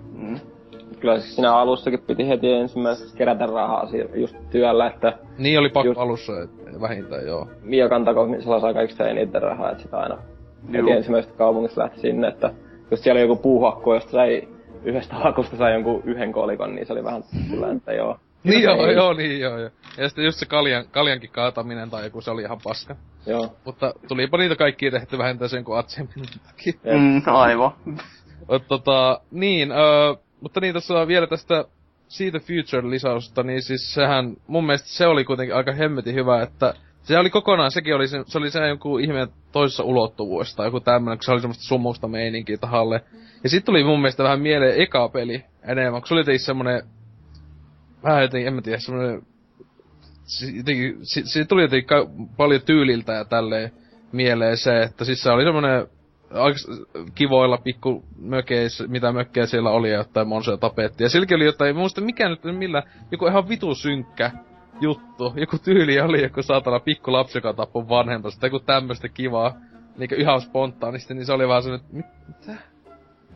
Kyllä siis siinä alussakin piti heti ensimmäiseksi kerätä rahaa just työllä, että Niin oli pakko Just- alussa, et, vähintään joo. Miokan takomisella sai kaikista eniten rahaa, että sitä aina heti Juu. ensimmäisestä kaupungista lähti sinne, että jos siellä oli joku puuhakko, josta sai yhdestä hakusta sai jonkun yhden kolikon, niin se oli vähän sillä, että joo. Niin joo, joo, niin joo, joo. Ja sitten just se kaljan, kaljankin kaataminen tai joku, se oli ihan paska. Joo. Mutta tulipa niitä kaikkia tehty vähintään sen kuin Atsiemin takia. Mm, aivan. Tota, niin, öö, mutta niin tässä vielä tästä siitä Future-lisausta, niin siis sehän, mun mielestä se oli kuitenkin aika hemmetin hyvä, että se oli kokonaan, sekin oli se, se oli se joku ihme toisessa ulottuvuudessa tai joku tämmönen, kun se oli semmoista sumusta meininkiä tahalle. Ja sit tuli mun mielestä vähän mieleen eka peli enemmän, kun se oli jotenkin semmonen, vähän jotenkin, en mä tiedä, semmonen, si- jotenkin, si, si, tuli jotenkin paljon tyyliltä ja tälleen mieleen se, että siis se oli semmonen kivoilla pikku mökeissä, mitä mökkejä siellä oli ja jotain monsoja tapettiin. Ja silläkin oli jotain, muista mikä nyt millä, joku ihan vitu synkkä juttu. Joku tyyli oli joku saatana pikku lapsi, joka tappoi vanhempansa, tai joku tämmöstä kivaa, niinku ihan spontaanisti, niin se oli vaan semmonen, että mit, mitä?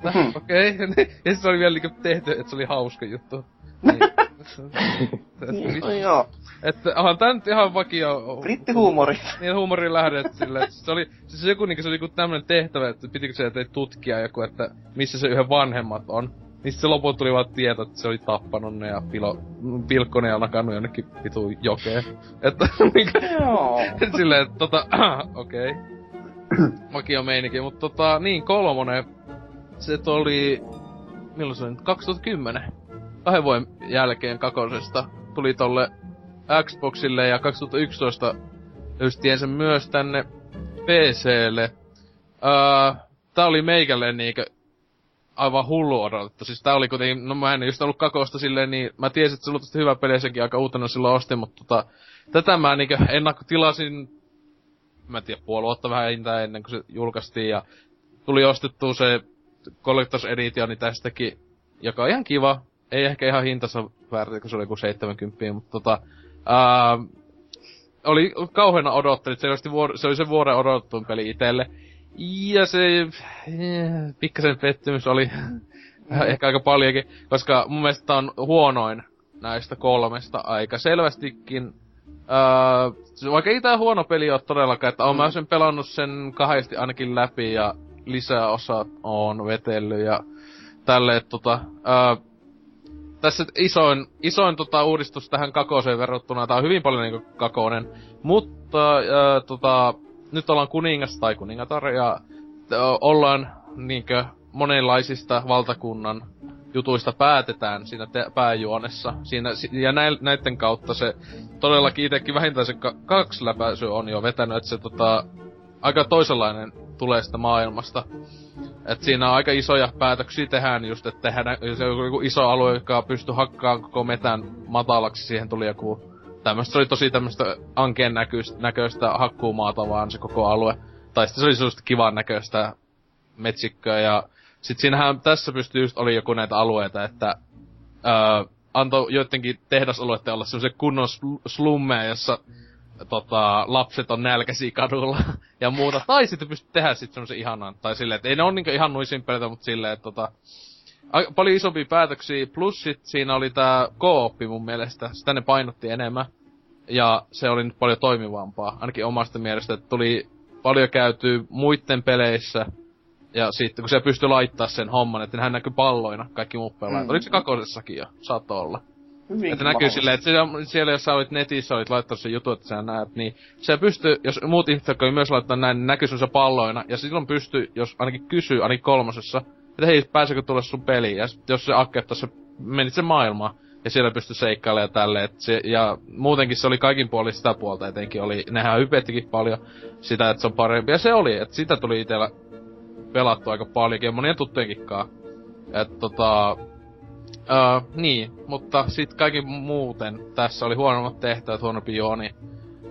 Mhm. Okei. Okay. ja se oli vielä niinku tehty, että se oli hauska juttu. Niin. Niin, no joo. että onhan tää nyt ihan vakio... Brittihuumori. Niin huumorin lähde, että sille, että se oli, siis joku niinku, se oli joku tämmönen tehtävä, että pitikö se teet tutkia joku, että missä se yhden vanhemmat on. Niin sit se lopulta tuli vaan tieto, että se oli tappanut ne ja pilo, pilkkonut ja nakannut jonnekin vitu jokeen. Että niinku, Joo. silleen, että tota, okei. Okay. Vakio meininki, mutta tota, niin kolmonen, se oli, milloin se oli nyt? 2010. Kahden vuoden jälkeen kakosesta tuli tolle Xboxille ja 2011 löysti sen myös tänne PClle. Öö, tää oli meikälle niinkö aivan hullu odotettu. Siis tää oli kuitenkin, no mä en just ollut kakosta silleen, niin mä tiesin, että se oli hyvä peli ja sekin aika uutena silloin ostin, mutta tota, tätä mä niinkö ennakkotilasin, mä en tiedä, puoli vuotta vähän enintään ennen kuin se julkaistiin ja tuli ostettua se Collectors Editioni tästäkin, joka on ihan kiva. Ei ehkä ihan hintansa väärti, kun se oli joku 70, mutta tota, ää, oli kauheena odottelit, se, oli vuor- se oli se vuoden odotettuun peli itelle. Ja se, eh, pikkasen pettymys oli ehkä aika paljonkin, koska mun mielestä on huonoin näistä kolmesta aika selvästikin. Öö, se- vaikka ei tää huono peli ole todellakaan, että oon mä sen pelannut sen kahdesti ainakin läpi ja lisää osat on vetellyt ja tälleen, tota, öö, tässä isoin, isoin tota, uudistus tähän kakoseen verrattuna, tää on hyvin paljon niinku kakonen, mutta öö, tota, nyt ollaan kuningas tai kuningatar ja ollaan niinkö monenlaisista valtakunnan jutuista päätetään siinä te- pääjuonessa. Siinä, si- ja näil, näiden kautta se todellakin itekin vähintään se ka- kaksi läpäisyä on jo vetänyt, että se tota, aika toisenlainen tulee sitä maailmasta. Et siinä on aika isoja päätöksiä tehdään just, että tehdään, jos on joku iso alue, joka pystyy hakkaamaan koko metän matalaksi, siihen tuli joku tämmöstä, se oli tosi tämmöstä ankeen näköistä, näköistä hakkuumaata vaan se koko alue. Tai sitten se oli sellaista kivan näköistä metsikköä ja sit siinähän tässä pystyy just, oli joku näitä alueita, että öö, antoi joidenkin tehdasalueiden olla semmoisen kunnon slummeja, jossa tota, lapset on nälkäisiä kadulla ja muuta. Tai sitten pystyt tehdä sitten semmoisen ihanan. Tai silleen, että ei ne ole niinku ihan noin simpeleitä, mutta silleen, että tota, a, paljon isompia päätöksiä. Plus sit siinä oli tää kooppi mun mielestä. Sitä ne painotti enemmän. Ja se oli nyt paljon toimivampaa. Ainakin omasta mielestä, että tuli paljon käytyy muiden peleissä. Ja sitten kun se pystyi laittaa sen homman, että hän näkyy palloina kaikki muut pelaajat. Mm. Oliko se kakosessakin jo? Saattoi olla. Että näkyy silleen, että siellä, jos sä olit netissä, olit laittanut sen jutun, että sä näet, niin se pystyy, jos muut ihmiset, jotka myös laittaa näin, niin näkyy sun palloina, ja silloin pystyy, jos ainakin kysyy, ainakin kolmosessa, että hei, pääsekö tulla sun peliin, ja sit, jos se akkettaa, se menit sen maailmaan, ja siellä pystyy seikkailemaan ja tälleen, se, ja muutenkin se oli kaikin puolin sitä puolta etenkin, oli, nehän hypettikin paljon sitä, että se on parempi, ja se oli, että sitä tuli itellä pelattu aika paljonkin, ja monien tuttujenkin että tota, Uh, niin, mutta sit kaikki muuten tässä oli huonommat tehtävät, huonompi juoni.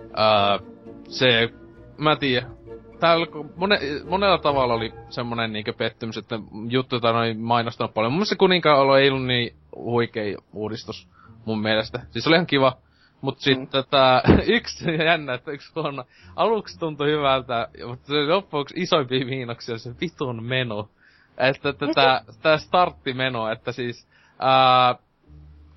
Uh, se, mä tiedän, täällä mone, monella tavalla oli semmonen niinkö pettymys, että juttu, jota noin mainostanut paljon. Mun mielestä kuninkaan olo ei ollut niin huikei uudistus mun mielestä. Siis oli ihan kiva. Mut sit mm. tätä, yksi jännä, että yksi huono, aluksi tuntui hyvältä, mutta se loppuksi isoimpia miinoksia se vitun menu. Että tätä, tää starttimeno, että siis, Ää,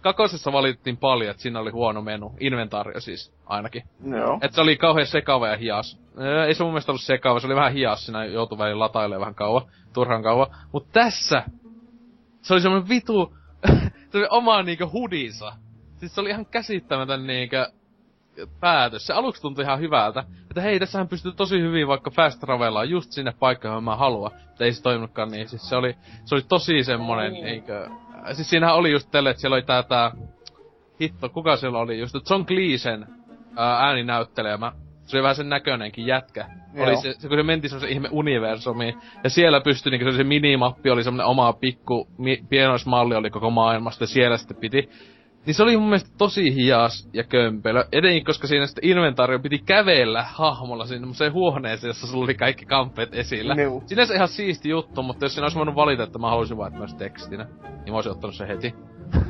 kakosessa valittiin paljon, että siinä oli huono menu. Inventaario siis, ainakin. Joo. Että se oli kauhean sekava ja hias. Ei se mun mielestä ollut sekava, se oli vähän hias, siinä joutui välillä latailemaan vähän kauan, turhan kauan. Mut tässä, se oli semmonen vitu, se oli oma niinkö hudinsa. Siis se oli ihan käsittämätön niinkö päätös. Se aluksi tuntui ihan hyvältä. Että hei, tässähän pystyy tosi hyvin vaikka fast travelaan just sinne paikkaan, johon mä haluan. Mutta ei se toiminutkaan niin. Siis se oli, se oli tosi semmonen, niin. Siis siinähän oli just tälle, että siellä oli tää, tää hitto, kuka siellä oli just, John Cleesen ääninäyttelemä. Se oli vähän sen näköinenkin jätkä. Joo. Oli se, se, kun se menti semmoisen ihme universumiin. Ja siellä pystyi niinku se minimappi oli semmonen oma pikku mi, pienoismalli oli koko maailmasta ja siellä sitten piti. Niin se oli mun mielestä tosi hias ja kömpelö. Etenkin koska siinä sitten inventaario piti kävellä hahmolla sinne huoneeseen, jossa sulla oli kaikki kamppeet esillä. Meu. Sinänsä ihan siisti juttu, mutta jos siinä olisi voinut valita, että mä haluaisin vaan, myös tekstinä, niin mä olisin ottanut sen heti.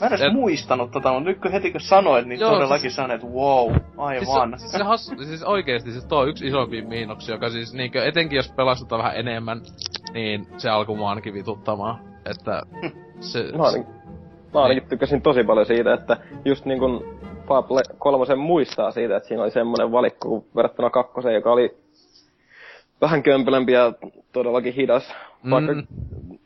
Mä en edes et... muistanut tota, mutta nyt kun heti kun sanoit, niin Joo, todellakin siis... sanoin, että wow, aivan. Siis, se, se, has, siis oikeesti siis tuo on yksi isompi miinuksia, joka siis niinkö, etenkin jos pelastetaan vähän enemmän, niin se alkoi mua ainakin vituttamaan. Että se... No, niin Mä ainakin tykkäsin tosi paljon siitä, että just niin kuin Fable 3 muistaa siitä, että siinä oli semmoinen valikko verrattuna kakkoseen, joka oli vähän kömpelömpi ja todellakin hidas. Vaikka mm.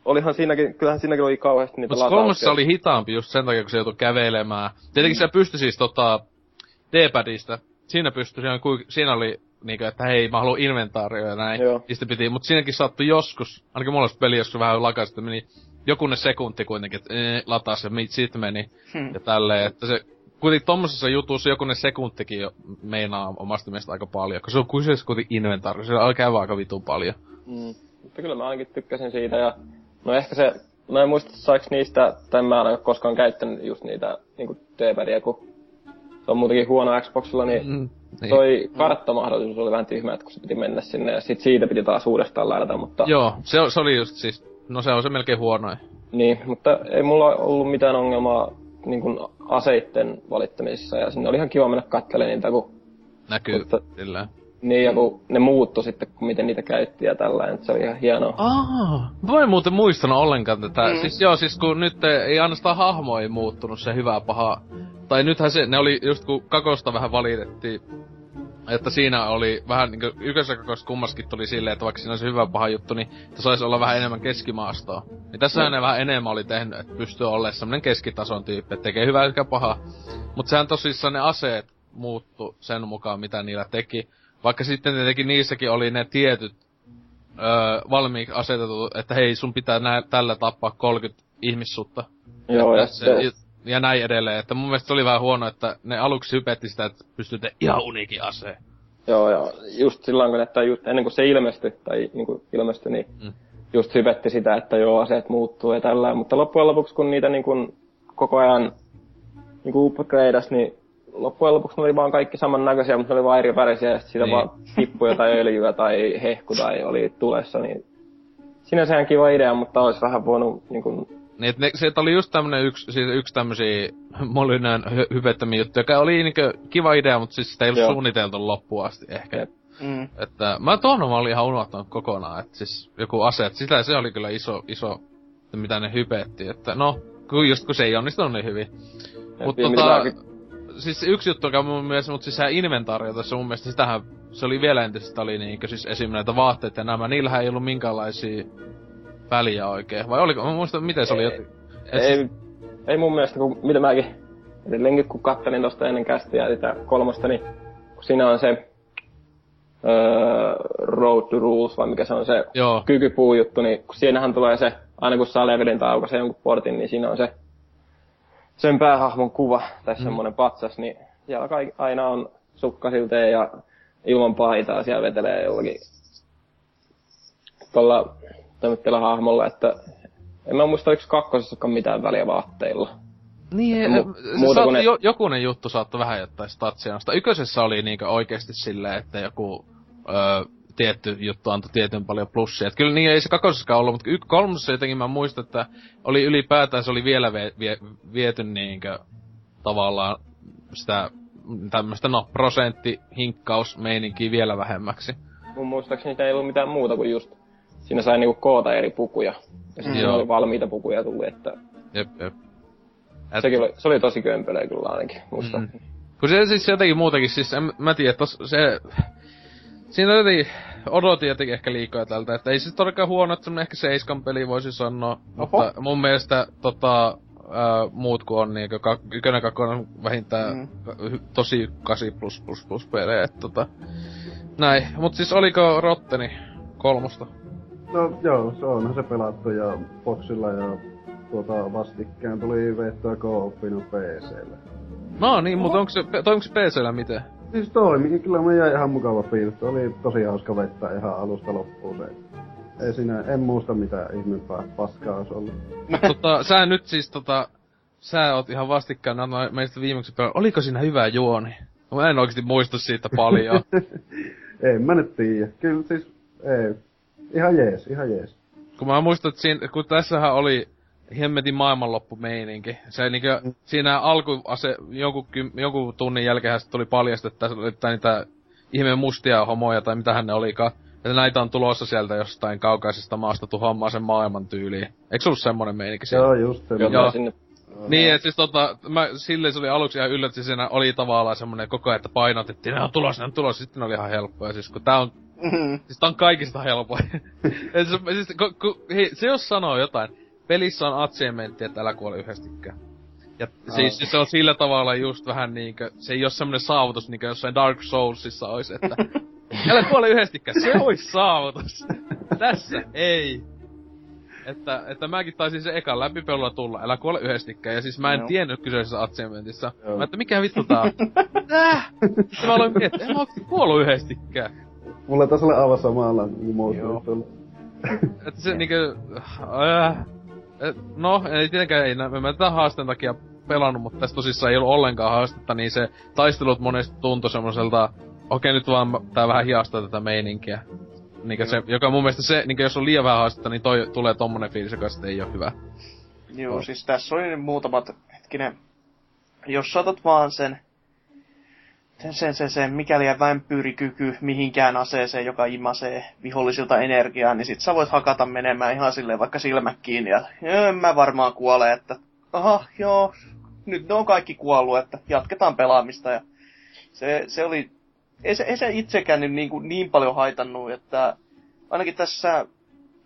olihan siinäkin, kyllähän siinäkin oli kauheasti niitä Mutta kolmessa oli hitaampi just sen takia, kun se joutui kävelemään. Tietenkin mm. se pystyi siis tota, D-padista. Siinä pystyi, siinä, oli, siinä oli niinku, että hei, mä haluan inventaario ja näin. Joo. piti, mutta siinäkin sattui joskus, ainakin mulla olisi peli joskus vähän lakaista, että meni jokunen sekunti kuitenkin, että ee, lataa se, sit meni. Hmm. Ja tälleen, että se kuitenkin tommosessa jutussa jokunen sekuntikin jo meinaa omasta mielestä aika paljon, koska se on kyseessä kuitenkin inventaari, se on käydä aika vitun paljon. Mm. Mutta kyllä mä ainakin tykkäsin siitä ja no ehkä se, no en muista saiko niistä, tai mä en ole koskaan käyttänyt just niitä niinku D-padia, kun se on muutenkin huono Xboxilla, niin, mm, niin. toi karttamahdollisuus oli vähän tyhmä, että kun se piti mennä sinne ja sit siitä piti taas uudestaan lähdä, mutta... Joo, se, se oli just siis No se on se melkein huonoin. Niin, mutta ei mulla ollut mitään ongelmaa niin kuin aseitten valittamisessa ja sinne oli ihan kiva mennä katselemaan niitä, kun... Näkyy, mutta, sillä. Niin, ja kun ne muuttu sitten, kun miten niitä käytti ja tällainen, se oli ihan hienoa. Aa, mä en muuten muistanut ollenkaan tätä. Mm. Siis joo, siis kun nyt ei ainoastaan hahmo ei muuttunut, se hyvä paha. Tai nythän se, ne oli just kun kakosta vähän valitettiin, että siinä oli vähän niinku ykkösessä kummaskin tuli silleen, että vaikka siinä olisi hyvä paha juttu, niin että saisi olla vähän enemmän keskimaastoa. Niin tässä mm. ne vähän enemmän oli tehnyt, että pystyy olemaan semmonen keskitason tyyppi, että tekee hyvää eikä pahaa. Mutta sehän tosissaan ne aseet muuttu sen mukaan, mitä niillä teki. Vaikka sitten tietenkin niissäkin oli ne tietyt öö, valmiiksi asetetut, että hei, sun pitää nää, tällä tappaa 30 ihmissutta. Joo, ja se, ja näin edelleen. Että mun mielestä oli vähän huono, että ne aluksi hypetti sitä, että pystyy te ihan uniikin aseen. Joo, ja just silloin, kun, että just ennen kuin se ilmestyi, tai niin kuin ilmestyi, niin mm. just hypetti sitä, että joo, aseet muuttuu ja tällä. Mutta loppujen lopuksi, kun niitä niin kuin koko ajan niin kuin upgradeas, niin loppujen lopuksi ne oli vaan kaikki samannäköisiä, mutta ne oli vaan eri värisiä, ja siitä niin. vaan tippui jotain öljyä tai hehku tai oli tulessa, niin sinänsä ihan kiva idea, mutta olisi vähän voinut niin kuin... Niin, ne, se oli just tämmönen yksi, siis yksi tämmösiä Molynään hy- hypettämiä juttuja, joka oli niinkö kiva idea, mutta siis sitä ei ollut Joo. suunniteltu loppuun asti ehkä. Mm. Että mä tuohon mä olin ihan unohtanut kokonaan, että siis joku ase, että sitä se oli kyllä iso, iso, mitä ne hypetti, että no, kun just kun se ei onnistunut niin hyvin. Mutta tota, siis yksi juttu, joka mun mielestä, mutta siis se inventaario tässä mun mielestä, sitähän, se oli vielä entistä, oli niinkö siis esimerkiksi näitä vaatteita ja nämä, niillähän ei ollut minkäänlaisia väliä oikein. Vai oliko, mä muistan, miten se oli ei, et ei, ei mun mielestä, kun mitä mäkin edelleenkin kun kattelin tosta ennen kästiä sitä kolmosta, niin kun siinä on se öö, Road to Rules, vai mikä se on se Joo. kykypuu juttu, niin kun siinähän tulee se, aina kun saa levelin tai aukaisee jonkun portin, niin siinä on se sen päähahmon kuva tai mm. semmoinen patsas, niin siellä kaikki, aina on sukkasilteen ja ilman paitaa siellä vetelee jollakin tuolla tämmöisellä hahmolla, että en mä muista, oliko kakkosessakaan mitään väliä vaatteilla. Niin, mu- se saat, ne... jo, jokunen juttu saattoi vähän jättää statsia. Ykkösessä oli niinku oikeesti silleen, että joku öö, tietty juttu antoi tietyn paljon plussia. Et kyllä niin ei se kakosessakaan ollut, mutta y- kolmosessa jotenkin mä muistan, että oli ylipäätään se oli vielä vie, vie, viety niinkö tavallaan sitä tämmöistä no prosenttihinkkausmeininkiä vielä vähemmäksi. Mun muistaakseni ei ollut mitään muuta kuin just siinä sai niinku koota eri pukuja. Ja sitten mm. oli valmiita pukuja tullut, että... Jep, jep. Et... Sekin oli, se oli tosi kömpelöä kyllä ainakin, musta. Mm. Kun se siis jotenkin muutenkin, siis en, mä tiedän, että se Siinä jotenkin odotin jotenkin ehkä liikaa tältä, että ei se todellakaan huono, että semmonen ehkä seiskan peli voisi sanoa, Oho. mutta mun mielestä tota, ää, muut kuin on niinku kak, ykönen kakkonen vähintään mm. tosi 8 plus plus plus pelejä, että tota, näin. Mut siis oliko Rotteni kolmosta? No joo, se on se pelattu ja Foxilla ja tuota vastikkään tuli veettyä co-opina PClle. No niin, mutta onko se, onko se PCllä miten? Siis toimi, kyllä me jäi ihan mukava fiilis. Oli tosi hauska vettä ihan alusta loppuun se. Ei siinä, en muista mitä ihmeempää paskaa olisi ollut. tota, sä nyt siis tota, sä oot ihan vastikkaan meistä viimeksi pelannut. Oliko siinä hyvä juoni? Mä en oikeesti muista siitä paljon. en mä nyt tiedä. Kyllä siis, ei. Ihan jees, ihan jees. Kun mä muistan, että siinä, kun tässähän oli hemmetin maailmanloppumeininki. Se niinkö, mm. siinä alku ase, jonkun, jonkun tunnin jälkeen tuli paljastettu, että niitä ihme mustia homoja tai mitä ne olikaan. Että näitä on tulossa sieltä jostain kaukaisesta maasta tuhoamaan sen maailman tyyliin. Eikö se ollut semmonen meininki siellä? Joo, just semmonen. Joo. Sinne... Niin, että siis tota, mä, silleen se oli aluksi ihan yllätty, siinä oli tavallaan semmonen koko ajan, että painotettiin, ne on tulossa, ne on tulossa, sitten ne oli ihan helppoja, siis kun tää on, mm-hmm. siis tää on kaikista helpoin. se, siis, ku, ku, hei, se jos sanoo jotain, pelissä on achievementti, että älä kuole yhdestikään. Ja oh. siis se on sillä tavalla just vähän niinkö, se ei oo semmonen saavutus niinkö jossain Dark Soulsissa ois, että älä kuole yhdestikään, se ois saavutus. Tässä ei. Että, että mäkin taisin se ekan läpipelulla tulla, älä kuole yhdestikään. Ja siis mä en no. tiennyt kyseisessä achievementissa. Joo. Mä että mikä vittu tää on? Äh! Sitten mä aloin miettiä, en mä kuollut yhdestikään. Mulla taas ole aivan samalla niin että se niinkö... Äh, no, ei tietenkään ei, mä tätä haasteen takia pelannut, mutta tässä tosissaan ei ollut ollenkaan haastetta, niin se taistelut monesti tuntui semmoiselta, okei nyt vaan tää vähän hiastaa tätä meininkiä. Niinkö se, joka mun mielestä se, niinkö jos on liian vähän haastetta, niin toi tulee tommonen fiilis, joka sitten ei ole hyvä. Joo, no. siis tässä oli muutamat, hetkinen, jos saatat vaan sen sen, sen, sen, sen. Mikäli vampyyrikyky mihinkään aseeseen, joka imasee vihollisilta energiaa, niin sit sä voit hakata menemään ihan silleen vaikka silmät kiinni ja en mä varmaan kuole, että aha, joo, nyt ne on kaikki kuollut, että jatketaan pelaamista ja se, se oli, ei se, ei se itsekään niin, niin, kuin niin paljon haitannut, että ainakin tässä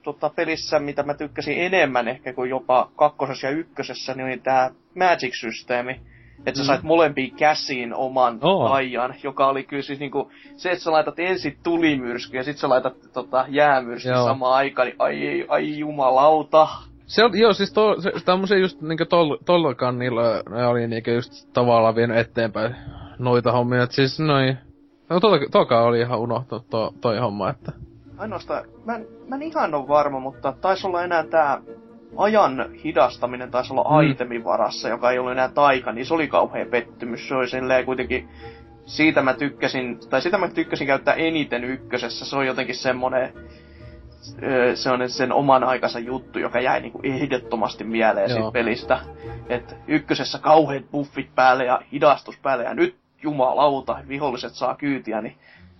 tota, pelissä, mitä mä tykkäsin enemmän ehkä kuin jopa kakkosessa ja ykkösessä, niin oli tämä Magic-systeemi että sä mm. sait molempiin käsiin oman oh. ajan, joka oli kyllä siis niinku, se, että sä laitat ensin tulimyrsky ja sit sä laitat tota, jäämyrsky samaan aikaan, niin ai, ai jumalauta. Se on, joo, siis to, se, tämmösen just niinku tol, kannilla ne oli niinku just tavallaan vienyt eteenpäin noita hommia, et siis noin No tuoka oli ihan unohtunut to, toi homma, että... Ainoastaan, mä en, mä en ihan ole varma, mutta taisi olla enää tää ajan hidastaminen taisi olla mm. itemin varassa, joka ei ollut enää taika, niin se oli kauhean pettymys. Se oli silleen kuitenkin, siitä mä tykkäsin, tai sitä mä tykkäsin käyttää eniten ykkösessä. Se on jotenkin semmonen, se on sen oman aikansa juttu, joka jäi niinku ehdottomasti mieleen Joo. siitä pelistä. Et ykkösessä kauheat buffit päälle ja hidastus päälle ja nyt jumalauta, viholliset saa kyytiä, niin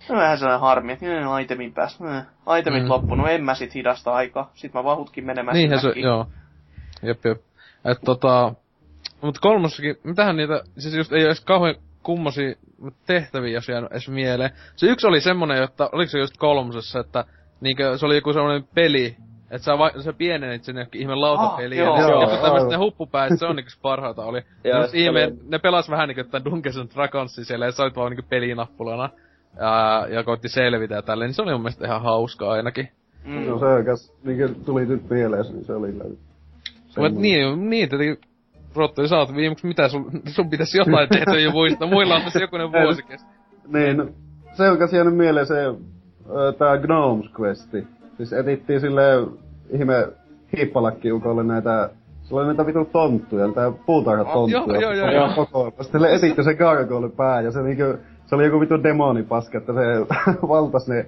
No vähän sellainen harmi, että niin, itemin päässä. Mm, itemit mm. loppunut, en mä sit hidasta aikaa. Sit mä vahutkin menemään Niinhän se, joo. Jep, jep. Et tota... Mut kolmossakin, mitähän niitä, siis just ei ole edes kauhean kummosia tehtäviä, jos jäänyt edes mieleen. Se yksi oli semmonen, että, oliko se just kolmosessa, että niinkö, se oli joku semmonen peli, että sä, va- sä pienenit sinne ihme lautapeliin. Ah, ja joo, ne, tämmöset ne huppupäät, se on niinku parhaita oli. ja ihme, oli... ne pelas vähän niinku tämän Dungeons and Dragonsin siellä, ja sä olit vaan niinku pelinappulana ja, ja koitti selvitä ja tälleen, niin se oli mun mielestä ihan hauska ainakin. Mm. No se oikeas, niin tuli nyt mieleen, niin se oli kyllä. Mutta niin, niin tietenkin Rotteri, sä oot viimeksi mitä sun, sun pitäisi jotain tehdä jo muista. Muilla on tässä jokunen vuosi kestä. Niin, no, se on kanssa jäänyt mieleen se, tää Gnomes Questi. Siis etittiin sille ihme hiippalakkiukolle näitä Sulla oli näitä vitun tonttuja, tää puutarhatonttuja. Oh, joo, joo, joo. Koko, sitten etitte se gargoyle pää ja se niinku se oli joku vitu demonipaska, että se valtas ne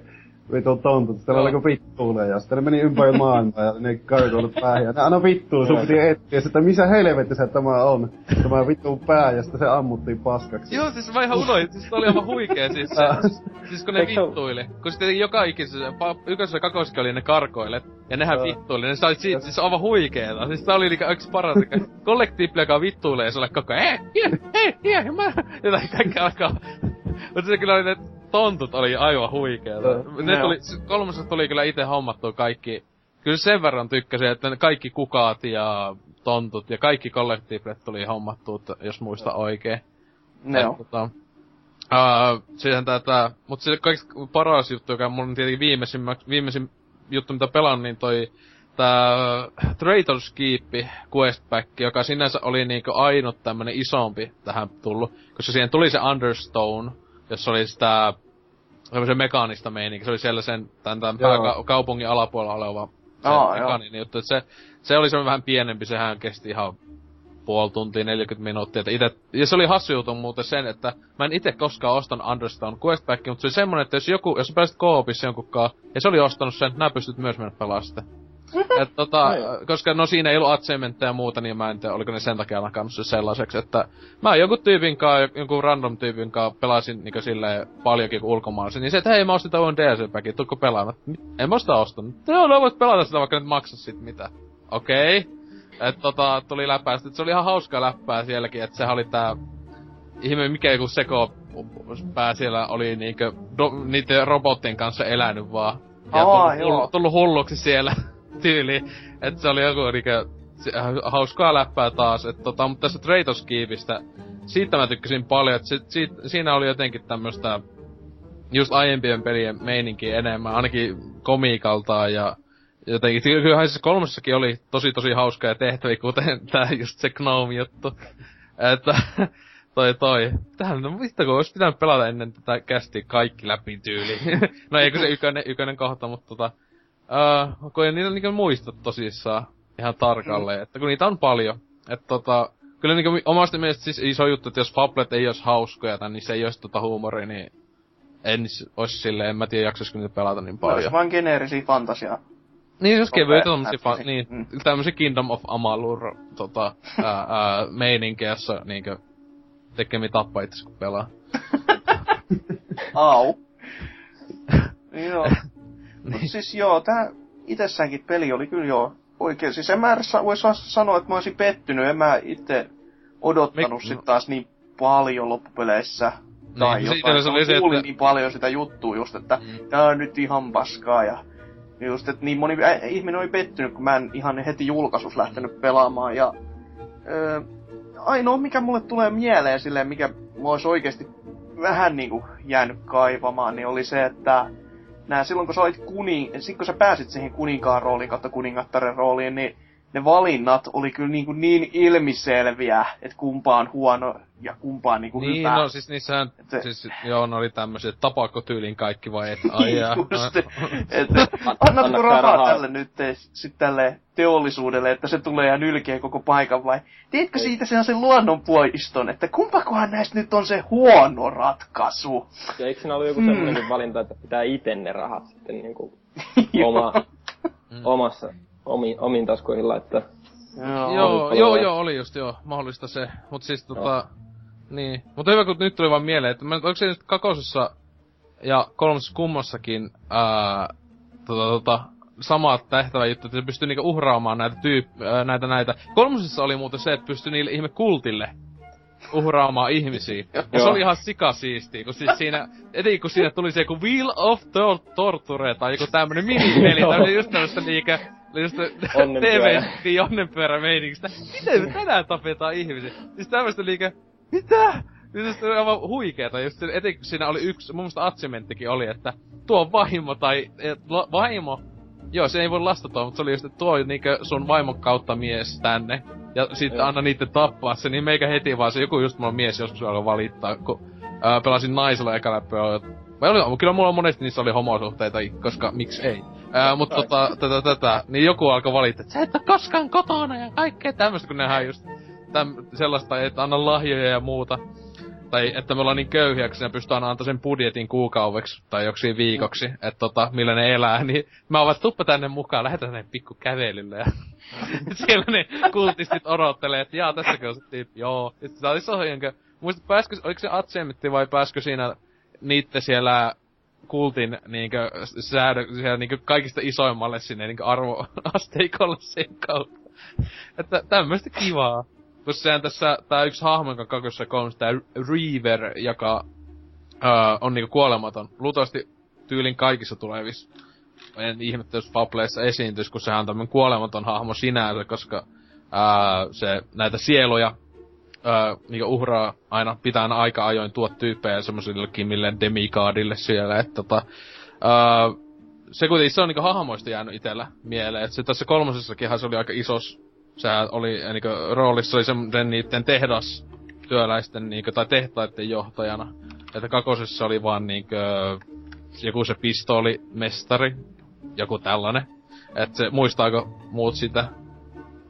vitu tontut, sitten oli joku vittuulee ja sitten ne meni ympäri maailmaa ja ne karkoilut päähän. Ja ne aina vittuun, sun piti etsiä, että missä helvetissä tämä on, tämä vittu pää ja sitten se ammuttiin paskaksi. Joo, siis mä ihan unoin, siis oli aivan huikee siis se, siis, kun ne vittuili, kun sitten joka ikisessä, ykkösessä kakoskin oli ne karkoilet, ja nehän vittuili, ne sai siitä siis aivan huikeeta, siis tää oli niinku yksi paras, kollektiivli, joka vittuilee sulle koko ajan, eh, hie, hie, hie, mä, jotain kaikkea alkaa mutta se kyllä oli ne tontut oli aivan huikeeta. No, ne tuli, kolmosesta tuli kyllä itse hommattua kaikki. Kyllä sen verran tykkäsin, että ne kaikki kukaat ja tontut ja kaikki kollektiivit tuli hommattua, jos muista oikein. Ne on. Tota, uh, siihen tätä, mutta se kaikista paras juttu, joka mun tietenkin viimeisin, viimeisin juttu, mitä pelan, niin toi tää Traitor's Keep questback, joka sinänsä oli niinku ainut tämmönen isompi tähän tullut, koska siihen tuli se Understone, jossa oli sitä semmoisen mekaanista meininki. Se oli siellä sen, tämän, tämän pääkaupungin alapuolella oleva se Aa, mekaaninen juttu. Että se, se oli semmoinen vähän pienempi, sehän kesti ihan puoli tuntia, 40 minuuttia. Että ite, ja se oli hassu juttu muuten sen, että mä en itse koskaan ostanut Understone Questbackia, mutta se oli semmonen, että jos joku, jos pääsit koopissa jonkunkaan, ja se oli ostanut sen, nää pystyt myös mennä pelaamaan Et tota, koska no siinä ei ollut achievementteja ja muuta, niin mä en tiedä, oliko ne sen takia nakannut se sellaiseksi, että mä jonkun tyypin kanssa, jonkun random tyypin kanssa pelasin niin silleen paljonkin kuin ulkomaalaisen, niin se, että hei mä ostin tämän DLC-päkin, tuutko pelaamaan? En mä sitä ostanut. Joo, no voit pelata sitä, vaikka nyt maksa sit mitä. Okei. Okay. Et tota, tuli läppää. Sitten se oli ihan hauska läppää sielläkin, että sehän oli tää ihme mikä joku seko pää siellä oli niinkö do, niiden robottien kanssa elänyt vaan. Ja Aa, tullut, tullut hulluksi siellä tyyli. Että se oli joku niinkö äh, hauskaa läppää taas. Et tota, mutta tästä Traitors Keepistä, siitä mä tykkäsin paljon, että si, siinä oli jotenkin tämmöstä just aiempien pelien meininki enemmän, ainakin komiikaltaan ja jotenkin, kyllähän siis kolmossakin oli tosi tosi hauskaa tehtäviä, kuten tää just se Gnome-juttu. Että toi toi. Tähän, no vittu kun olisi pitänyt pelata ennen tätä kästi kaikki läpi tyyli. no eikö se ykönen, ykönen kohta, mutta tota... Uh, kun ei niitä niinku muista tosissaan ihan tarkalleen, mm. että kun niitä on paljon. Että tota, kyllä niinku omasta mielestä siis iso juttu, että jos Fablet ei olisi hauskoja, tai niin se ei olisi tota huumori, niin en olisi silleen, en mä tiedä jaksaisiko niitä pelata niin paljon. Olisi vaan geneerisiä fantasia. Niin, jos kevyitä tommosia, fa- niin, mm. tämmösiä Kingdom of Amalur, tota, ää, ää, meininkiä, jossa niinkö tekemi tappaa itse kun pelaa. Au. joo. Niin. siis joo, tää itsessäänkin peli oli kyllä joo oikein. Siis en mä voisi sanoa, että mä olisin pettynyt. En mä itse odottanut Mik... sit taas niin paljon loppupeleissä. Niin, tai niin, jotain. Se oli se, että... niin paljon sitä juttua just, että mm. tää on nyt ihan paskaa ja just, että niin moni äh, ihminen oli pettynyt, kun mä en ihan heti julkaisus lähtenyt pelaamaan ja äh, ainoa mikä mulle tulee mieleen silleen, mikä mulla olisi oikeasti vähän niinku jäänyt kaivamaan, niin oli se, että nää silloin kun sä olit kuning, sit kun sä pääsit siihen kuninkaan rooliin kautta kuningattaren rooliin, niin ne valinnat oli kyllä niin, kuin niin ilmiselviä, että kumpa on huono ja kumpa on niin kuin Niin, hyvä. no siis niissähän, Se- siis joo, ne oli tämmöiset tapakkotyyliin kaikki vai et, ai jaa. Just, et, Anna annatko rahaa rahaa. tälle nyt sit tälle teollisuudelle, että se tulee ja nylkee koko paikan vai teetkö Ei. siitä sen luonnonpuiston, että kumpakohan näistä nyt on se huono ratkaisu? Ja eikö siinä ollut joku Hmm. semmoinenkin valinta, että pitää itse ne rahat sitten niinku oma, Mm. omassa, omi, omiin taskuihin laittaa? Joo. Joo, oli joo, joo, oli just joo, mahdollista se. Mut siis tota, niin. Mutta hyvä kun nyt tuli vaan mieleen, että mä, onko se nyt kakosessa ja kolmosessa kummassakin ää, tota, tota, sama tehtävä juttu, että se pystyy niinku uhraamaan näitä tyyp, ää, näitä näitä. Kolmosessa oli muuten se, että pystyi niille ihme kultille uhraamaan ihmisiä. Ja se Joo. oli ihan sikasiistiä, kun siis siinä, etenkin kun siinä tuli se joku Wheel of Tor- Torture tai joku tämmönen minipeli, Joo. tämmönen just tämmöstä niinkö, just Onnenpyörä. TV, niin onnenpyörä meiningistä. Miten me tänään tapetaan ihmisiä? Siis tämmöstä niinkö, mitä? Siis se oli aivan huikeeta, just se, etenkin siinä oli yksi, mun mielestä atsementtikin oli, että tuo vaimo tai, et, la, vaimo, joo se ei voi lastata, mutta se oli just, että tuo niinkö sun vaimon kautta mies tänne. Ja sitten anna niitten tappaa se, niin meikä heti vaan se joku just mulla mies joskus alkoi valittaa, kun ää, pelasin naisella ekalla pöydällä. Vai oli, kyllä mulla monesti niissä oli homosuhteita, koska miksi ei. Ää, mutta tota, tätä, tätä, niin joku alkoi valittaa, että sä et oo koskaan kotona ja kaikkea tämmöstä, kun nehän just täm, sellaista, että anna lahjoja ja muuta. Tai että me ollaan niin köyhiä, ne pystyy aina antaa sen budjetin kuukaudeksi tai joksiin viikoksi, että tota, millä ne elää, niin mä oon tuppa tänne mukaan, lähetään tänne pikku kävelylle. Ja siellä ne kultistit odottelee, että jaa, tässäkö on se tyyppi, joo. Ja sit se oli iso jonka, muista pääskö, oliko se Atsemetti vai pääskö siinä niitte siellä kultin niinkö säädö, niinkö kaikista isoimmalle sinne niinkö arvoasteikolle sen kautta. Että tämmöistä kivaa. Kun sehän tässä, tää yksi hahmo, joka kakossa kolmessa, tää Reaver, joka öö, on niinku kuolematon. Luultavasti tyylin kaikissa tulevissa. En ihmettä, jos Fableissa esiintyisi, kun sehän on tämmönen kuolematon hahmo sinänsä, koska öö, se näitä sieluja öö, niinku uhraa aina, pitää aika ajoin tuot tyyppejä semmosillekin mille demikaadille siellä, että tota, öö, se kuitenkin se on niinku hahmoista jäänyt itellä mieleen, että se tässä kolmosessakinhan se oli aika isos, sehän oli äh, niinku roolissa oli semmonen niitten tehdas työläisten niinku, tai tehtaiden johtajana. Että kakosessa oli vaan niinku joku se pistoolimestari, joku tällainen. Et se, muistaako muut sitä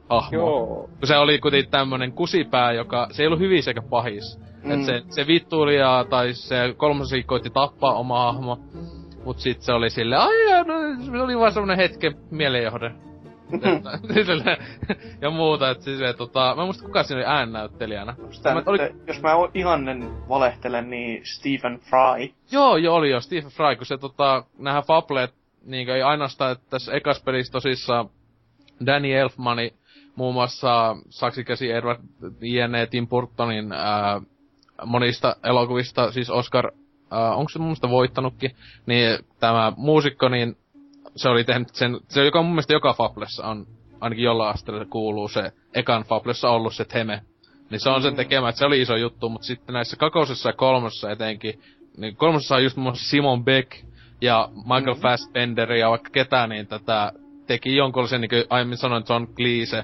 hahmoa? Joo. Kun se oli kuitenkin tämmönen kusipää, joka, se ei ollut hyvis eikä pahis. Mm. Et se, se vittuili ja, tai se kolmosen koitti tappaa oma hahmo. Mut sit se oli sille, ai no, se oli vaan semmonen hetken mielenjohde. Ja muuta, et siis, tota, mä en muista kuka siinä oli äännäyttelijänä. Sitä Mä- nyt, oli, Jos mä ihannen valehtelen, niin Stephen Fry. joo, joo, oli jo Stephen Fry, kun se tota, nähdään Fablet, niinkö ei ainoastaan, että tässä ekas pelissä tosissaan Danny Elfmani, muun muassa saksikäsi Edward jne. Tim Burtonin ää, monista elokuvista, siis Oscar, ää, onko se mun mielestä voittanutkin, niin tämä muusikko, niin se oli tehnyt sen, se joka mun mielestä joka Fablessa on, ainakin jollain asteella se kuuluu se ekan Fablessa ollut se Teme. Niin se on sen tekemä, että se oli iso juttu, mutta sitten näissä kakosessa ja kolmosessa etenkin, niin kolmosessa on just muun muassa Simon Beck ja Michael Mhm. mm-hmm. Fassbender ja vaikka ketään, niin tätä teki jonkunlaisen, niin kuin aiemmin sanoin, John Cleese,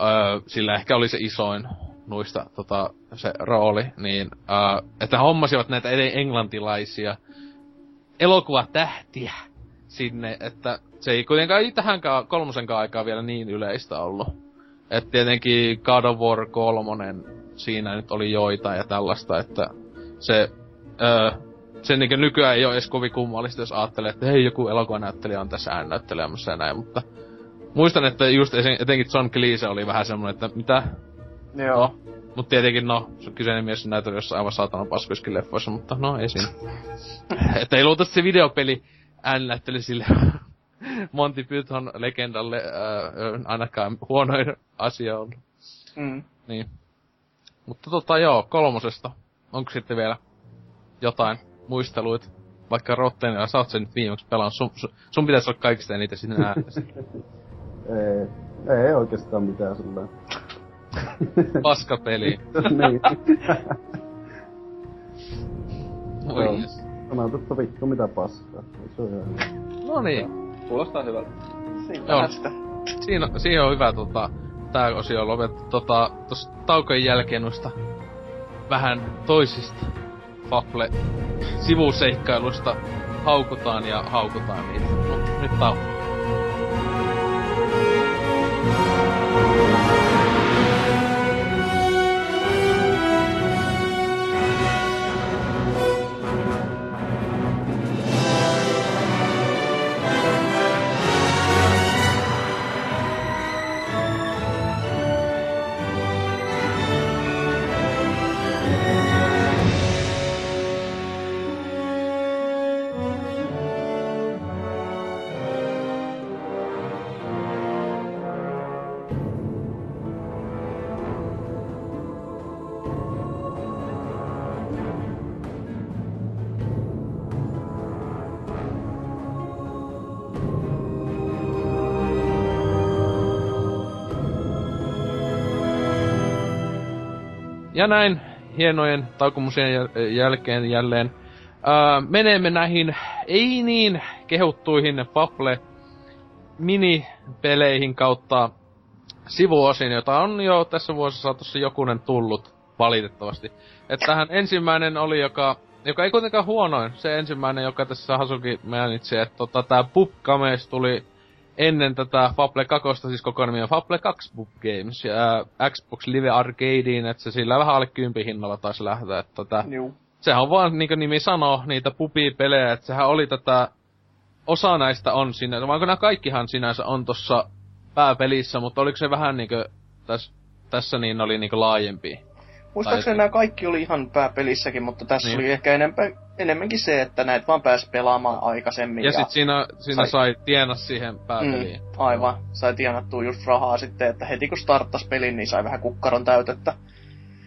öö, sillä ehkä oli se isoin nuista tota, se rooli, niin öö, että hommasivat näitä englantilaisia elokuvatähtiä sinne, että se ei kuitenkaan ei tähänkään kolmosenkaan aikaa vielä niin yleistä ollut. Et tietenkin God of War 3, siinä nyt oli joita ja tällaista, että se, öö, se niinku nykyään ei ole edes kovin kummallista, jos ajattelee, että hei, joku elokuvanäyttelijä on tässä äännäyttelemässä ja näin, mutta muistan, että just etenkin John Cleese oli vähän semmonen, että mitä, Joo. no, mut tietenkin no, se kyseinen mies näyteli jossain aivan saatanan paskoiskin leffoissa, mutta no ei siinä. että ei luultavasti se videopeli äännäyttely sille Monty Python legendalle ää, ainakaan huonoin asia ollut. Mm. Niin. Mutta tota joo, kolmosesta. Onko sitten vielä jotain muisteluita? Vaikka Rottenilla, sä oot sen nyt viimeksi pelannut, sun, sun, sun pitäisi olla kaikista eniten sinne äänessä. Ei, ei oikeastaan mitään sillä Paska peli. niin. Oi jes. Sanotaan, että vittu mitä paskaa. Se on ihan... No niin. Kuulostaa hyvältä. Siinähän Joo. sitä siinä, siihen on hyvä tota, tää osio lopettu. Tota, tossa taukojen jälkeen noista vähän toisista Fable sivuseikkailusta haukutaan ja haukutaan niitä. Mut nyt tauko. Ja näin hienojen taukomusien jäl- jälkeen jälleen ää, menemme näihin ei niin kehuttuihin Fable minipeleihin kautta sivuosin, jota on jo tässä vuosissa saatossa jokunen tullut valitettavasti. Että tähän ensimmäinen oli, joka, joka ei kuitenkaan huonoin, se ensimmäinen, joka tässä Hasuki mainitsi, että tota, tää Pupkames tuli ennen tätä Fable 2, siis koko nimi on Fable 2 Book Games, ja ää, Xbox Live Arcadeen, että se sillä vähän alle kympi hinnalla taisi lähteä, että tota, Juu. sehän on vaan, niin kuin nimi sanoo, niitä pupipelejä, että sehän oli tätä, osa näistä on siinä, vaikka nämä kaikkihan sinänsä on tossa pääpelissä, mutta oliko se vähän niinkö, täs, tässä niin oli niinkö laajempi? Muistaakseni nämä kaikki oli ihan pääpelissäkin, mutta tässä Niin. oli ehkä enemmän, enemmänkin se, että näitä vaan pääsi pelaamaan aikaisemmin. Ja, sit siinä, siinä sai- sai tienas siihen pääpeliin. mm, aivan, sai tienattua just rahaa sitten, että heti kun starttas pelin, niin sai vähän kukkaron täytettä.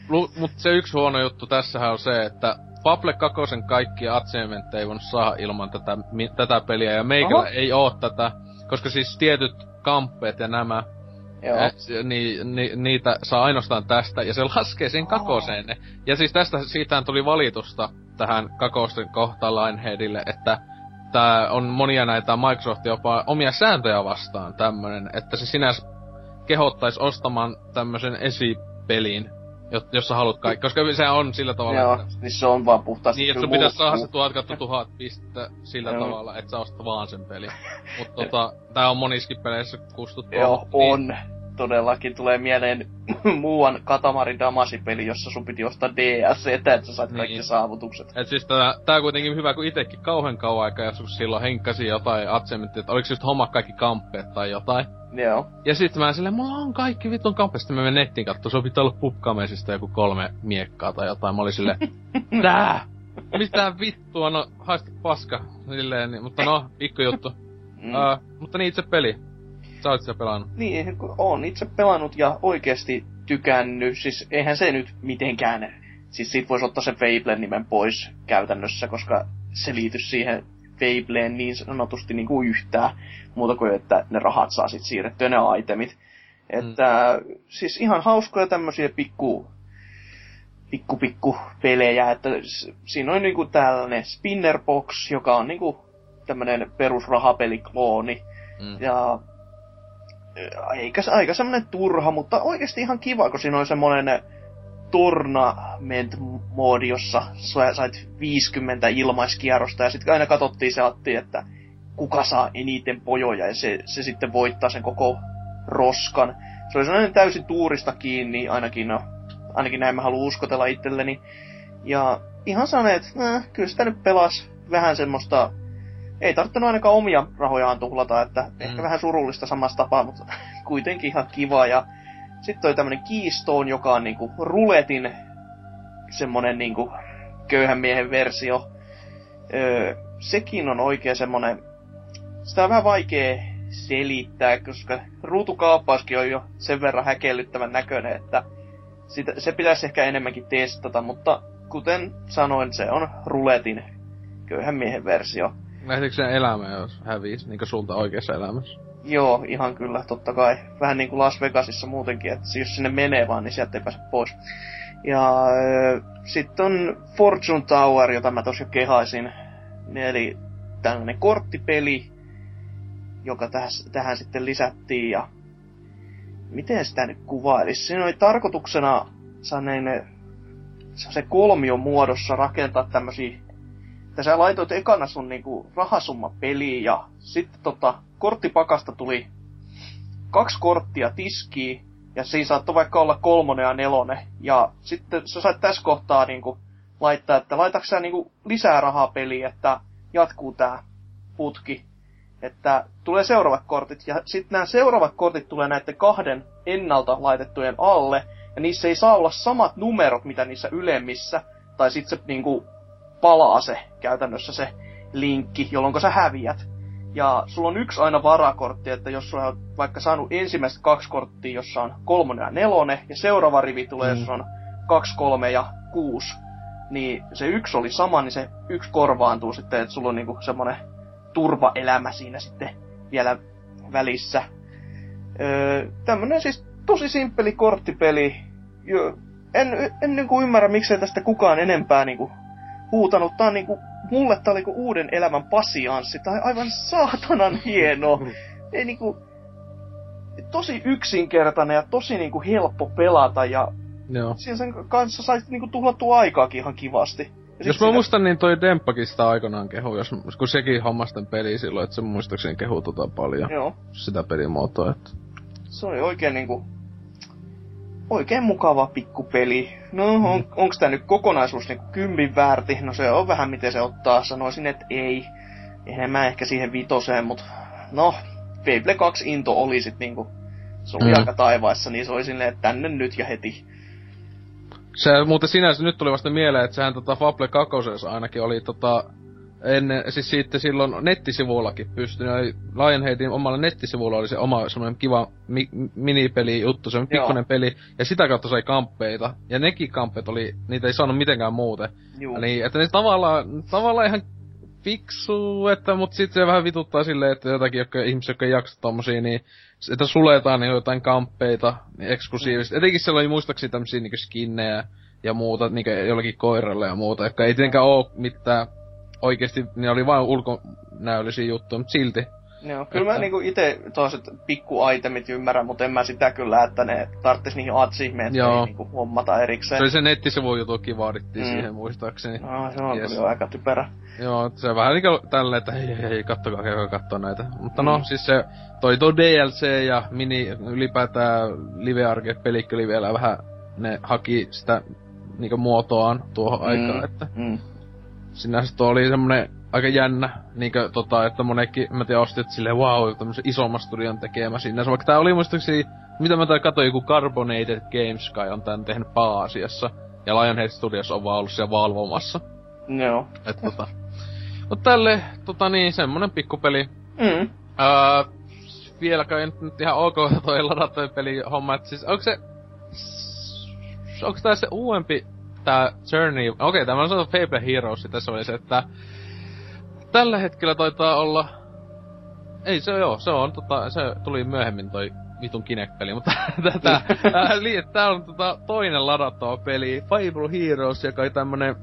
Lu, mut se yksi huono juttu tässähän on se, että Fable 2 kaikki achievementteja ei voinut saada ilman tätä, mi, tätä peliä, ja meikällä Oho. ei oo tätä, koska siis tietyt kamppeet ja nämä, Joo. Eh, se- ni, ni, niitä saa ainoastaan tästä, ja se laskee sen kakoseen ne. Ja siis tästä, siitähän tuli valitusta tähän kakosten kohtaan Lionheadille, että tää on monia näitä Microsoft jopa omia sääntöjä vastaan tämmönen, että se sinänsä kehottais ostamaan tämmösen esipelin, jos sä haluat kaikki, koska se on sillä tavalla, Joo, että, niin se on vaan puhtaasti niin, että sun pitäisi saada se tuhat kautta tuhat pistettä sillä Joo. tavalla, että sä ostat vaan sen pelin. Mutta tota, tää on moniskin peleissä kustuttu. Joo, niin, on. Todellakin tulee mieleen muuan Katamari Damasi-peli, jossa sun piti ostaa DLC, että sä sait kaikki Niin. saavutukset. Et siis tää, tää on kuitenkin hyvä, kun itekin kauhean kauan aikaa joskus silloin henkkasi jotain atsementti, että oliks just homma kaikki kamppeet tai jotain. Joo. Ja sit mä silleen, mulla on kaikki vitun kamppeet, sitten mä menen nettiin katsoa, se pitää olla pupkamesista joku kolme miekkaa tai jotain. Mä olin silleen, tää! Mitä vittua, no haista paska. Silleen, niin, mutta no, pikkujuttu. Mm. Mm. Uh, mutta niin itse peli. Sä oot sitä pelannut. Niin, oon itse pelannut ja oikeasti tykännyt. Siis eihän se nyt mitenkään... Siis siitä voisi ottaa sen Fablen nimen pois käytännössä, koska se liity siihen Fableen niin sanotusti niin kuin yhtään. Muuta kuin, että ne rahat saa sit siirrettyä ne itemit. Että siis ihan hauskoja tämmöisiä pikku pikku pikku pelejä, että siinä on niinku tällainen Spinnerbox, joka on niinku tämmönen perusrahapeliklooni. Mm. Ja se aika semmonen turha, mutta oikeasti ihan kiva, kun siinä on semmonen tournament-moodi, jossa sait 50 ilmaiskierrosta, ja sitten aina katsottiin se atti, että kuka saa eniten pojoja, ja se, se sitten voittaa sen koko roskan. Se oli sellainen täysin tuurista kiinni, ainakin, no, ainakin näin mä haluan uskotella itselleni. Ja ihan saneet, äh, kyllä sitä nyt pelas vähän semmoista ei tarvinnut ainakaan omia rahojaan tuhlata, että mm. ehkä vähän surullista samasta tapaa, mutta kuitenkin ihan kiva. Ja sitten toi tämmönen Keystone, joka on niinku ruletin semmonen niinku köyhän miehen versio. Öö, sekin on oikein semmonen, sitä on vähän vaikea selittää, koska ruutukaappauskin on jo sen verran häkellyttävän näköinen, että sitä, se pitäisi ehkä enemmänkin testata, mutta kuten sanoin, se on ruletin köyhän miehen versio. Lähtikö sen elämä, jos hävisi, niinku sulta oikeassa elämässä? Joo, ihan kyllä, totta kai. Vähän niin kuin Las Vegasissa muutenkin, että jos sinne menee vaan, niin sieltä ei pääse pois. Ja sitten on Fortune Tower, jota mä tosiaan kehaisin. Eli tällainen korttipeli, joka tähän, tähän sitten lisättiin ja miten sitä nyt kuvailisi? Siinä oli tarkoituksena se kolmion muodossa rakentaa tämmösiä että sä laitoit ekana sun niinku rahasumma peliin ja sitten tota, korttipakasta tuli kaksi korttia tiskiin ja siinä saattoi vaikka olla kolmonen ja nelonen. Ja sitten sä sait tässä kohtaa niinku laittaa, että laitaks sä niinku lisää rahaa peliin, että jatkuu tää putki. Että tulee seuraavat kortit. Ja sitten nämä seuraavat kortit tulee näiden kahden ennalta laitettujen alle. Ja niissä ei saa olla samat numerot, mitä niissä ylemmissä. Tai sitten se niinku palaa se käytännössä se linkki, jolloin sä häviät. Ja sulla on yksi aina varakortti, että jos sulla on vaikka saanut ensimmäiset kaksi korttia, jossa on kolmonen ja nelonen, ja seuraava rivi tulee, mm. jos on kaksi, kolme ja kuusi, niin se yksi oli sama, niin se yksi korvaantuu sitten, että sulla on niinku semmonen turvaelämä siinä sitten vielä välissä. Öö, tämmönen siis tosi simppeli korttipeli. Jo, en, en niinku ymmärrä, miksei tästä kukaan enempää niinku huutanut. Tää on niinku, mulle tää oli niinku uuden elämän pasianssi. On aivan saatanan hieno. Ei niinku, tosi yksinkertainen ja tosi niinku helppo pelata ja Joo. siinä sen kanssa sait niinku tuhlattua aikaakin ihan kivasti. Ja Jos mä siinä- muistan, niin toi Demppakin sitä aikanaan kehu, jos, kun sekin hommasten peli silloin, että se muistaakseni kehu tota paljon, Joo, sitä pelimuotoa, että... se oli oikein niinku... Oikein mukava pikkupeli. No, on, onks tää nyt kokonaisuus niinku kympin väärti? No se on vähän miten se ottaa. Sanoisin, että ei. Enemmän ehkä siihen vitoseen, mut... No, Fable 2 into oli sit niinku... Se oli Mm. aika taivaissa, niin se oli silleen, että tänne nyt ja heti. Se muuten sinänsä nyt tuli vasta mieleen, että sehän tota Fable 2 ainakin oli tota ennen, siis siitä silloin nettisivuillakin pystyi, oli Lionheadin omalla nettisivulla oli se oma semmoinen kiva mi- minipeli juttu, se on pikkuinen peli, ja sitä kautta sai kamppeita, ja nekin kamppeet oli, niitä ei saanut mitenkään muuten. Juu. Niin, että ne tavallaan, tavallaan ihan fiksu, että mut sit se vähän vituttaa silleen, että jotakin jotka, ihmiset, jotka ei jaksa tommosia, niin että suletaan niin jotain kamppeita niin eksklusiivisesti. Etenkin siellä oli muistaakseni tämmösiä niinku skinnejä ja muuta, niinku jollakin koiralle ja muuta, jotka ei tietenkään oo mitään oikeesti, ne oli vain ulkonäöllisiä juttuja, mutta silti. Joo, kyllä mä Että- niinku ite toiset pikku itemit ymmärrän, mutta en mä sitä kyllä, että ne tarttis niihin achievementteihin niinku hommata erikseen. Se oli se nettisivun jutukin vaadittiin Mm. siihen muistaakseni. No, se on Yes. kyllä aika typerä. Joo, se on vähän niinku tälleen, että hei, hei, hei, kattokaa, käykää kattoo näitä. Mutta no, Mm. siis se, toi tuo DLC ja mini, ylipäätään Live Arcade pelikkeli vielä vähän, ne haki sitä niinku muotoaan tuohon mm. aikaan, että Mm. Sinänsä tuo oli semmonen aika jännä, niinkö tota, että monetkin, mä tiedän, ostit silleen, wow, tämmösen isomman studion tekemä sinänsä, vaikka tää oli muistaakseni, mitä mä katsoin, joku Carbonated Games kai on tän tehnyt pääasiassa, ja Lionhead Studios on vaan ollut siellä valvomassa. Joo. Et tota. Mut tälle, tota niin, semmonen pikkupeli. Mm. Öö, vielä kai nyt, nyt ihan ok toi ladattujen peli homma, et siis onko se... Onko tää se uudempi tää Journey? Okei, okay, tämä on sanottu Fable Heroes, tässä oli se, että tällä hetkellä taitaa olla... Ei se joo, se on tota, se tuli myöhemmin toi vitun Kinect-peli, mutta tätä, ää, li- tää on tota toinen ladattava peli, Fable Heroes, joka on tämmönen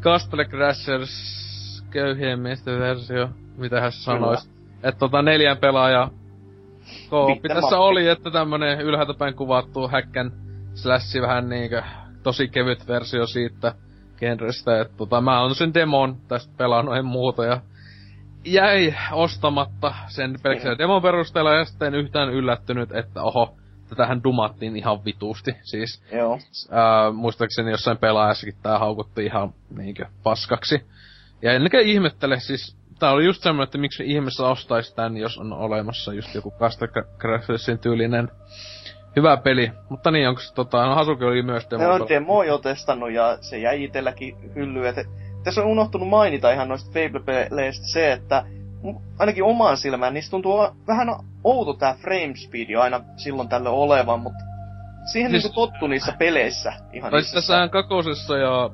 Castle Crashers köyhien miesten versio, mitä hän sanois. Että tota neljän pelaaja Beat'em tässä oli, että tämmönen ylhäältä päin kuvattu häkkän slashi vähän niinkö tosi kevyt versio siitä genrestä, että tota mä oon sen demon tästä pelannut en muuta ja jäi ostamatta sen pelkästään demon perusteella ja sitten en yhtään yllättynyt, että oho, tätähän dumattiin ihan vituusti. Siis Joo. ää, muistaakseni jossain pelaajassakin tää haukutti ihan niinkö paskaksi. Ja ennekä ihmettele, siis tää oli just semmonen, että miksi ihmeessä ostais tän, jos on olemassa just joku Castle tyylinen hyvä peli. Mutta niin, onks tota, no Hasuki oli myös demo. On demo jo testannut ja se jäi itelläkin hyllyyn. Et, tässä on unohtunut mainita ihan noista Fable-peleistä se, että ainakin omaan silmään niistä tuntuu vähän outo tää frame speed aina silloin tällö olevan, mutta siihen Siis- siis... niinku tottu niissä peleissä ihan Tai itsessään. tässähän kakosessa ja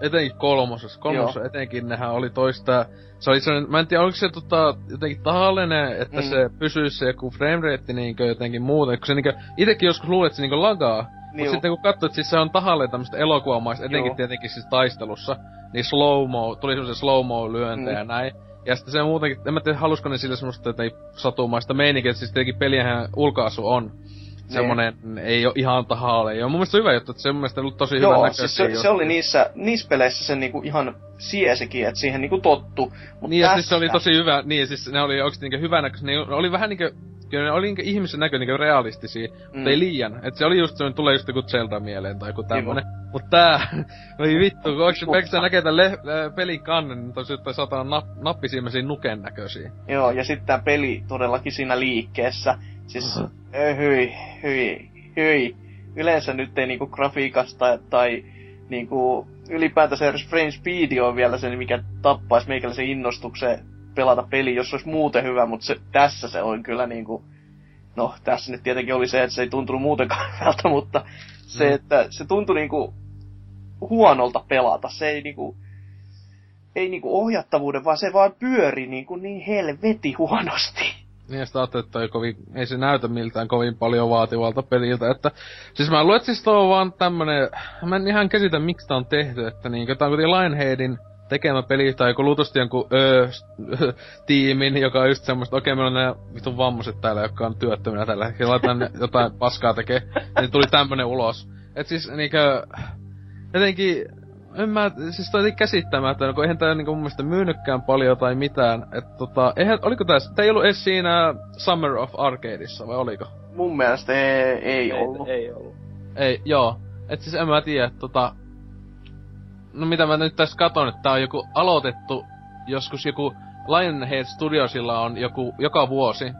etenkin kolmosessa, kolmosessa etenkin nehän oli toista, se oli sellainen, mä en tiedä oliko se tota, jotenkin tahallinen, että Mm. se pysyisi se joku framerate niinkö jotenkin muuten, kun se niinkö, itekin joskus luulet, että se niinkö lagaa, Niin Mut sitten kun katsoit, siis se on tahalleen tämmöstä elokuvamaista, etenkin Joo. tietenkin siis taistelussa, niin slow-mo, tuli semmosia slow-mo lyöntejä Mm. ja näin. Ja sitten se muutenkin, en mä tiedä halusko ne sille semmoista, että ei satumaista meininkiä, siis tietenkin peliähän ulkoasu on. Semmonen ei oo ihan tahalle. Ja mun mielestä se on hyvä juttu, että se mun mielestä ollut tosi hyvä Joo, näköistä. siis se, se, oli niissä, niissä peleissä se niinku ihan siesikin, että siihen niinku tottu. Mut Niin, ja tässä... siis se oli tosi hyvä, niin siis ne oli oikeesti niinku hyvä näköisiä, ne oli vähän niinku, kyllä ne oli niinku ihmisen näkö niinku realistisia, mm. mutta ei liian. Et se oli just semmonen, tulee just joku Zelda mieleen tai joku tämmönen. Mut tää, voi vittu, kun oikeesti pelkästään näkee tän le- pelin kannen, niin tosi jotain sataa nap- nappisilmäisiä nuken näköisiä. Joo, ja sitten tää peli todellakin siinä liikkeessä. Siis, uh-huh. hyi, hyi, hyi. Yleensä nyt ei niinku grafiikasta tai niinku ylipäätänsä edes frame speed on vielä se, mikä tappaisi meikäläisen innostuksen pelata peli, jos se olisi muuten hyvä, mutta se, tässä se on kyllä niinku... No, tässä nyt tietenkin oli se, että se ei tuntunut muutenkaan hyvältä, mutta se, mm. että se tuntui niinku huonolta pelata. Se ei niinku ei niinku ohjattavuuden, vaan se vaan pyöri niinku niin helveti huonosti. Niin, sitä ajattelin, että ei, kovin, ei se näytä miltään kovin paljon vaativalta peliltä, että... Siis mä että siis on vaan tämmönen... Mä en ihan käsitä, miksi tää on tehty, että niinkö tää on kuitenkin Lionheadin tekemä peli, tai joku luultavasti jonkun öö, tiimin, joka on just semmoista, okei, okay, meillä on ne vitun vammaset täällä, jotka on työttöminä tällä hetkellä, laitetaan jotain paskaa tekee, niin tuli tämmönen ulos. Et siis niinkö... Jotenkin en mä, siis toi käsittämätön, kun eihän tää niinku mun mielestä myynytkään paljon tai mitään. Et tota, eihän, oliko tää, tää ei ollut edes siinä Summer of Arcadeissa, vai oliko? Mun mielestä ei, ei, ei ollut. Ei ollut. Ei, joo. Et siis en mä tiedä, tota... No mitä mä nyt tässä katon, että tää on joku aloitettu, joskus joku Lionhead Studiosilla on joku, joka vuosi,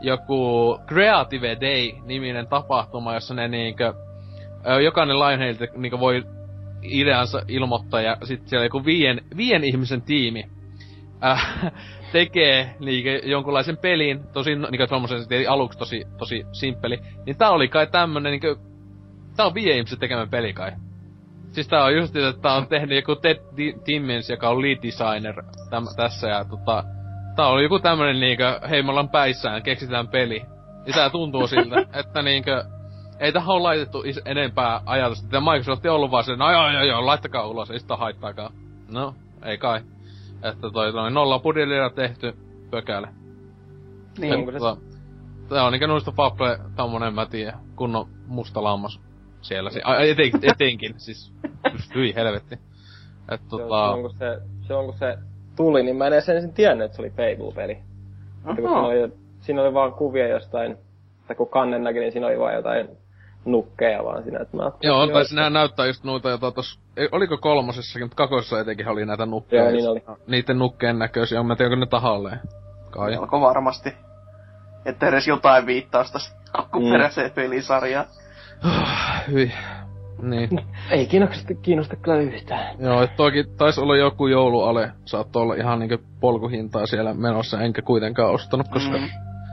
joku Creative Day-niminen tapahtuma, jossa ne niinkö, jokainen Lionhead niinkö voi ideansa ilmoittaa ja sitten siellä joku viien, viien ihmisen tiimi äh, tekee niinkö jonkunlaisen pelin, tosi niinkö tommosen aluksi tosi, tosi simppeli, niin tää oli kai tämmönen niinkö, tää on viien ihmisen tekemä peli kai. Siis tää on just, että tää on tehnyt joku Ted Timmins, joka on lead designer täm, tässä ja tota, tää oli joku tämmönen niinkö, hei me ollaan päissään, keksitään peli. Ja tää tuntuu siltä, että niinkö, ei tähän ole laitettu is- enempää ajatusta. Tämä Microsoft on ollut vaan sen, ai ai ai, laittakaa ulos, ei sitä haittaakaan. No, ei kai. Että toi, toi nolla budjetilla tehty pökäle. Niin. Onko se... Tota, tää on niinkö noista Fable tommonen, mä tiedän, kunnon musta lammas siellä. Si- a, eten, etenkin, siis hyi helvetti. Et tota... Kun se, silloin kun se tuli, niin mä en edes ensin tiennyt, että se oli Fable-peli. Kun siinä, oli, siinä oli vaan kuvia jostain, että kun kannen näki, niin siinä oli vaan jotain nukkeja vaan siinä. Että mä Joo, tai sinähän näyttää just noita, jota tos, oliko kolmosessakin, mutta kakosessa etenkin oli näitä nukkeja. Joo, niin oli. Niiden nukkeen näköisiä, on mä tiedä, onko ne tahalleen. Kai. Alko varmasti. Että edes jotain viittausta alkuperäiseen mm. pelisarjaan. Hyi. Niin. Ei kiinnosta, kiinnosta kyllä yhtään. Joo, että toki taisi olla joku jouluale, saattoi olla ihan niinku polkuhintaa siellä menossa, enkä kuitenkaan ostanut, koska mm.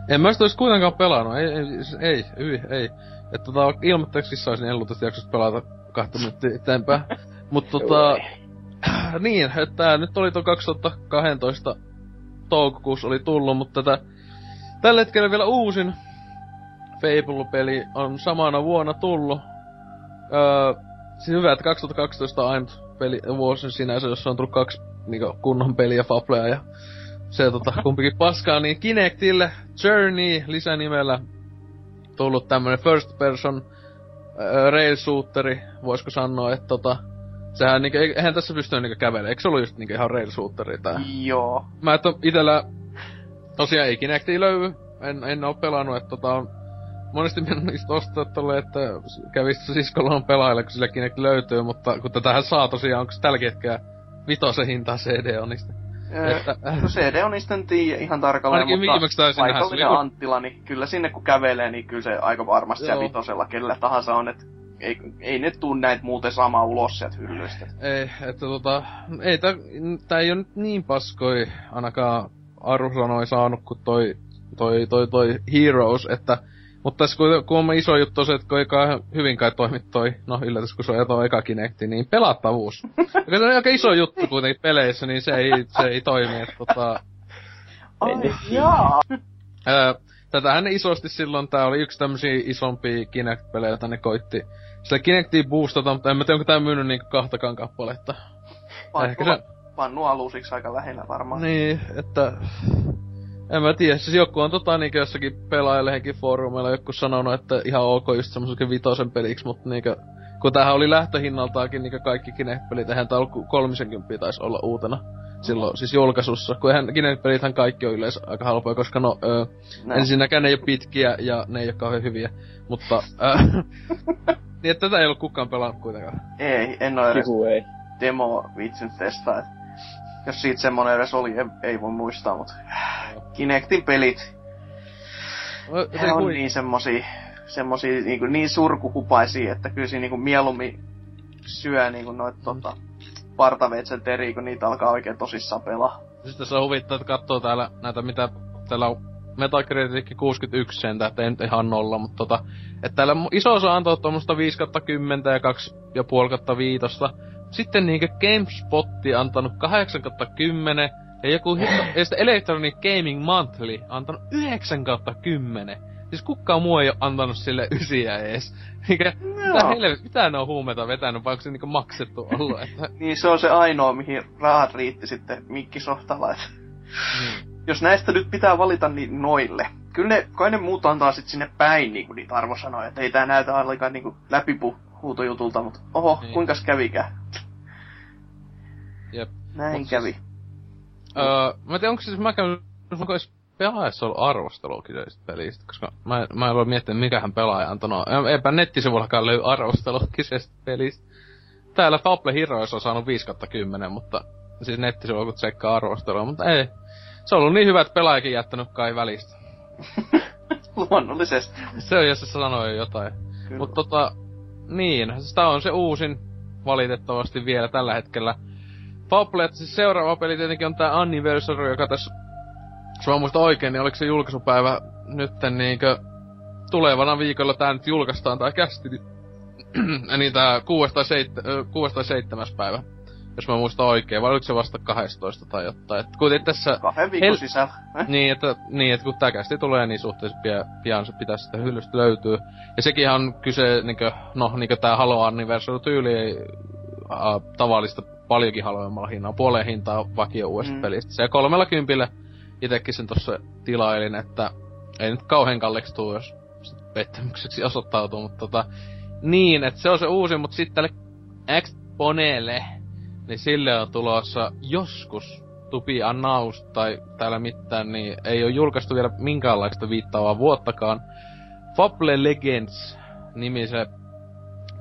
en mä sitä olisi kuitenkaan pelannut, ei, ei, ei, ei, ei. Että tota, ilmoittajaksi saisin ellutusta jaksosta pelata kahta minuuttia eteenpäin. Mut tota, niin, että nyt oli tuo 2012 toukokuussa oli tullut, mutta tätä tällä hetkellä vielä uusin Fable-peli on samana vuonna tullut. Öö, siis hyvä, että 2012 on ainut peli, vuosi sinänsä, jossa on tullut kaksi niinku, kunnon peliä Fablea ja se tota, kumpikin paskaa, niin Kinectille Journey lisänimellä tullut tämmönen first person äh, rail shooteri, voisiko sanoa, että tota, sehän niinku, eihän tässä pystynyt niinku kävelemään, eikö se ollut just niinku ihan rail shooteri tää? Joo. Mä et itellä, tosiaan ei Kinectia löydy, en, en oo pelannut, että tota on monesti mennyt niistä ostaa tolle, että kävis siskolla on pelailla, kun sille Kinect löytyy, mutta kun tätähän saa tosiaan, onko tälläkin hetkellä vitosen hintaa CD on niistä? Että, no CD on niistä tiiä ihan tarkalleen, Ainakin mutta paikallinen Anttila, niin kyllä sinne kun kävelee, niin kyllä se aika varmasti siellä vitosella kelle tahansa on, että ei, ei ne tuu näitä muuten sama ulos sieltä hyllyistä. Ei, että tota, ei tää, tää ei oo nyt niin paskoi ainakaan arvosanoja saanut kuin toi, toi, toi, toi Heroes, että mutta tässä kun, kun on iso juttu se, että kun hyvin kai toimit toi, no yllätys kun se on toi eka Kinecti, niin pelattavuus. Joka se on aika iso juttu kuitenkin peleissä, niin se ei, se ei toimi, että tota... Ai jaa! tätähän isosti silloin, tää oli yksi tämmösiä isompia Kinect-pelejä, joita ne koitti. Sillä Kinectiin boostata, mutta en mä tiedä, onko tää myynyt niinku kahtakaan kappaletta. Ehkä se... Pannu alusiksi aika lähellä varmaan. Niin, että... En mä tiedä, siis joku on tota niinkö jossakin pelaajallehenkin foorumeilla joku sanonut, että ihan ok just semmoisen vitosen peliksi, mutta niinkö... Kun tämähän oli lähtöhinnaltaakin niinkö kaikki Kinect-pelit, eihän tää ollut 30 taisi olla uutena silloin siis julkaisussa, kun eihän Kinect-pelithän kaikki on yleensä aika halpoja, koska no, ö, no. ensinnäkään ne ei ole pitkiä ja ne ei ole kauhean hyviä, mutta ö, niin että tätä ei ollut kukaan pelannut kuitenkaan. Ei, en ole edes Kihu ei. demo vitsin testaa. Jos siitä semmonen edes oli, ei, ei voi muistaa, mutta Kinectin pelit, No, ne se on kui- niin semmosia, semmosia niinku, niin surkuhupaisia, että kyllä siinä niinku mieluummin syö niinku noit tota, partaveitsen teriä, kun niitä alkaa oikein tosissaan pelaa. Siis tässä on huvittaa, että katsoo täällä näitä, mitä täällä on Metacritic 61 sentä, että ei nyt ihan nolla, mutta tota, että täällä iso osa antoi tuommoista 5 10 ja 2,5 viitosta. Sitten niinkö GameSpotti antanut 8 10 ja joku hitto, ja sitten Electronic Gaming Monthly antanut 9 10. Siis kukaan muu ei oo antanut sille ysiä ees. Mikä, mitä, Joo. helvet, mitä ne on huumeita vetänyt, vai onko se niinku maksettu ollut, että... Niin se on se ainoa, mihin rahat riitti sitten Mikkisoftalla. että Niin. Jos näistä nyt pitää valita, niin noille. Kyllä ne, kai ne muut antaa sit sinne päin niinku niitä arvosanoja, että ei tää näytä ainakaan niinku läpipuhuutojutulta, mutta oho, Niin. kuinkas kävikään? Jep. Näin Mut kävi. Öö, mä en tiedä, onko siis mä käyn, onko edes pelaajassa ollut arvostelua kyseisistä pelistä, koska mä, mä en voi miettiä, mikähän pelaaja antanut. Ä- Eipä nettisivuillakaan löy arvostelua kyseisistä pelistä. Täällä Fable Heroes on saanut 5 10, mutta siis nettisivuilla kun tsekkaa arvostelua, mutta ei. Se on ollut niin hyvä, että pelaajakin jättänyt kai välistä. Luonnollisesti. Se on, jos se sanoo jo jotain. Mutta tota, niin, tää on se uusin valitettavasti vielä tällä hetkellä. Fable, että siis seuraava peli tietenkin on tää Anniversary, joka tässä, jos mä muistan oikein, niin oliko se julkaisupäivä nytten niinkö tulevana viikolla tää nyt julkaistaan tää kästi, niin, tää 6 tai, 7, 6 tai 7 päivä, jos mä muistan oikein, vai oliko se vasta 12 tai jotain. Et kuitenkin tässä Kahden viikon Hel- sisällä. Eh? niin, että, niin, että kun tää kästi tulee, niin suhteellisesti pian, pian se pitäisi sitä hyllystä löytyä. Ja sekin on kyse, niinkö, no niinkö tää Halo Anniversary tyyli äh, tavallista paljonkin halvemmalla hinnalla, puoleen hintaa vakio uudesta mm. Pelistä. Se kolmella kympillä itekin sen tossa tilailin, että ei nyt kauhean kalliiksi tuu, jos pettymykseksi osoittautuu, mutta tota, niin, että se on se uusi, mutta sitten tälle Xboneelle, niin sille on tulossa joskus tupi annaus tai täällä mitään, niin ei ole julkaistu vielä minkäänlaista viittaavaa vuottakaan. Fable Legends nimisen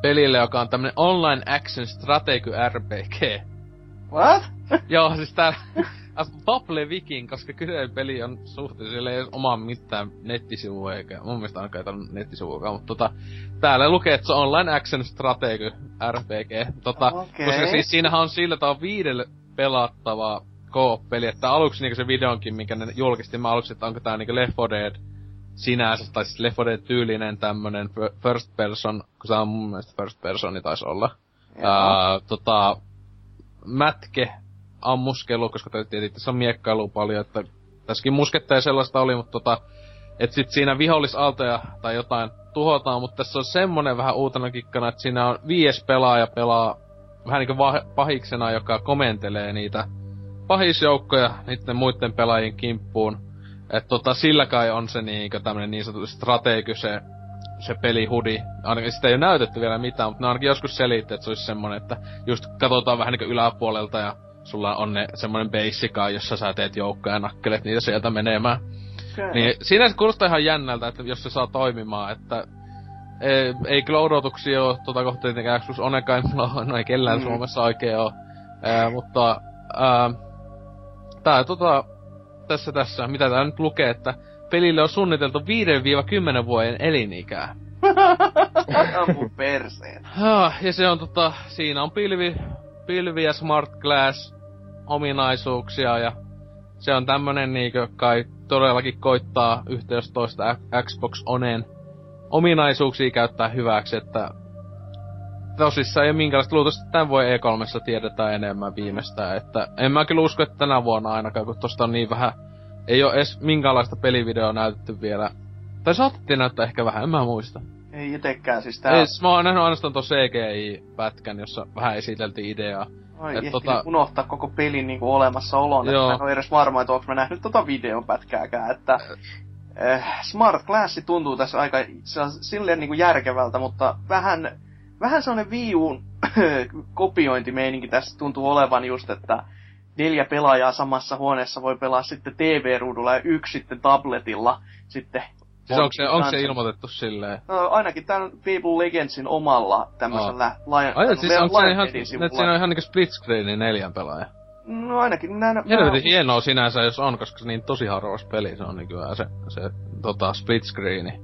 pelille, joka on tämmönen online action strategy RPG. What? Joo, siis täällä Fable Viking, koska kyseinen peli on suhteellisesti sillä ei edes omaa mitään nettisivua, eikä mun mielestä ainakaan ei tarvitse nettisivua, mutta tota, täällä lukee, että se on online action strategy RPG. Tota, Okei. koska siis siinähän on sillä tavalla viidelle pelattavaa co-peli, että aluksi niinku se videonkin, minkä ne julkisti, mä aluksi, että onko tää niinku Left 4 Dead sinänsä, tai siis Left 4 Dead tyylinen tämmönen fir- first person, kun se on mun mielestä first personi taisi olla. Ää, tota, mätke ammuskelu, koska tietysti tässä on miekkailu paljon, että tässäkin musketta ja sellaista oli, mutta tota, et sit siinä vihollisaltoja tai jotain tuhotaan, mutta tässä on semmonen vähän uutena kikkana, että siinä on viies pelaaja pelaa vähän niinku va- pahiksena, joka komentelee niitä pahisjoukkoja niiden muiden pelaajien kimppuun. Et tota, sillä kai on se niinkö tämmönen niin sanottu strategi se, se pelihudi. Ainakin sitä ei ole näytetty vielä mitään, mutta ne ainakin joskus selitti, että se olisi semmonen, että just katsotaan vähän niinku yläpuolelta ja sulla on ne semmonen basicaa, jossa sä teet joukkoja ja nakkelet niitä sieltä menemään. Okei. Niin siinä se kuulostaa ihan jännältä, että jos se saa toimimaan, että ei, ei kyllä odotuksia ole tuota kohtaa tietenkään Xbox Onekaan, mulla no ei kellään mm. Suomessa oikein ole. Ää, mutta ää, tää tota, tässä tässä, mitä tää nyt lukee, että pelille on suunniteltu 5-10 vuoden elinikää. Ammu perseen. Ja se on tota, siinä on pilvi, pilvi ja smart glass ominaisuuksia ja se on tämmönen niinkö kai todellakin koittaa 11 Xbox Onen ominaisuuksia käyttää hyväksi, että tosissaan ei ole minkäänlaista luultavasti tämän voi E3 tiedetään enemmän viimeistään, että en mä kyllä usko, että tänä vuonna ainakaan, kun tosta on niin vähän, ei ole edes minkäänlaista pelivideoa näytetty vielä. Tai saatettiin näyttää ehkä vähän, en mä muista. Ei itekään siis tää. Ei, siis mä oon nähnyt ainoastaan ton CGI-pätkän, jossa vähän esiteltiin ideaa. Ai, Et tota... unohtaa koko pelin niinku olemassaolon, että mä en ole edes varma, että onko mä nähnyt tota videopätkääkään, että äh, Smart Glass tuntuu tässä aika se on silleen niinku järkevältä, mutta vähän, vähän sellainen Wii Uun kopiointimeininki tässä tuntuu olevan just, että neljä pelaajaa samassa huoneessa voi pelaa sitten TV-ruudulla ja yksi sitten tabletilla sitten. Siis onko se, onko se ilmoitettu silleen? No, ainakin tämän Fable Legendsin omalla tämmöisellä Aa. Lion, Ai, siis onko se ihan, että siinä on ihan niinku split screeni neljän pelaaja? No ainakin näin. Helvetin hienoa sinänsä, jos on, koska se niin tosi harvas peli se on nykyään se, se tota, split screeni.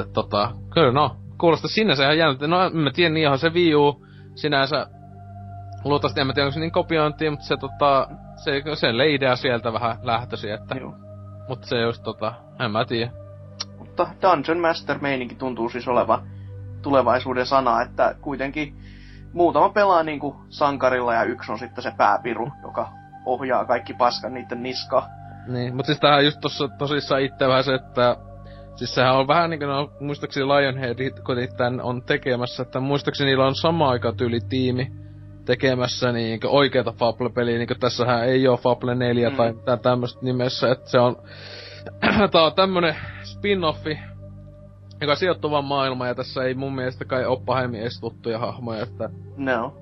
Et tota, kyllä no, kuulostaa sinänsä ihan jännä. No mä tiedä, niin ihan se Wii U sinänsä, luultavasti en mä tiedä, onko se niin kopiointia, mutta se tota, se, se leidea sieltä vähän lähtösi, että, Joo. mutta se just tota, en mä tiedä. Mutta Dungeon Master meininki tuntuu siis olevan tulevaisuuden sana, että kuitenkin muutama pelaa niinku sankarilla ja yksi on sitten se pääpiru, joka ohjaa kaikki paskan niiden niska. Niin, mutta siis tähän just tossa tosissaan itse vähän se, että Siis sehän on vähän niinku, no, muistaakseni Lionhead, kun tän on tekemässä, että muistaakseni niillä on sama aika tyyli tiimi tekemässä niinku oikeata Fable-peliä, niinku tässähän ei oo Fable 4 Mm. tai mitään tämmöstä nimessä, että se on, tää on tämmönen spin-offi, joka sijoittuu vaan maailmaan, ja tässä ei mun mielestä kai oo pahemmin edes tuttuja hahmoja, että No.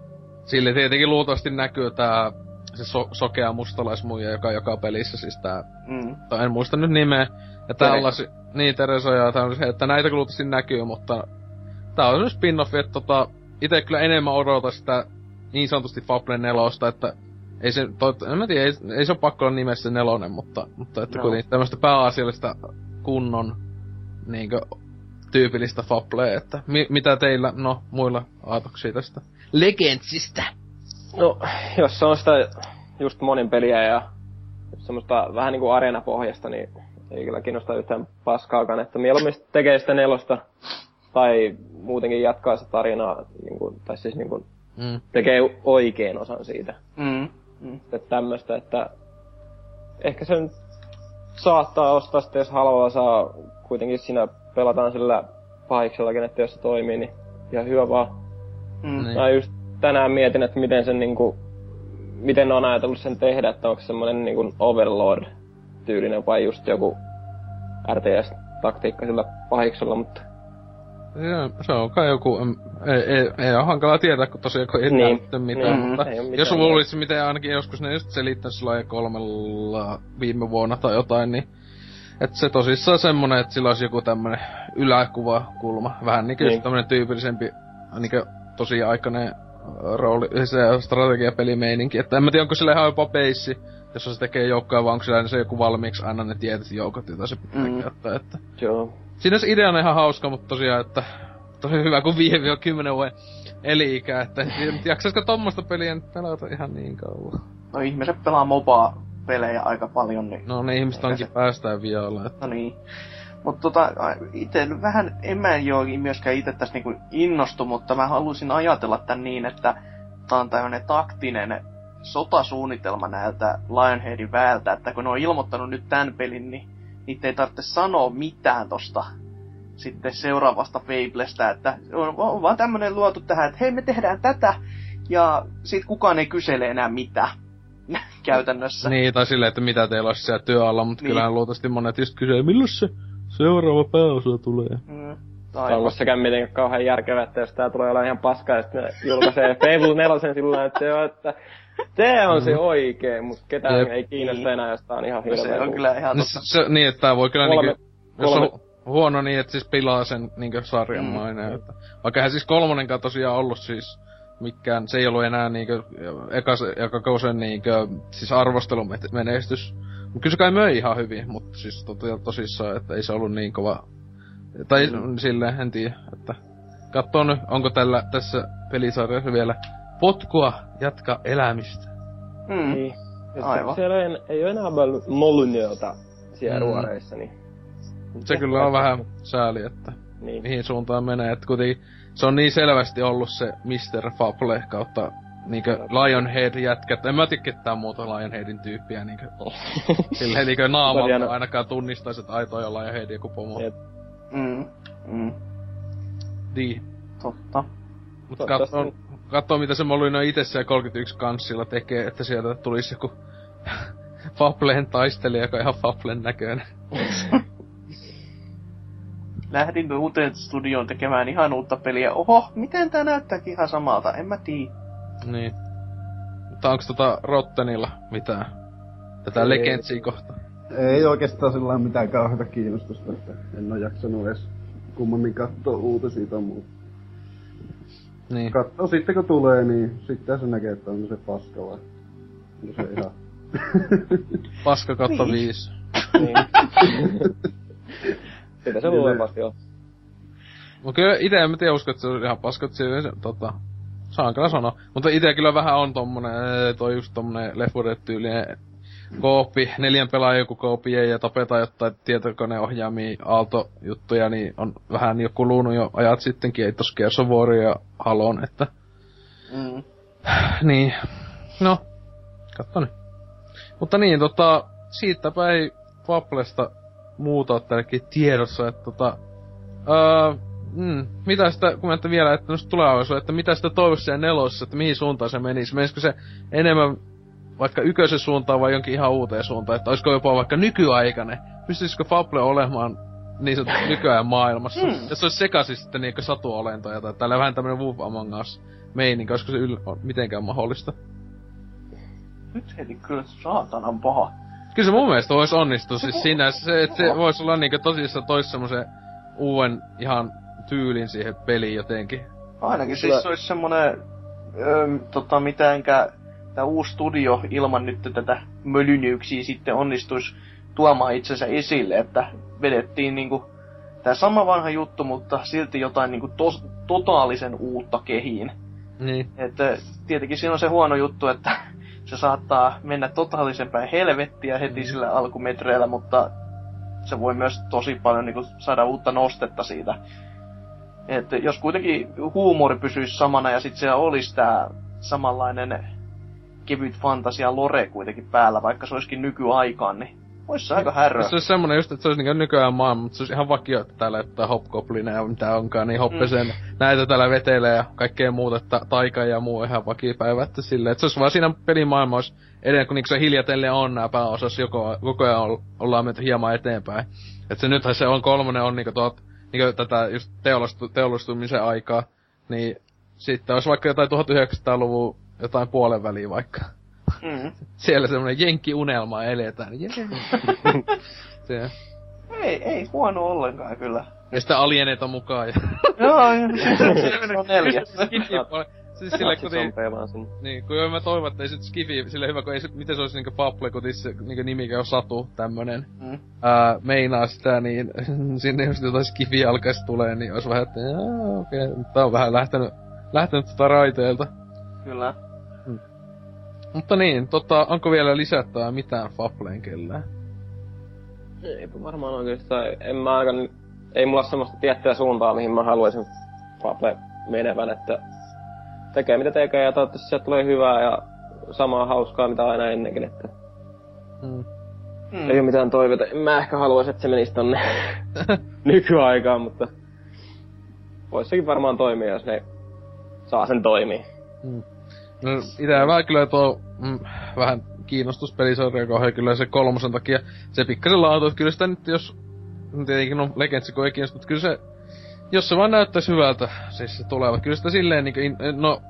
Sille tietenkin luultavasti näkyy tää se so- sokea mustalaismuija, joka on joka pelissä siis tää Mm. tai en muista nyt nimeä. Ja tällasi, niin Teresa ja tällaisia, että näitä luultavasti näkyy, mutta tää on semmonen spin-offi, että tota, ite kyllä enemmän odota sitä niin sanotusti Fable nelosta, että ei se, to, en mä tiedä, ei, ei se ole pakko olla nimessä nelonen, mutta, mutta että No. kuitenkin tämmöstä pääasiallista kunnon niinkö tyypillistä Fablea, että mi, mitä teillä, no, muilla aatoksia tästä Legendsistä? No, jos se on sitä just monin peliä ja semmoista vähän niinku areenapohjasta, niin ei kyllä kiinnosta yhtään paskaakaan, että mieluummin tekee sitä nelosta tai muutenkin jatkaa sitä tarinaa, niin kuin, tai siis niin kuin, Mm. tekee oikein osan siitä. Mm. Mm. Että tämmöstä, että ehkä se nyt saattaa ostaa sitten, jos halvalla saa, kuitenkin siinä pelataan sillä pahiksellakin, että jos se toimii, niin ihan hyvä vaan. Mm. Niin. Mä just tänään mietin, että miten sen niinku, miten ne on ajatellut sen tehdä, että onko se semmonen niinku Overlord-tyylinen vai just joku RTS-taktiikka sillä pahiksella, mutta Joo, se on kai joku, em, ei, ei, ei ole hankalaa tietää, kun tosiaan kun ei Niin. niin. mitään, Mm, mutta ei mitään. jos luulisi miten ainakin joskus ne just selittäisi sillä kolmella viime vuonna tai jotain, niin että se tosissaan semmonen, että sillä olisi joku tämmönen yläkuvakulma, vähän niinku Niin. tämmönen tyypillisempi, niinku tosi aikainen rooli, se strategiapelimeininki, että en mä tiedä, onko sillä ihan jopa beissi, jos se tekee joukkoja, vai onko sillä se joku valmiiksi aina ne tietyt joukot, joita se pitää Mm. käyttää, että joo. Siinä se ideana ihan hauska, mutta tosiaan, että tosi hyvä, kun 5-10 vuoden eli-ikä, että jaksaisiko tommoista peliä nyt pelata ihan niin kauan. No ihmiset pelaa mobaa-pelejä aika paljon, niin... No ne ihmiset onkin päästään vielä, että No niin. Mutta tota, itse vähän, en mä joo myöskään itse tästä niinku innostu, mutta mä haluaisin ajatella tän niin, että tää on tämmönen taktinen sotasuunnitelma näiltä Lionheadin väältä, että kun ne on ilmoittanut nyt tän pelin, niin niitä ei tarvitse sanoa mitään tosta sitten seuraavasta Fablesta, että on, on vaan tämmönen luotu tähän, että hei me tehdään tätä, ja sit kukaan ei kysele enää mitä käytännössä. niin, tai silleen, että mitä teillä olisi siellä työalla, mutta Niin. kyllähän luultavasti monet just kysyy, milloin se seuraava pääosa tulee. Mm, Tai onko sekään mitenkään kauhean järkevää, että jos tää tulee olla ihan paskaa, ja sitten julkaisee Fable 4 sillä että joo, että se on se oikein, mutta ketään Jep. ei kiinnosta Niin. enää, jos tää on ihan No se hirveä. on kyllä ihan No, totta. se, niin, että tää voi kyllä Kolme- niinku, jos kolme- on huono niin, että siis pilaa sen niinku sarjan Mm. mm. maineen. Että, vaikka eihän siis kolmonenkaan tosiaan ollut siis mikään, se ei ollut enää niinku eka, eka kausen niinku, siis arvostelumenestys. Mut kyllä se kai möi ihan hyvin, mutta siis to, tosissaan, että ei se ollut niin kova. Tai mm. silleen, en tiedä, että katsoo nyt, onko tällä, tässä pelisarjassa vielä potkua jatka elämistä. Mm. Niin. Ja Aivan. Siellä ei, ei ole enää paljon Molyneuxta siellä Mm. ruoreissa, niin... Se kyllä on vähän sääli, että Niin. mihin suuntaan menee, että kuitenkin se on niin selvästi ollut se Mr. Fable kautta niinkö Lionhead jätkät. En mä tiedä ketään muuta Lionheadin tyyppiä niinkö silleen niinkö naamalta ainakaan tunnistaisi, että aito on Lionhead joku pomo. Mm. Mm. Niin. Totta. Mut Toivottavasti- katson, katsoo mitä se Molino itse siellä 31 kanssilla tekee, että sieltä tulisi joku Fablen taistelija, joka on ihan Fablen näköinen. Lähdin uuteen studioon tekemään ihan uutta peliä. Oho, miten tää näyttääkin ihan samalta? En mä tiedä. Niin. Mutta onko tota Rottenilla mitään? Tätä Ei. Legendsia kohta. Ei oikeastaan sillä mitään kauheita kiinnostusta, että en oo jaksanut edes kummemmin katsoa uutisia tai muuta. Niin. Katsoo sitten kun tulee, niin sitten se näkee, että onko se paska vai onko se ihan... Paska kautta Niin. viisi. Niin. Sitä se luultavasti on. Mut kyllä ite en mä tiedä usko, että se on ihan paska, että se, tota, saan kyllä sanoa. Mutta ite kyllä vähän on tommonen, toi just tommonen Left 4 Dead tyylinen koopi, neljän pelaajan joku koopi ja tapetaan jotain tietokoneohjaamia aaltojuttuja, niin on vähän jo kulunut jo ajat sittenkin, ei tos Gears ja Halon, että Mm. niin, no, katso nyt. Mutta niin, tota, siitäpä ei Fablesta muuta ole tällekin tiedossa, että tota, öö, mm, mitä sitä, kun mä että vielä, että tulevaisuus, että mitä sitä toivoisi siellä nelosessa, että mihin suuntaan se menisi, menisikö se enemmän vaikka yköisen suuntaan vai jonkin ihan uuteen suuntaan, että olisiko jopa vaikka nykyaikainen, pystyisikö Fable olemaan niin sanotusti nykyajan maailmassa, Hmm. jos se olisi sekaisin sitten niinkö satuolentoja tai tällä vähän tämmönen Wolf Among Us meininki, olisiko se yl- on mitenkään mahdollista? Nyt heti kyllä saatanan paha. Kyllä se mun mielestä voisi onnistua, Se siis siinä, se, että se voisi olla niinkö tosissaan tois semmosen uuden ihan tyylin siihen peliin jotenkin. Ainakin siis se olisi semmonen, öö, tota, mitenkä tämä uusi studio ilman nyt tätä mölynyyksiä sitten onnistuisi tuomaan itsensä esille, että vedettiin niinku tämä sama vanha juttu, mutta silti jotain niinku tos, totaalisen uutta kehiin. Niin. Että tietenkin siinä on se huono juttu, että se saattaa mennä totaalisen päin helvettiä heti Mm. sillä alkumetreillä, mutta se voi myös tosi paljon niin saada uutta nostetta siitä. Että jos kuitenkin huumori pysyisi samana ja sitten siellä olisi tämä samanlainen kevyt fantasia lore kuitenkin päällä, vaikka se olisikin nykyaikaan, niin olisi se aika härrö. Se olisi semmonen just, että se olisi niinkö nykyään maailma, mutta se olisi ihan vakio, että täällä jotain hopgoblineja ja mitä onkaan, niin hoppesen mm. näitä täällä vetelee ja kaikkea muuta, että taika ja muu ihan vakipäivä, että silleen, että se olisi vaan siinä pelimaailma olisi edelleen, kun niinku se hiljatellen on nää pääosassa joko, koko ajan ol- ollaan menty hieman eteenpäin. Että se nythän se on kolmonen on niinku tuot, niinku tätä just teollistu, teollistumisen aikaa, niin sitten olisi vaikka jotain 1900-luvun jotain puolen väliä vaikka. Mm. Siellä semmonen jenkkiunelma eletään. Jee. se. Ei, ei huono ollenkaan kyllä. Ja sitten alieneita mukaan. Ja... Joo, se on neljä. siis sillä kun, niin, niin, kun mä toivon, että ei sit Skifi sille hyvä, kun ei sit, miten se olisi niinku Fable, kun tisse, niinku nimikä on Satu, tämmönen. Mm. Ää, meinaa sitä, niin sinne jos jotain Skifi alkaisi tulee, niin olisi vähän, että okei, okay, tää on vähän lähtenyt, lähtenyt tota raiteilta. Kyllä. Mutta niin, tota, onko vielä lisättävää mitään Fableen kellään? Eipä varmaan oikeastaan, en mä aika, ei mulla semmoista tiettyä suuntaa, mihin mä haluaisin Fable menevän, että tekee mitä tekee ja toivottavasti sieltä tulee hyvää ja samaa hauskaa mitä aina ennenkin, että Mm. Mm. ei ole mitään toiveita. En mä ehkä haluaisi, että se menisi tonne nykyaikaan, mutta voisi sekin varmaan toimia, jos ne saa sen toimia. No, ite vähän kyllä tuo mm, vähän kiinnostus pelisarjan kohdalla kyllä se kolmosen takia. Se pikkasen laatu, että kyllä sitä nyt jos... Tietenkin no Legendsi kun ei kiinnosta, mutta kyllä se... Jos se vaan näyttäisi hyvältä, siis se tuleva. Kyllä sitä silleen niinku, in, no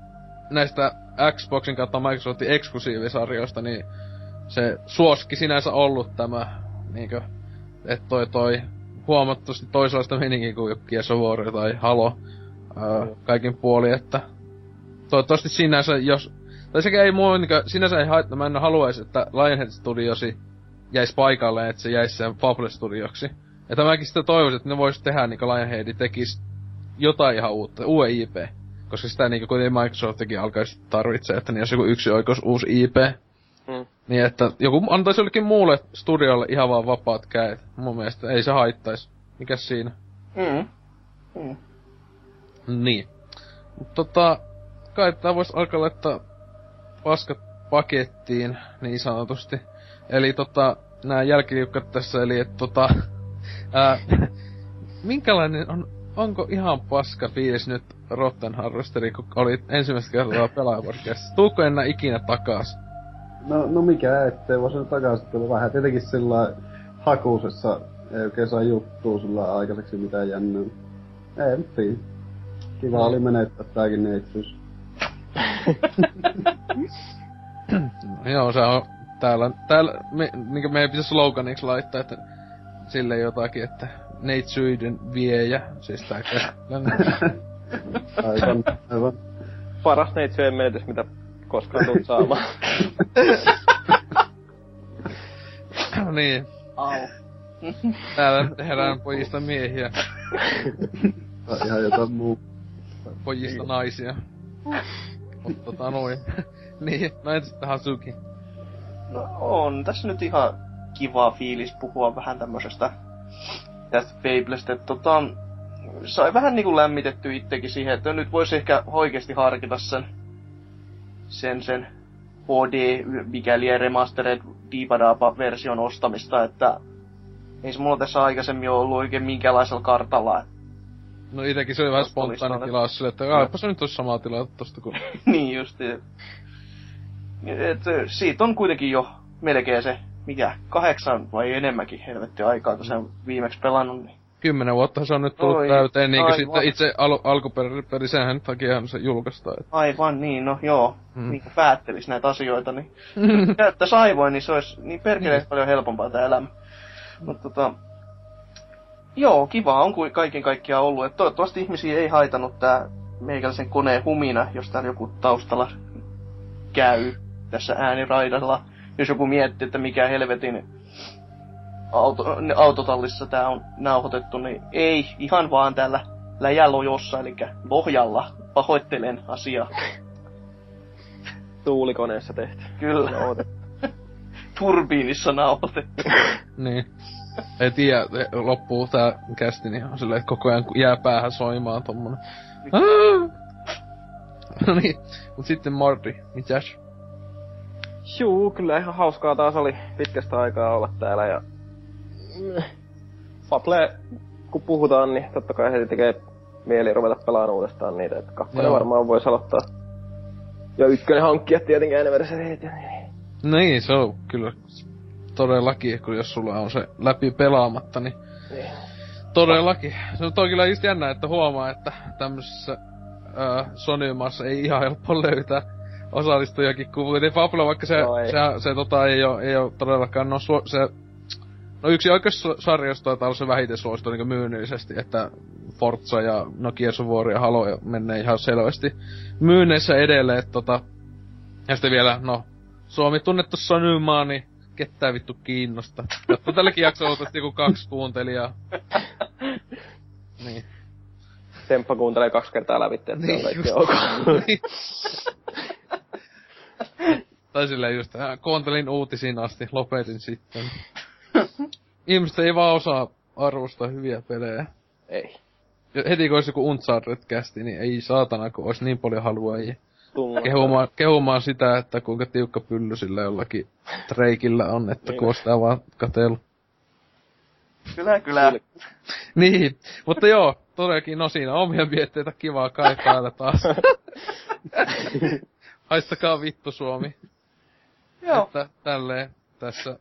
näistä Xboxin kautta Microsoftin eksklusiivisarjoista, niin se suosikki sinänsä ollut tämä, niinkö, että toi toi huomattavasti toisenlaista meininkiä kuin of War tai Halo ää, kaikin puoli, että toivottavasti sinänsä, jos... Tai sekä ei mua niinkö, sinänsä ei haittaa, mä en haluaisi, että Lionhead Studiosi jäisi paikalle, että se jäisi sen Fable Studioksi. Että mäkin sitä toivoisin, että ne vois tehdä niinku Lionhead tekis jotain ihan uutta, uuden IP. Koska sitä niinku kuitenkin Microsoftikin alkaisi tarvitsee, että niin olisi joku yksi oikeus uusi IP. Mm. Niin että joku antaisi jollekin muulle studiolle ihan vaan vapaat kädet. Mun mielestä ei se haittais. Mikäs siinä? Mm. Mm. Niin. Mut tota, kai tää vois alkaa laittaa paskat pakettiin, niin sanotusti. Eli tota, nää jälkiliukkat tässä, eli että tota, ää, minkälainen on onko ihan paska fiilis nyt Rotten Harvesteri, kun oli ensimmäistä kertaa pelaajaporkessa? Tuukko enää ikinä takas? No, no mikä ettei, voisi nyt takaisin tulla vähän. Tietenkin sillä hakuusessa ei oikein saa juttua sulla aikaiseksi mitään jännää. Ei tiedä. Kiva oli menettää tääkin neitsyys. Joo, se on täällä, täällä me, niin meidän pitäisi sloganiksi laittaa, että sille jotakin, että neitsyiden viejä, siis tää aivan, aivan. Paras neitsyjen menetys, mitä koskaan tulet saamaan. niin. Au. Täällä tehdään pojista miehiä. Tai ihan jotain muu. Pojista naisia. Tota noin. niin, no entäs Hasuki? No on tässä nyt ihan kiva fiilis puhua vähän tämmöisestä tästä Fablesta. Tota, sai vähän niinku lämmitetty itsekin siihen, että nyt voisi ehkä oikeasti harkita sen, sen, sen HD, mikäli remastered Diipadapa-version ostamista, että ei se mulla tässä aikaisemmin ollut oikein minkäänlaisella kartalla. No itekin se oli vähän spontaani tilaus sille, että aipa se nyt olisi samaa tilaa tosta kuin... niin justi. Et, siitä on kuitenkin jo melkein se, mikä, kahdeksan vai enemmänkin helvetti aikaa, kun se on viimeksi pelannut. Niin. Kymmenen vuotta se on nyt tullut Oi, täyteen, niin kuin sitten itse al- alkuperäpeli, senhän takia se julkaistaan. Että... Aivan niin, no joo, hmm. niin kuin päättelis näitä asioita, niin käyttäisi aivoin, niin se olisi niin perkeleen niin. paljon helpompaa tämä elämä. Mutta tota, joo, kiva on kuin kaiken kaikkiaan ollut. Et toivottavasti ihmisiä ei haitanut tää meikäläisen koneen humina, jos täällä joku taustalla käy tässä ääniraidalla. Jos joku miettii, että mikä helvetin auto, autotallissa tää on nauhoitettu, niin ei, ihan vaan täällä läjälojossa, eli Lohjalla. Pahoittelen asiaa. Tuulikoneessa tehty. Kyllä. Turbiinissa nauhoitettu. niin. Ei tiedä, loppuu tää kästi, niin on silleen, että koko ajan jää päähän soimaan tommonen. no niin, mut sitten Marty, mitäs? Juu, kyllä ihan hauskaa taas oli pitkästä aikaa olla täällä ja... Fable, kun puhutaan, niin totta kai heti tekee mieli ruveta pelaamaan uudestaan niitä, että kakkonen varmaan voisi aloittaa. Ja ykkönen hankkia tietenkin anniversariit ja niin. Niin, se on kyllä todellakin, kun jos sulla on se läpi pelaamatta, niin... niin. Todellakin. Se on kyllä just jännä, että huomaa, että tämmöisessä äh, Sony ei ihan helppo löytää osallistujakin, kun kuitenkin Fablo, vaikka se, no ei. se, se, se tota, ei ole, ei ole todellakaan, no, su, se, no yksi sarjoista taitaa olla se vähiten suosittu niin myynnillisesti, että Forza ja no of War ja Halo menee ihan selvästi myynneissä edelleen, että tota, ja sitten vielä, no, Suomi tunnettu Sonymaa, niin ketään vittu kiinnosta. Jotta tälläkin jaksolla oltaisi joku kaksi kuuntelijaa. niin. Temppa kuuntelee kaksi kertaa lävitte, että niin, on ok. niin. Tai silleen just, äh, kuuntelin uutisiin asti, lopetin sitten. Ihmiset ei vaan osaa arvostaa hyviä pelejä. Ei. Ja heti kun olisi joku Uncharted kästi, niin ei saatana, kun olisi niin paljon haluajia. Kehumaan, kehumaan sitä, että kuinka tiukka pylly sillä jollakin treikillä on, että niin. kun sitä vaan katelu. Kyllä, kyllä. niin, mutta joo, todellakin, no siinä omia mietteitä kivaa kai päällä taas. Haistakaa vittu Suomi. Joo. Että tälleen tässä.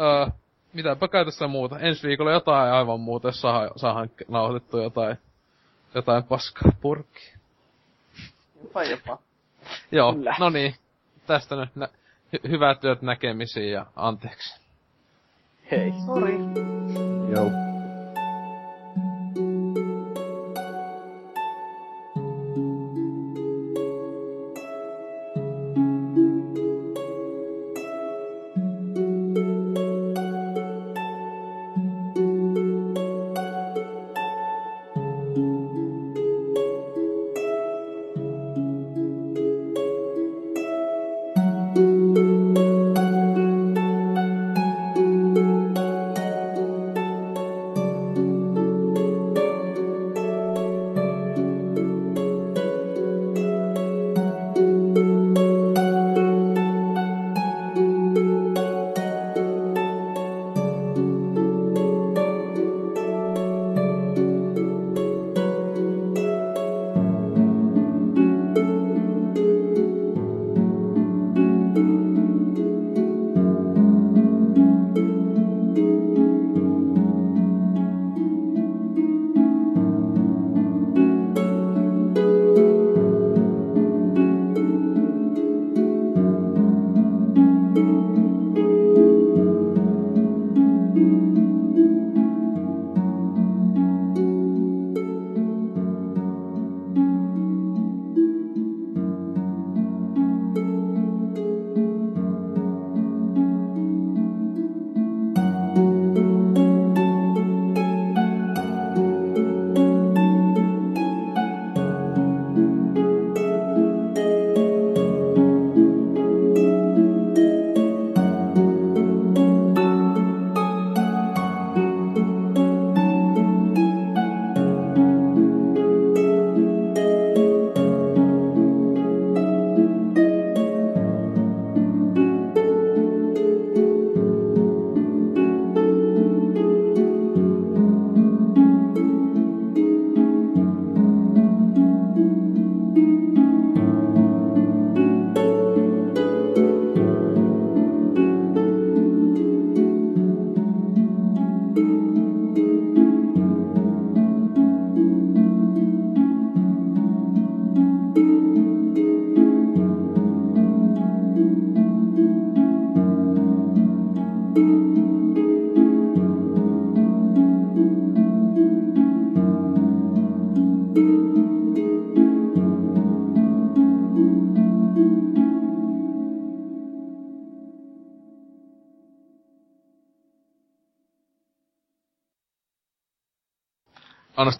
Öö, mitäpä kai tässä muuta. Ensi viikolla jotain aivan muuta, jos saa, saadaan nauhoitettu jotain, jotain paskaa purkkiin. Jopa jopa. Joo, no niin. Tästä nyt nä- hy- hyvää työt näkemisiin ja anteeksi. Hei. Sorry. Joo.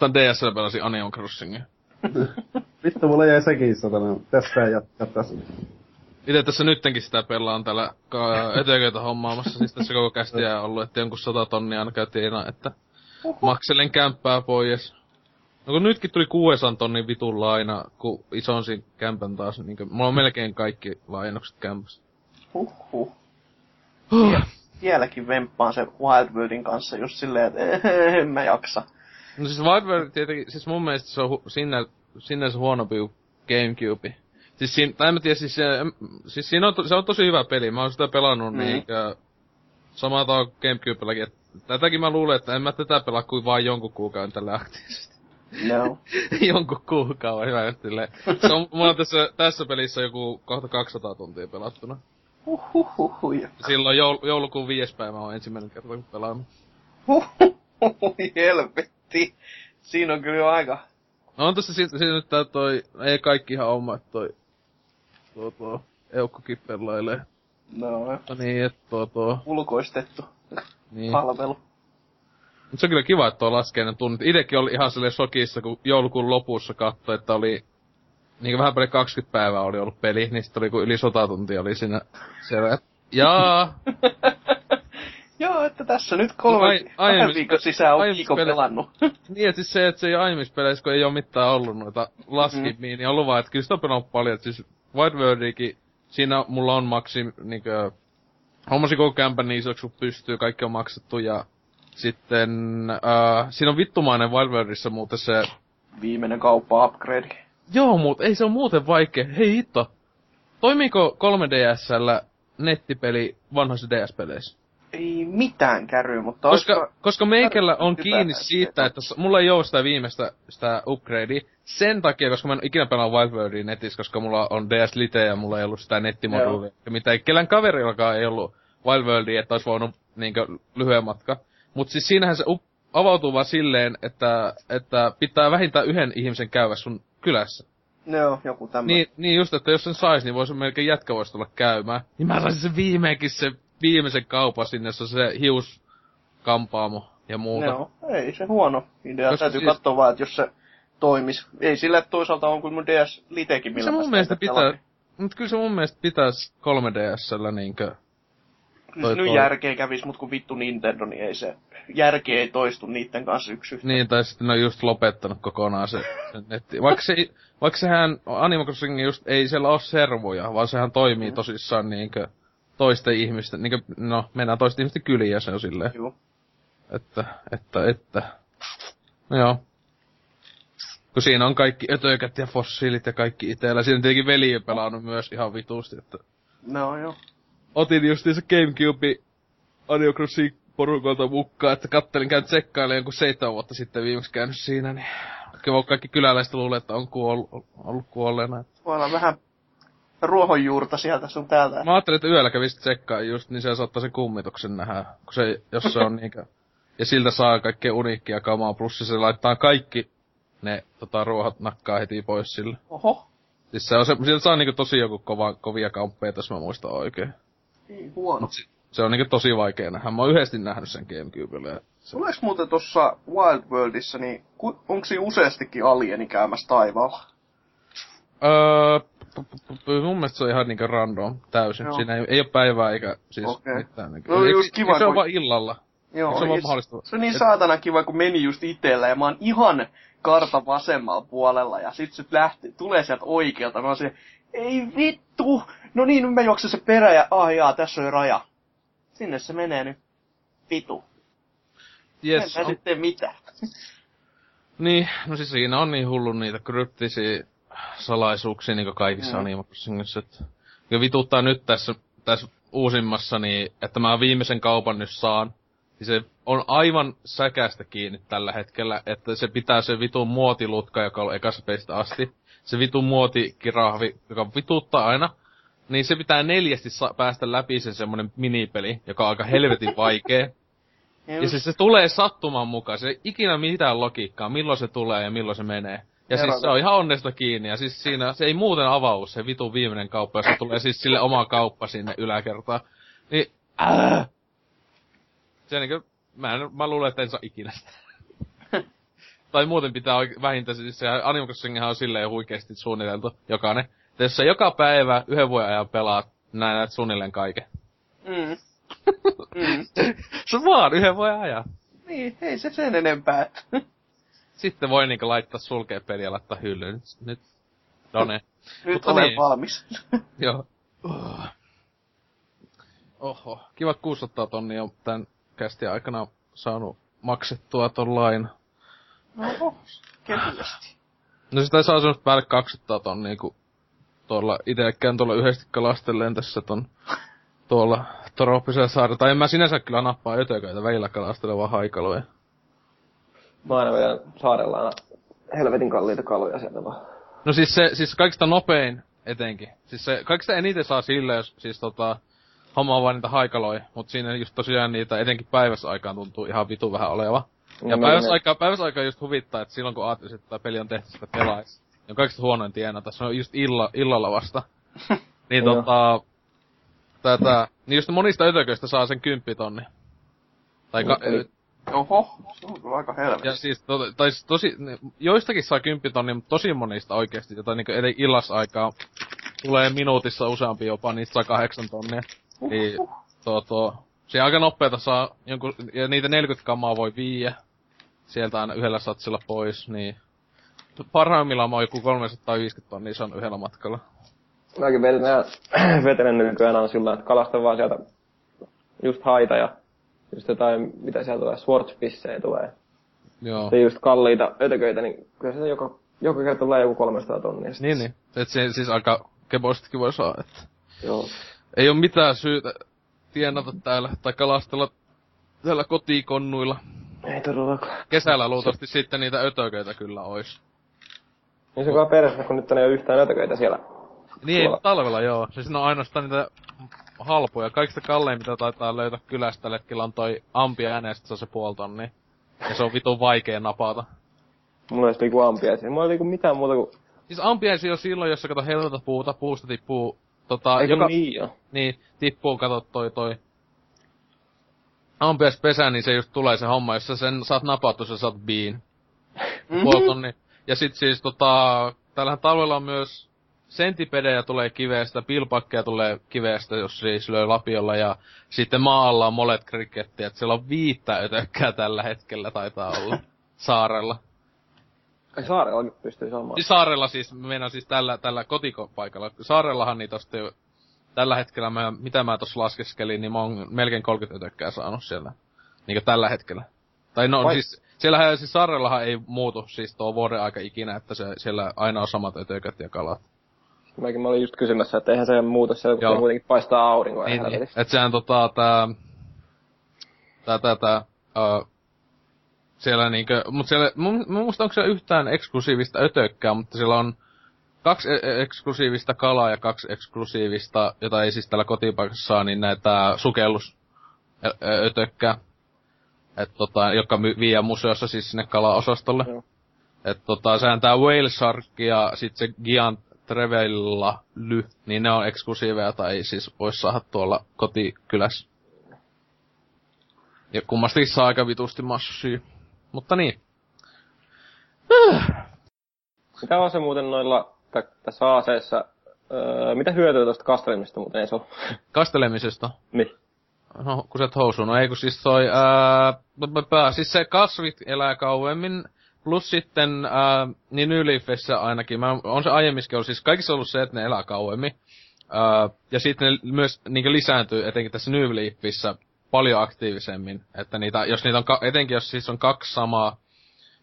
Ainoastaan DSL pelasi Animal Crossingin. Vittu, mulla jäi sekin satana. Tästä ei jatkaa tässä. Itse tässä nyttenkin sitä pelaan täällä eteköitä hommaamassa, siis tässä koko kästiä on ollut, että jonkun sata tonnia aina käytiin että makselen kämppää pois. No kun nytkin tuli 600 tonnin vitun laina, kun isonsin kämpän taas, niin kuin, mulla on melkein kaikki lainokset kämpässä. Huhhuh. Huh. Vieläkin vemppaan se Wild Worldin kanssa just silleen, että en mä jaksa. No siis World tietenkin, siis mun mielestä se on hu- sinne, sinne se huonompi kuin Gamecube. Siis siinä, tai en mä tiedä, siis, se, siis siinä on, to, se on tosi hyvä peli, mä oon sitä pelannut Mm. niin, ja sama tää on Gamecubellakin, että tätäkin mä luulen, että en mä tätä pelaa kuin vain jonkun kuukauden tällä aktiivisesti. No. jonkun kuukauden, hyvä silleen. Se on, mulla on tässä, tässä pelissä joku kohta 200 tuntia pelattuna. Huhhuhuhu. Silloin joul, joulukuun viides päivä on ensimmäinen kerta, kun pelannut. Huhhuhuhu. Helvetti. Siinä on kyllä jo aika No on tossa siitä, siitä nyt tää toi, ei kaikki ihan oma, toi, tuo tuo, Eukkokin pelailee. no, No niin, että tuo tuo, ulkoistettu niin. palvelu. Mut se on kyllä kiva, että tuo laskee ne tunnit. Itekin oli ihan silleen shokissa, kun joulukuun lopussa katsoi, että oli niin vähän paljon 20 päivää oli ollut peli, niin sitten oli kun yli sata tuntia oli siinä siellä. et- Jaa, Joo, että tässä nyt kolme, Ai- kahden aiemmissa- viikon sisään on pele- pelannut. niin että siis se, että se ei aiemmissa peleissä, kun ei ole mitään ollut noita laskimia, mm. niin on ollut vaan, että kyllä sitä on pelannut paljon. Että siis White Worldikin, siinä mulla on maksi, niinkö, hommasin koko kämpän niin isoksi kun pystyy, kaikki on maksettu ja sitten, äh, siinä on vittumainen Wild Worldissa muuten se, Viimeinen kauppa upgrade. joo muut, ei se on muuten vaikea, hei hitto, toimiiko 3DSllä nettipeli vanhoissa DS-peleissä? Ei mitään käry, mutta Koska, olisiko- koska meikällä on kiinni siitä, että- mulla ei oo sitä viimeistä sitä upgradea. Sen takia, koska mä en ikinä pelaa Wild Worldia netissä, koska mulla on DS Lite ja mulla ei ollut sitä nettimoduulia. Ja mitä ei, kellään kaverillakaan ei ollut Wild Worldia, että olisi voinut niinkö lyhyen matka. Mut siis siinähän se up, avautuu vaan silleen, että, että pitää vähintään yhden ihmisen käydä sun kylässä. Joo, joku tämmöinen. Niin, niin just, että jos sen sais, niin voisi melkein jätkä voisi tulla käymään. Niin mä saisin sen viimeinkin se viimeisen kaupan sinne, se hius kampaamo ja muuta. Joo, ei se huono idea. Koska Täytyy siis- katsoa vaan, että jos se toimis. Ei sillä että toisaalta on kuin mun DS Litekin, millä se mun mielestä pitää, mut kyllä se mun mielestä pitäis 3DSllä niinkö, Kyllä se nyt järkeä kävis, mut kun vittu Nintendo, niin ei se järkeä ei toistu niitten kanssa yksi yhteen. niin tai sitten ne on just lopettanut kokonaan se, se netti. Vaikka se, vaikka sehän Animal Crossing just ei siellä oo servoja, vaan sehän toimii Mm. tosissaan niinkö toisten ihmisten, niinkö, no mennään toisten ihmisten kyliin ja se on silleen. Joo. Että, että, että. No joo. Kun siinä on kaikki ötökät ja fossiilit ja kaikki itellä. Siinä on tietenkin veli pelannut myös ihan vitusti, että No joo. otin justiinsa Gamecube Animal Crossing porukolta mukaan, että kattelin käyn tsekkailemaan jonkun seitsemän vuotta sitten viimeksi käynyt siinä, niin kyllä kaikki kyläläiset luulee, että on kuollut, ollut kuolleena. Että Voi olla vähän ruohonjuurta sieltä sun täältä. Mä ajattelin, että yöllä kävisi tsekkaa just, niin se saattaa sen kummituksen nähdä, kun se, jos se on niinkö... Ja siltä saa kaikkea uniikkia kamaa, plus se laittaa kaikki ne tota, ruohot nakkaa heti pois sille. Oho. Siis se on se, sieltä saa niinku tosi joku kova, kovia kamppeja, jos mä muistan oikein. Ei huono. Mut se, se on niinku tosi vaikea nähdä. Mä oon yhdesti nähnyt sen Gamecubelle. ja Se, Tuleeko muuten tuossa Wild Worldissa, niin ku, onko siinä useastikin alieni käymässä taivaalla? öö, mun mielestä se on ihan niinku random täysin. Joo. Siinä ei, ei ole päivää eikä siis Okei. mitään. No, Eikö- just kiva, se on kun- vaan illalla. Joo, se vaan ja mahdollista? Se on niin saatana kiva, kun meni just itellä ja mä oon ihan kartan vasemmalla puolella ja sit se lähti, tulee sieltä oikealta. Mä oon se, ei vittu! No niin, nyt mä juoksen se perä ja ah jaa, tässä on raja. Sinne se menee nyt. Vitu. Yes, en mä on- sit tee mitään. Niin, no siis siinä on niin hullu niitä kryptisiä salaisuuksia niinku kaikissa Mm. mm. Animal Crossingissa, että ja vituttaa nyt tässä, tässä uusimmassa, niin, että mä viimeisen kaupan nyt saan. Niin se on aivan säkästä kiinni tällä hetkellä, että se pitää se vitun muotilutka, joka on ekassa peistä asti. Se vitun muotikirahvi, joka vituttaa aina. Niin se pitää neljästi sa- päästä läpi sen semmonen minipeli, joka on aika helvetin vaikea. Ja siis se tulee sattuman mukaan, se ei ikinä mitään logiikkaa, milloin se tulee ja milloin se menee. Ja siis se on ihan onnesta kiinni, ja siis siinä, se ei muuten avaudu se vitun viimeinen kauppa, jossa tulee siis sille oma kauppa sinne yläkertaan. Niin, ää! Se niinku, mä, en, mä luulen, että en saa ikinä sitä. tai muuten pitää oike- vähintään, siis se Crossinghan on silleen huikeasti suunniteltu, jokainen. Että jos sä joka päivä yhden vuoden ajan pelaat, näin näet suunnilleen kaiken. Mm. mm. Se vaan yhden vuoden ajan. Niin, ei se sen enempää. Sitten voi niinku laittaa sulkea peliä ja laittaa hyllyyn. Nyt, nyt Done. Nyt Mutta olen niin. valmis. Joo. Oho. Kiva 600 tonnia on tän kästi aikana saanut maksettua ton lain. Oho, kevyesti. No sitä saa semmoista päälle 200 tonnia, kun tuolla itsekään tuolla yhdesti kalastelleen tässä ton tuolla trooppisella saarella. Tai en mä sinänsä kyllä nappaa ötököitä välillä kalastele vaan haikaloja. Mä aina vedän saarella aina helvetin kalliita kaloja sieltä vaan. No siis se, siis kaikista nopein etenkin. Siis se kaikista eniten saa sille, jos siis tota, hommaa vaan niitä haikaloja, mut siinä just tosiaan niitä etenkin päiväsaikaan tuntuu ihan vitu vähän oleva. Ja No, päiväsaikaa, päiväsaikaa just huvittaa, että silloin kun ajattelis, että peli on tehty sitä pelais, niin on kaikista huonoin tienata. Se on just illa, illalla vasta. niin tota, tätä, niin just monista ötököistä saa sen kymppitonni. Tai ka, Oho, se on kyllä aika helvetti. ja siis, to, tai siis tosi, joistakin saa kymppitonni, mutta tosi monista oikeesti, jota niinku eli illasaikaa tulee minuutissa useampi jopa, niistä saa kahdeksan tonnia. Niin, tuo, tuo, se aika nopeeta saa jonkun, ja niitä 40 kammaa voi viiä. Sieltä aina yhdellä satsilla pois, niin parhaimmillaan mä oon joku 350 tonnia, se on yhdellä matkalla. Mäkin vetelen, vetelen nykyään on sillä, että kalastan vaan sieltä just haita ja just jotain, mitä sieltä tulee, swartzfishejä tulee. Joo. Ja just kalliita ötököitä, niin kyllä se joka, joka kerta tulee joku 300 tonnia. Niin, niin. Et se siis aika kepoistakin voi saa, että Joo. ei ole mitään syytä tienata täällä tai kalastella täällä kotikonnuilla. Ei todellakaan. Kesällä luultavasti sitten niitä ötököitä kyllä ois. Niin se on perässä, kun nyt ei ole yhtään ötököitä siellä. Niin ei, Tuolla. talvella joo. Siis on ainoastaan niitä halpoja. Kaikista kallein, mitä taitaa löytää kylästä tällä hetkellä on toi ampi äänestä, se on se puoli tonnia. Ja se on vitun vaikea napata. Mulla ei liiku ampiaisia. Mulla ei liiku mitään muuta kuin... Siis ampiaisi on silloin, jos sä kato helvetä puuta, puusta tippuu, tota, Eikö joka, niin jo? niin, tippuu, kato toi toi ampiaispesä, niin se just tulee se homma, jos sä sen saat napattu, sä saat bean. Puoli tonni. Ja sit siis tota, täällähän talvella on myös sentipedejä tulee kiveestä, pilpakkeja tulee kiveestä, jos siis lyö lapiolla, ja sitten maalla on molet krikettiä, että siellä on viittä ötökkää tällä hetkellä taitaa olla saarella. Ai saarellakin pystyy saamaan. Siis saarella siis, meinaan siis tällä, tällä kotikopaikalla. Saarellahan niitä tosta jo, tällä hetkellä, mä, mitä mä tossa laskeskelin, niin mä oon melkein 30 ötökkää saanut siellä. Niinkö tällä hetkellä. Tai no Vai- siis, siellähän siis saarellahan ei muutu siis tuo vuoden aika ikinä, että se, siellä aina on samat ötökät ja kalat. Mäkin mä olin just kysymässä, että eihän se muuta siellä, kun kuitenkin paistaa aurinkoa. Niin, niin. helvetisti. Et sehän tota, tää, tää, tää, tää, uh, siellä niinkö, mut siellä, mun, mä muista onko siellä yhtään eksklusiivista ötökkää, mutta siellä on kaksi e- e- eksklusiivista kalaa ja kaksi eksklusiivista, jota ei siis tällä kotipaikassa saa, niin näitä sukellus ötökkää. Et tota, jotka my, vie museossa siis sinne kalaosastolle. Joo. Et tota, sehän tää Whale Shark ja sit se Giant Trevella Ly, niin ne on eksklusiiveja tai siis vois saada tuolla kotikylässä. Ja kummastikin saa aika vitusti massia. Mutta niin. Mitä on se muuten noilla tä- tässä aseessa? Öö, mitä hyötyä tuosta kastelemista muuten ei se ole? Kastelemisesta. niin. No, kun sä et housuun. No ei kun siis toi, ää, siis se kasvit elää kauemmin. Plus sitten, ää, niin New Leafissä ainakin, mä, on se aiemminkin ollut, siis kaikissa ollut se, että ne elää kauemmin. Ää, ja sitten ne myös niin lisääntyy, etenkin tässä New Leafissä, paljon aktiivisemmin. Että niitä, jos niitä on, etenkin jos siis on kaksi samaa,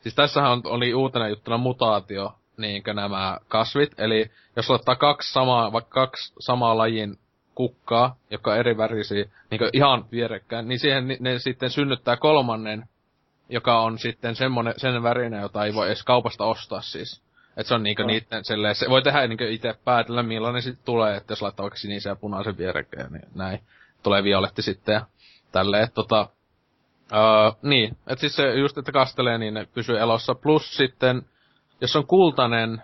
siis tässähän on, oli uutena juttuna mutaatio, niinkö nämä kasvit. Eli jos ottaa kaksi samaa, vaikka kaksi samaa lajin kukkaa, joka on eri värisiä, niin ihan vierekkäin, niin siihen ne sitten synnyttää kolmannen, joka on sitten semmonen, sen värinen, jota ei voi edes kaupasta ostaa siis. Et se on niinku No. niitten silleen, se voi tehdä niinku itse päätellä millainen sitten tulee, että jos laittaa vaikka sinisen ja punaisen vierekkäin, niin näin. Tulee violetti sitten ja tälleen, että tota, öö, niin, että siis se just, että kastelee, niin ne pysyy elossa. Plus sitten, jos on kultainen,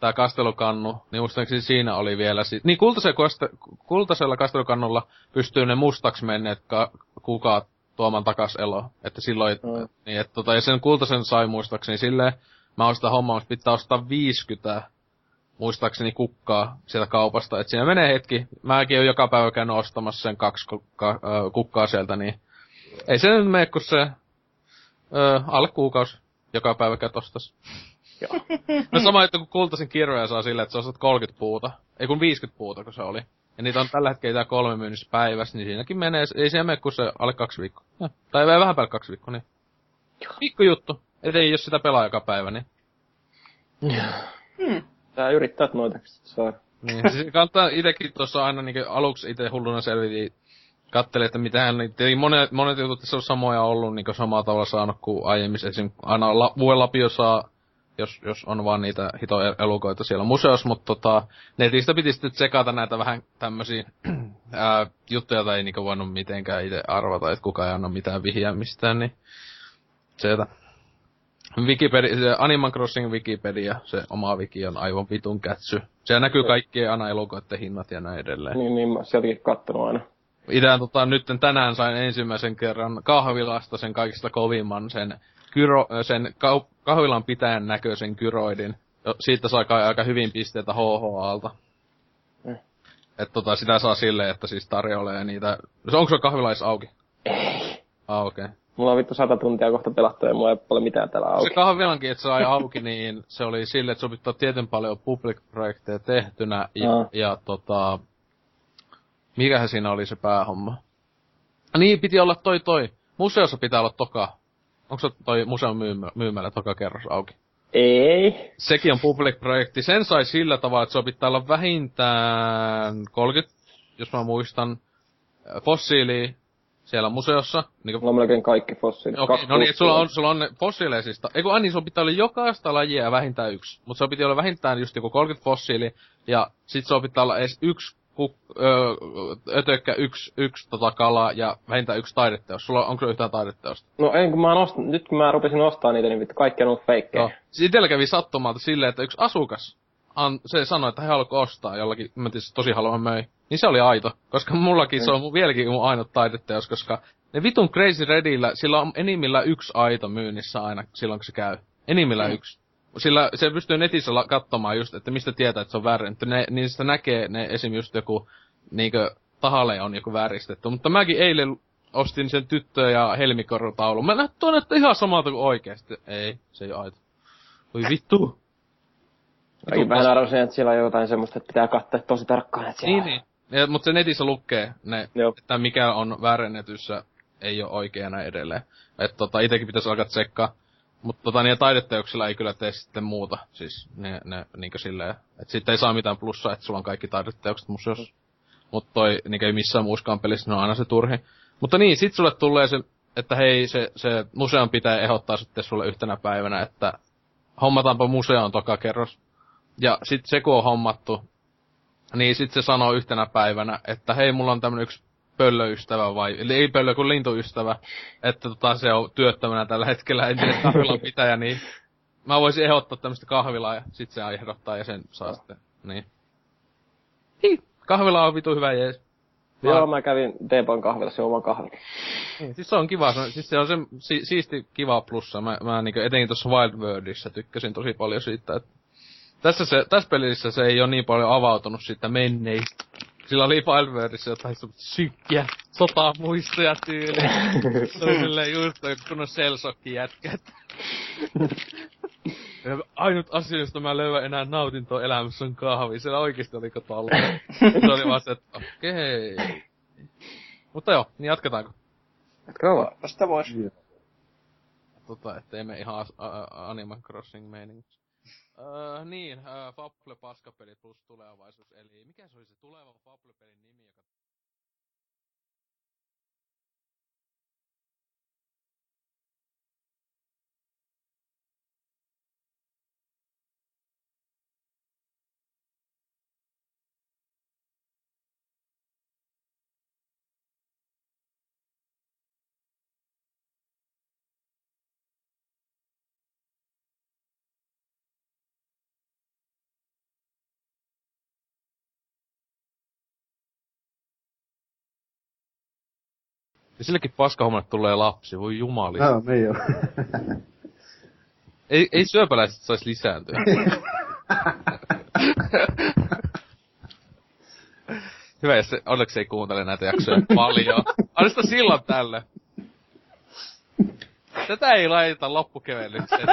tää kastelukannu, niin muistaakseni siinä oli vielä sit... Niin kultaisella, kaste, kultaisella kastelukannulla pystyy ne mustaksi menneet ka, kukat tuomaan takas elo. Että silloin, Mm. niin että tota, ja sen kultaisen sai muistaakseni silleen, mä oon sitä hommaa, mutta pitää ostaa 50 muistaakseni kukkaa sieltä kaupasta. että siinä menee hetki. Mäkin oon joka päivä käynyt ostamassa sen kaksi kukkaa, ö, kukkaa sieltä, niin ei se nyt mene, kun se ö, alle kuukausi joka päivä käyt ostas. Joo. No sama juttu kuin kultaisen kirjoja saa silleen, että sä ostat 30 puuta. Ei kun 50 puuta, kun se oli. Ja niitä on tällä hetkellä kolme myynnissä päivässä, niin siinäkin menee, ei siinä mene kuin se alle kaksi viikkoa. Ja, tai vähän päälle kaksi viikkoa, niin. Pikku juttu. Et ei jos sitä pelaa joka päivä, niin. Hmm. Tää yrittää noita saa. Niin, siis kannattaa itekin tuossa aina niinku aluksi itse hulluna selvitin, kattelin, että mitähän ei monet, monet jutut tässä on samoja ollut niinku samalla tavalla saanut kuin aiemmin. Esim. aina la, Vuelapio saa, jos, jos on vaan niitä hito elukoita siellä museossa, mutta tota, netistä piti sitten tsekata näitä vähän tämmösiä ää, juttuja, tai ei niinku voinut mitenkään itse arvata, että kuka ei anna mitään vihjää mistään, niin sieltä. Wikipedia, se Animal Crossing Wikipedia, se oma wiki on aivan vitun kätsy. Siellä näkyy kaikkien aina elukoiden hinnat ja näin edelleen. Niin, niin mä sieltäkin kattonut aina. Itään tota, nyt tänään sain ensimmäisen kerran kahvilasta sen kaikista kovimman, sen, kyro, sen kau, kahvilan pitäjän näköisen kyroidin. Jo, Siitä sai kai aika hyvin pisteitä HHAlta. Mm. Et tota, sitä saa silleen, että siis tarjoilee niitä... Onko se kahvilais auki? Ei. Ah, okei. Okay. Mulla on vittu sata tuntia kohta pelattu ja mulla ei ole mitään täällä Se auki. kahvilankin, että se sai auki, niin se oli silleen, että se pitää tietyn paljon public-projekteja tehtynä. Ja, Aa. ja tota... Mikähän siinä oli se päähomma? Niin, piti olla toi toi. Museossa pitää olla toka. Onko se toi museon myymä, myymällä toka kerros auki? Ei. Sekin on public-projekti. Sen sai sillä tavalla, että se pitää olla vähintään 30, jos mä muistan, fossiilia siellä museossa. Niin Mulla on melkein kaikki fossiilit. Okei, Kaksi no niin, sulla on, sulla on fossiileisista. Eiku, ai niin, sulla pitää olla jokaista lajia vähintään yksi. Mutta se piti olla vähintään just joku 30 fossiili, ja sit sulla pitää olla edes yksi kuk, öö, ötökkä, yksi, yksi tota kala ja vähintään yksi taideteos. Sulla onko se yhtään taideteosta? No ei, kun mä ostanut, nyt kun mä rupesin ostaa niitä, niin vittu kaikki on ollut feikkejä. No. Siis itellä kävi sattumalta silleen, että yksi asukas, an, se sanoi, että he haluaa ostaa jollakin, mä tietysti tosi haluan möi. Niin se oli aito, koska mullakin se on mun, vieläkin mun ainut taideteos, koska ne vitun Crazy Redillä, sillä on enimmillä yksi aito myynnissä aina silloin, kun se käy. Enimmillä mm. yksi. Sillä se pystyy netissä la- katsomaan just, että mistä tietää, että se on väärennetty. Ne, niin sitä näkee ne esim. just joku, niinkö, tahalle on joku vääristetty. Mutta mäkin eilen ostin sen tyttö- ja helmikorutaulun. Mä tuonne, että ihan samalta kuin oikeesti. Ei, se ei ole aito. Voi vittu. Mäkin vähän arvasin, että siellä on jotain semmoista, että pitää katsoa tosi tarkkaan, että siellä... Niin, niin. Ja, mutta se netissä lukee ne, Joo. että mikä on väärennetyssä, ei ole oikea ja näin edelleen. Että tota, itekin pitäisi alkaa tsekkaa. Mutta tota, niiden taideteoksilla ei kyllä tee sitten muuta. Siis ne, ne niinkö silleen, että sitten ei saa mitään plussaa, että sulla on kaikki taideteokset museossa. Mutta toi niinkö ei missään muuskaan pelissä, ne on aina se turhi. Mutta niin, sit sulle tulee se, että hei, se, se museon pitää ehdottaa sitten sulle yhtenä päivänä, että hommataanpa museon toka kerros. Ja sit se kun on hommattu, niin sit se sanoo yhtenä päivänä, että hei, mulla on tämmönen yksi pöllöystävä vai, eli ei pöllö kuin lintuystävä, että tota, se on työttömänä tällä hetkellä entinen kahvilan pitäjä, niin mä voisin ehdottaa tämmöistä kahvilaa ja sit se ehdottaa ja sen saa sitten, niin. Hi, kahvila on vitu hyvä jees. Joo, mä kävin Debon kahvilassa juomaan kahvia. Niin, siis se on kiva, se, on- siis se on se si, siisti kiva plussa. Mä, mä niinku etenkin tuossa Wild Worldissa tykkäsin tosi paljon siitä, että tässä, se, tässä pelissä se ei ole niin paljon avautunut siitä menneistä. Sillä oli Worldissa jotain semmoista synkkiä sotamuistoja tyyliä. Se oli silleen just toi kunnon selsokki jätkä. Ja Ainut asia, josta mä löydän enää nautintoa elämässä on kahvi. Siellä oikeesti oli tolla. Se oli vaan se, että okei. Mutta joo, niin jatketaanko? Kova. Sitä voisi. tota, ettei me ihan a- a- Animal Crossing meiningiksi. Öö, niin, öö, Fable paskapelit plus tulevaisuus, eli mikä se oli se tuleva Fable-pelin nimi, joka Ja sillekin paskahommalle tulee lapsi, voi jumali. Joo, niin on. Ei, ei syöpäläiset saisi lisääntyä. Hyvä, jos se, onneksi ei kuuntele näitä jaksoja paljon. Anna silloin tälle. Tätä ei laiteta loppukevennykseen,